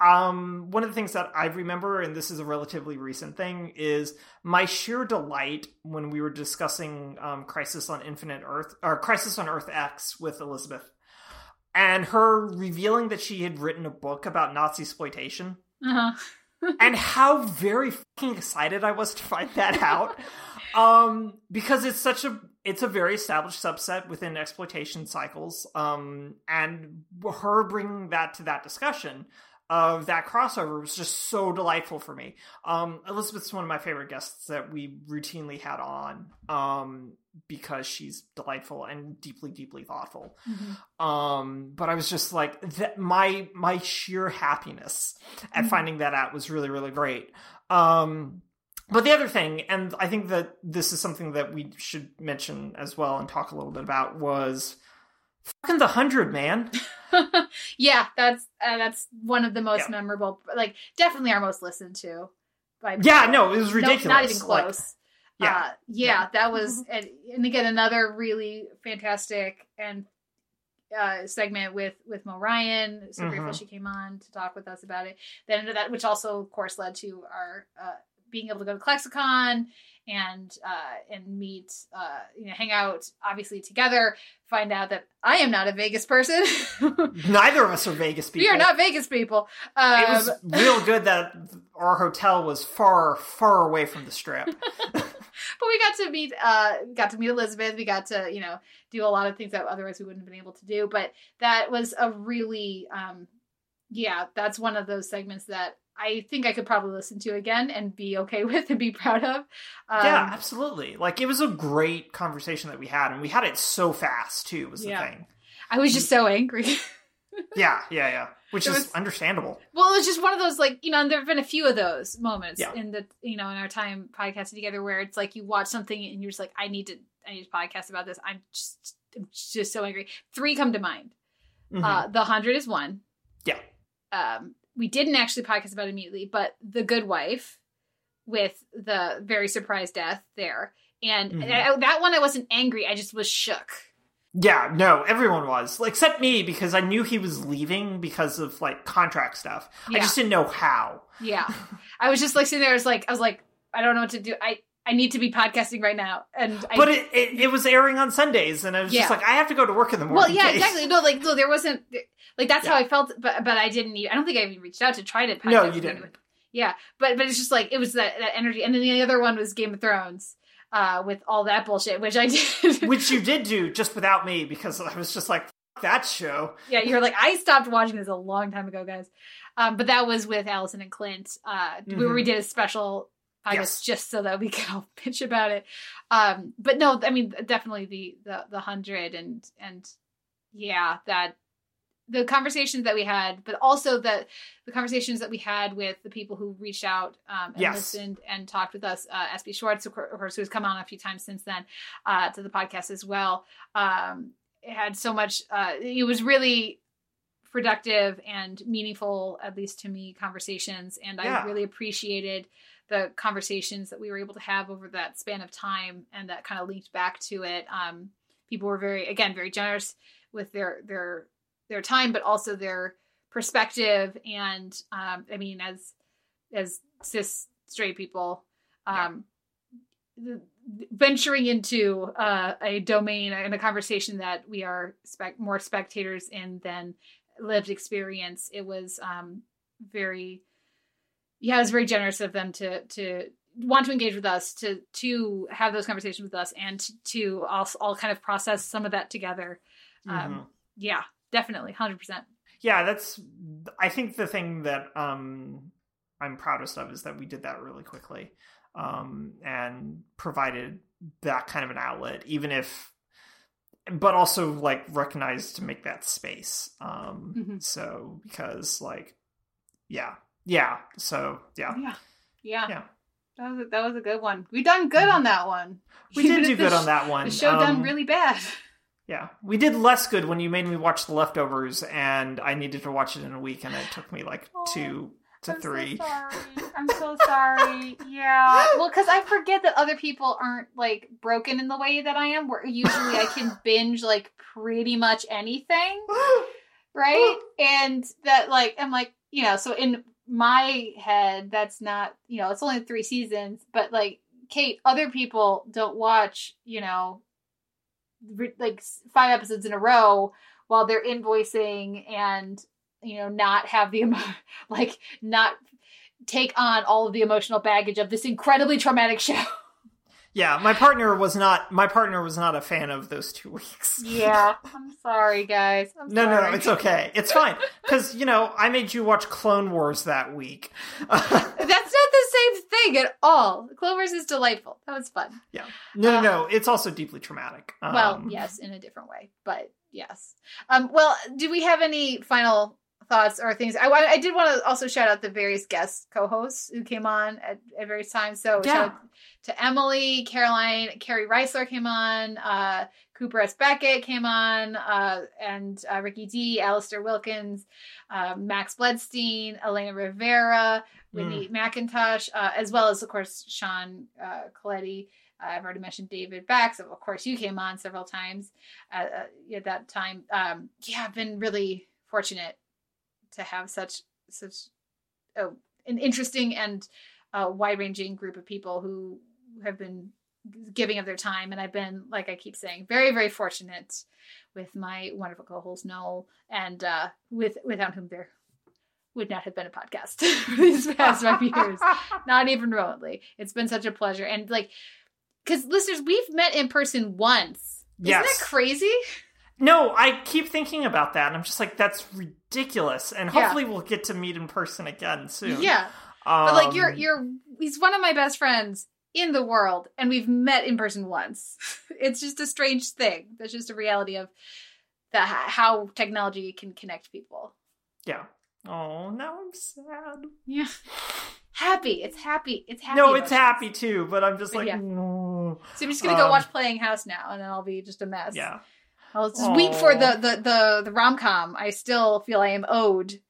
um, one of the things that I remember, and this is a relatively recent thing, is my sheer delight when we were discussing um, Crisis on Infinite Earth or Crisis on Earth X with Elizabeth, and her revealing that she had written a book about Nazi exploitation Uh-huh. (laughs) and how very fucking excited I was to find that out. um, because it's such a it's a very established subset within exploitation cycles. Um, and her bringing that to that discussion of that crossover was just so delightful for me. Um, Elizabeth's one of my favorite guests that we routinely had on. Um, because she's delightful and deeply, deeply thoughtful Mhm. um but i was just like that my my sheer happiness at Mhm. finding that out was really really great um but the other thing and i think that this is something that we should mention as well and talk a little bit about was fucking the hundred man (laughs) (laughs) yeah, that's uh, that's one of the most Yeah. memorable, like definitely our most listened to. By yeah no it was No, ridiculous not even Like, close. yeah uh, yeah, that was, and, and again another really fantastic and uh, segment with with Mo Ryan. So grateful Mhm. she came on to talk with us about it. Then that, which also of course led to our uh, being able to go to ClexaCon and uh, and meet, uh, you know, hang out obviously together. Find out that I am not a Vegas person. (laughs) neither of us are vegas people we are not Vegas people. Um, it was real (laughs) good that our hotel was far far away from the strip (laughs) but we got to meet uh got to meet elizabeth we got to you know do a lot of things that otherwise we wouldn't have been able to do but that was a really um yeah that's one of those segments that i think i could probably listen to again and be okay (laughs) with and be proud of um, yeah, absolutely. Like it was a great conversation that we had, and we had it so fast too. Was the Yeah. thing. i was just so angry (laughs) Yeah, yeah, yeah. Which It is was- understandable. well it was just one of those like you know and there have been a few of those moments Yeah. in the you know in our time podcasting together where it's like you watch something and you're just like i need to i need to podcast about this i'm just i'm just so angry three come to mind Mhm. Uh, the hundred is one. Yeah. Um, we didn't actually podcast about it immediately, but the Good Wife with the very surprise death there, and Mhm. I- that one I wasn't angry. I just was shook. yeah, no, everyone was except me because I knew he was leaving because of like contract stuff. I just didn't know how. Yeah, I was just like sitting there. I was like, I was like, I don't know what to do. I I need to be podcasting right now, and I, But it, it it was airing on Sundays, and I was Yeah. just like, I have to go to work in the morning. well, yeah, Kate. exactly. No, like no, there wasn't like that's how I felt, but but I didn't. Even, I don't think I even reached out to try to. Podcast No, you didn't. anyone. Yeah, but but it's just like it was that that energy, and then the other one was Game of Thrones. Uh, with all that bullshit, which I (laughs) did. Which you did do just without me because I was just like, that show. yeah, you're like, I stopped watching this a long time ago, guys. Um, but that was with Allison and Clint. Uh, where Mhm. we did a special podcast Yes. just so that we (laughs) can all bitch about it. Um, but no, I mean, definitely the the the hundred and and yeah, that the conversations that we had, but also the the conversations that we had with the people who reached out um, and Yes. listened and talked with us. Uh, SB Schwartz, of course, who's come on a few times since then uh, to the podcast as well. Um, it had so much. Uh, it was really productive and meaningful, at least to me, conversations, and Yeah. I really appreciated the conversations that we were able to have over that span of time, and that kind of linked back to it. Um, people were very, again, very generous with their their their time, but also their perspective. And um, I mean, as as cis straight people, um, the- venturing into uh, a domain and a conversation that we are spec- more spectators in than lived experience, it was um, very, yeah, it was very generous of them to to want to engage with us, to to have those conversations with us, and to, to all all kind of process some of that together. Um, Mhm. Yeah, definitely, hundred percent. yeah that's i think the thing that um i'm proudest of is that we did that really quickly um and provided that kind of an outlet even if but also like recognized to make that space um Mhm. so because like yeah yeah so yeah Yeah, yeah, Yeah. That was a, that was a good one. We done good on that one. We did do good sh- on (laughs) that one. The show done Um, really bad. Yeah, we did less good when you made me watch The Leftovers, and I needed to watch it in a week, and it took me like Oh, two to I'm three. So sorry. I'm so sorry. (laughs) Yeah. Well, because I forget that other people aren't like broken in the way that I am. Where usually I can (laughs) binge like pretty much anything, (gasps) right? And that like I'm like you know. So in my head, that's not you know. It's only three seasons, but like Kate, other people don't watch you know re- like five episodes in a row while they're invoicing and you know not have the emo- (laughs) like not take on all of the emotional baggage of this incredibly traumatic (laughs) show. Yeah, my partner was not. My partner was not a fan of those two (laughs) weeks. Yeah, I'm sorry, guys. I'm No, no, sorry. no, it's okay. It's fine because you know I made you watch Clone Wars that week. (laughs) That's not the same thing at all. Clone Wars is delightful. That was fun. yeah, no, no, no. It's also deeply traumatic. well, Um, yes, in a different way, but yes. Um, well, do we have any final thoughts or things? I, I did want to also shout out the various guest co-hosts who came on at, at various times. So Yeah. shout out to Emily, Caroline, Carrie Reisler came on, uh, Cooper S. Beckett came on, uh, and uh, Ricky D, Alistair Wilkins, uh, Max Bledstein, Elena Rivera, Whitney McIntosh, uh, as well as, of course, Sean uh, Coletti. Uh, I've already mentioned David Bax. Of course, you came on several times at, uh, at that time. Um, yeah, I've been really fortunate to have such such oh, an interesting and uh, wide ranging group of people who have been giving of their time, and I've been, like I keep saying, very very fortunate with my wonderful co-host Noel, and uh, with without whom there would not have been a podcast (laughs) these past five years (laughs) not even remotely. It's been such a pleasure. And like, because listeners, we've met in person once. Yes. Isn't that crazy? No, I keep thinking about that, and I'm just like, that's ridiculous. And Yeah. hopefully, we'll get to meet in person again soon. Yeah. But like, you're Um, you're he's one of my best friends in the world, and we've met in person once. (laughs) it's just a strange thing. That's just a reality of the how technology can connect people. yeah. Oh, now I'm sad. Yeah. Happy. It's happy. It's happy. no, it's happy too, but I'm just But like, yeah. no. So I'm just gonna go Um, watch Playing House now, and then I'll be just a mess. Yeah. I'll just weep for the the the, the rom com. I still feel I am owed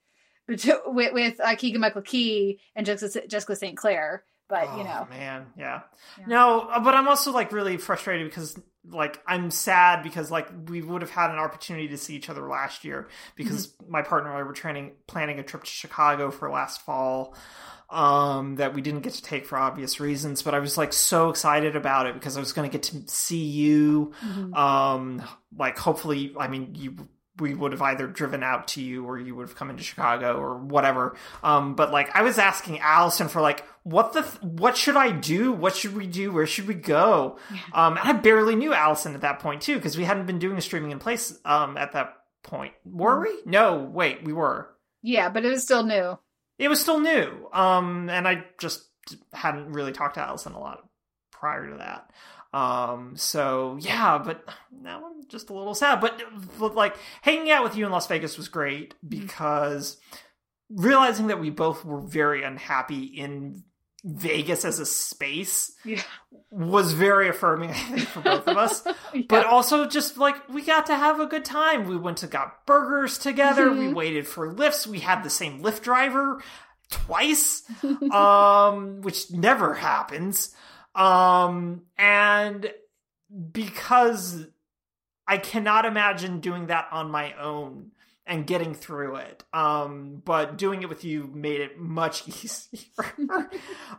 to, (laughs) with with uh, Keegan Michael Key and Jessica, Jessica St. Clair. But you Oh, know, man, yeah. Yeah. No, uh, but I'm also like really frustrated because like I'm sad because like we would have had an opportunity to see each other last year because Mm-hmm. my partner and I were training planning a trip to Chicago for last fall um that we didn't get to take for obvious reasons but I was like so excited about it because I was going to get to see you Mm-hmm. um like hopefully I mean you we would have either driven out to you or you would have come into Chicago or whatever. Um, but like I was asking Allison for like what the th- what should I do? What should we do? Where should we go? Um, and I barely knew Allison at that point too because we hadn't been doing a streaming in place um at that point. Were we? No, wait, we were. yeah, but it was still new. It was still new. Um, and I just hadn't really talked to Allison a lot prior to that. Um, so yeah, but now I'm just a little sad. But, but like hanging out with you in Las Vegas was great because realizing that we both were very unhappy in Vegas as a space Yeah. was very affirming, I think, for both of us. (laughs) But also just like we got to have a good time. We went to got burgers together. We Mhm. waited for lifts. We had the same lift driver twice, (laughs) um, which never happens. Um, and because I cannot imagine doing that on my own and getting through it. Um, but doing it with you made it much (laughs) easier.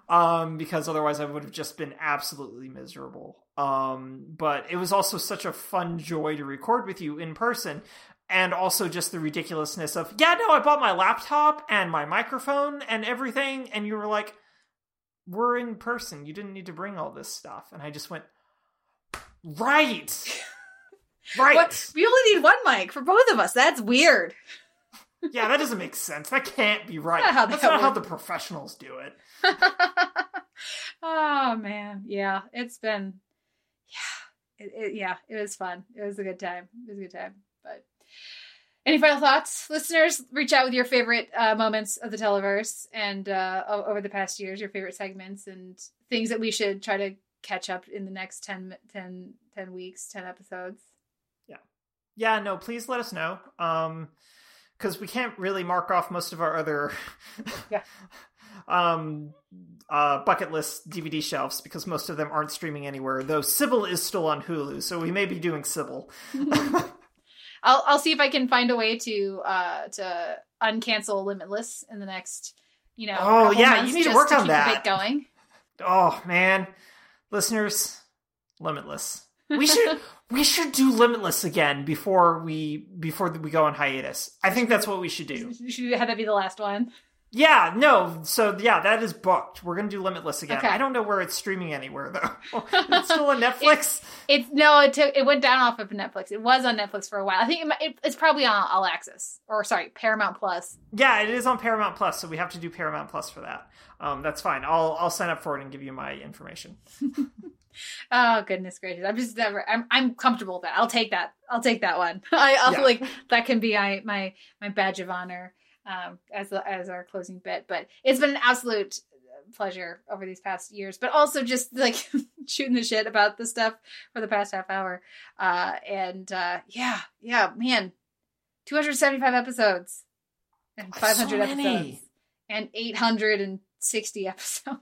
um, because otherwise I would have just been absolutely miserable. Um, but it was also such a fun joy to record with you in person. And also just the ridiculousness of, yeah, no, I bought my laptop and my microphone and everything. And you were like, we're in person. You didn't need to bring all this stuff. And I just went, right. Right. What? We only need one mic for both of us. That's weird. Yeah, that doesn't make sense. That can't be right. Not That's that not how the professionals do it. (laughs) oh man, yeah, it's been, yeah, it, it, yeah, it was fun. It was a good time. It was a good time. But Any final thoughts, listeners? Reach out with your favorite uh, moments of the Televerse and uh, over the past years, your favorite segments and things that we should try to catch up in the next 10, 10, 10 weeks, 10 episodes. Yeah, no, please let us know. Um because we can't really mark off most of our other Yeah. (laughs) um uh bucket list DVD shelves because most of them aren't streaming anywhere, though Sybil is still on Hulu, so we may be doing Sybil. (laughs) I'll I'll see if I can find a way to uh to uncancel Limitless in the next, you know. Oh, yeah, you need to work on keep that. Going. oh man. Listeners, Limitless. We should we should do Limitless again before we before we go on hiatus. I think that's what we should do. (laughs) Should have that be the last one? Yeah, no. So yeah, that is booked. We're gonna do Limitless again. Okay. I don't know where it's streaming anywhere though. (laughs) it's still on Netflix. It's no, it took it went down off of Netflix. It was on Netflix for a while. I think it, it, it's probably on All Access or sorry, Paramount Plus. yeah, it is on Paramount Plus, so we have to do Paramount Plus for that. Um, that's fine. I'll I'll sign up for it and give you my information. (laughs) Oh goodness gracious! I'm just never. I'm I'm comfortable with that. I'll take that. I'll take that one. (laughs) I, I'll Yeah. like that can be my my my badge of honor um, as the, as our closing bit. But it's been an absolute pleasure over these past years. But also just like (laughs) shooting the shit about the stuff for the past half hour. Uh, and uh, yeah, yeah, man, 275 episodes and 500 many. episodes and 860 (laughs) episodes.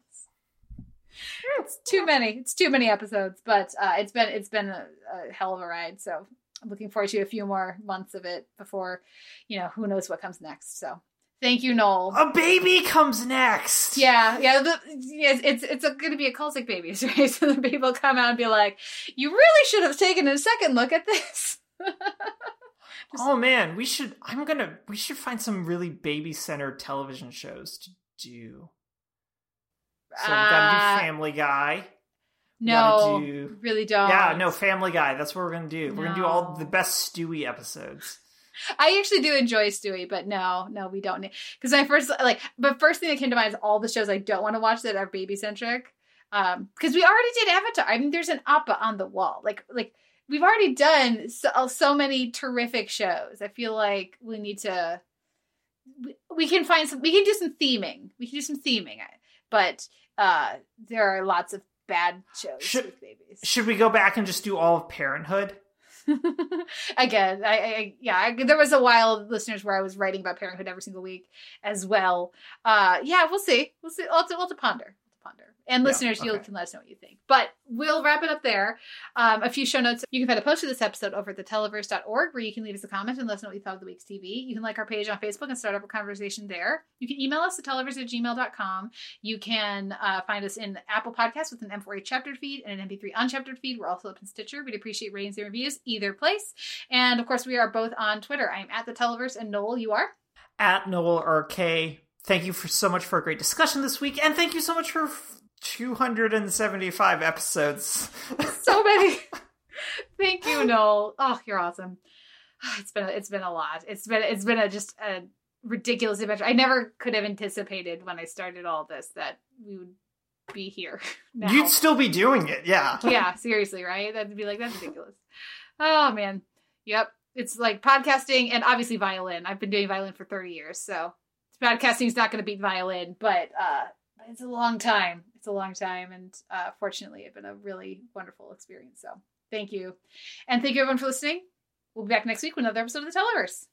It's too many. It's too many episodes, but uh, it's been it's been a, a hell of a ride. So I'm looking forward to a few more months of it before, you know, who knows what comes next. So thank you, Noel. A baby comes next. Yeah, yeah, the, it's it's going to be a Kulzick baby, (laughs) right? So the people come out and be like, "You really should have taken a second look at this." (laughs) Oh man, we should. I'm gonna. We should find some really baby centered television shows to do. So we gotta Uh, do Family Guy. No, do- really don't. Yeah, no, Family Guy. That's what we're gonna do. We're gonna do all the best Stewie episodes. I actually do enjoy Stewie, but no, no, we don't. need Because I first like, but first thing that came to mind is all the shows I don't want to watch that are baby centric. Um, because we already did Avatar. I mean, there's an Appa on the wall. Like, like we've already done so, so many terrific shows. I feel like we need to. We, we can find some. We can do some theming. We can do some theming, but uh, there are lots of bad shows Should- with babies. Should we go back and just do all of Parenthood? (laughs) Again, I, I yeah, I, there was a while, listeners, where I was writing about parenthood every single week as well. Uh, yeah, we'll see. We'll see. I'll have to, we'll have to ponder. We'll have to ponder. And Yeah, listeners, you can let us know what you think. But we'll wrap it up there. Um, a few show notes. You can find a post of this episode over at theteleverse.org where you can leave us a comment and let us know what you thought of the week's TV. You can like our page on Facebook and start up a conversation there. You can email us at televerse at gmail.com. You can uh, find us in Apple Podcasts with an M4A chaptered feed and an MP3 unchaptered feed. We're also up in Stitcher. We'd appreciate ratings and reviews either place. And of course, we are both on Twitter. I'm at the Televerse, and Noel, you are. At Noel RK. Thank you for so much for a great discussion this week, and thank you so much for 275 episodes. (laughs) So many. Thank you, Noel. Oh, you're awesome. (sighs) It's been it's been a lot. It's been it's been a just a ridiculous adventure. I never could have anticipated when I started all this that we would be here (laughs) now. You'd still be doing it, yeah. yeah, seriously, right? That'd be like that's ridiculous. Oh man, yep. It's like podcasting and obviously violin. I've been doing violin for thirty years, so podcasting is not going to beat violin, but uh, it's a long time. It's a long time, and uh, fortunately, it's been a really wonderful experience. So thank you, and thank you everyone for listening. We'll be back next week with another episode of the Televerse.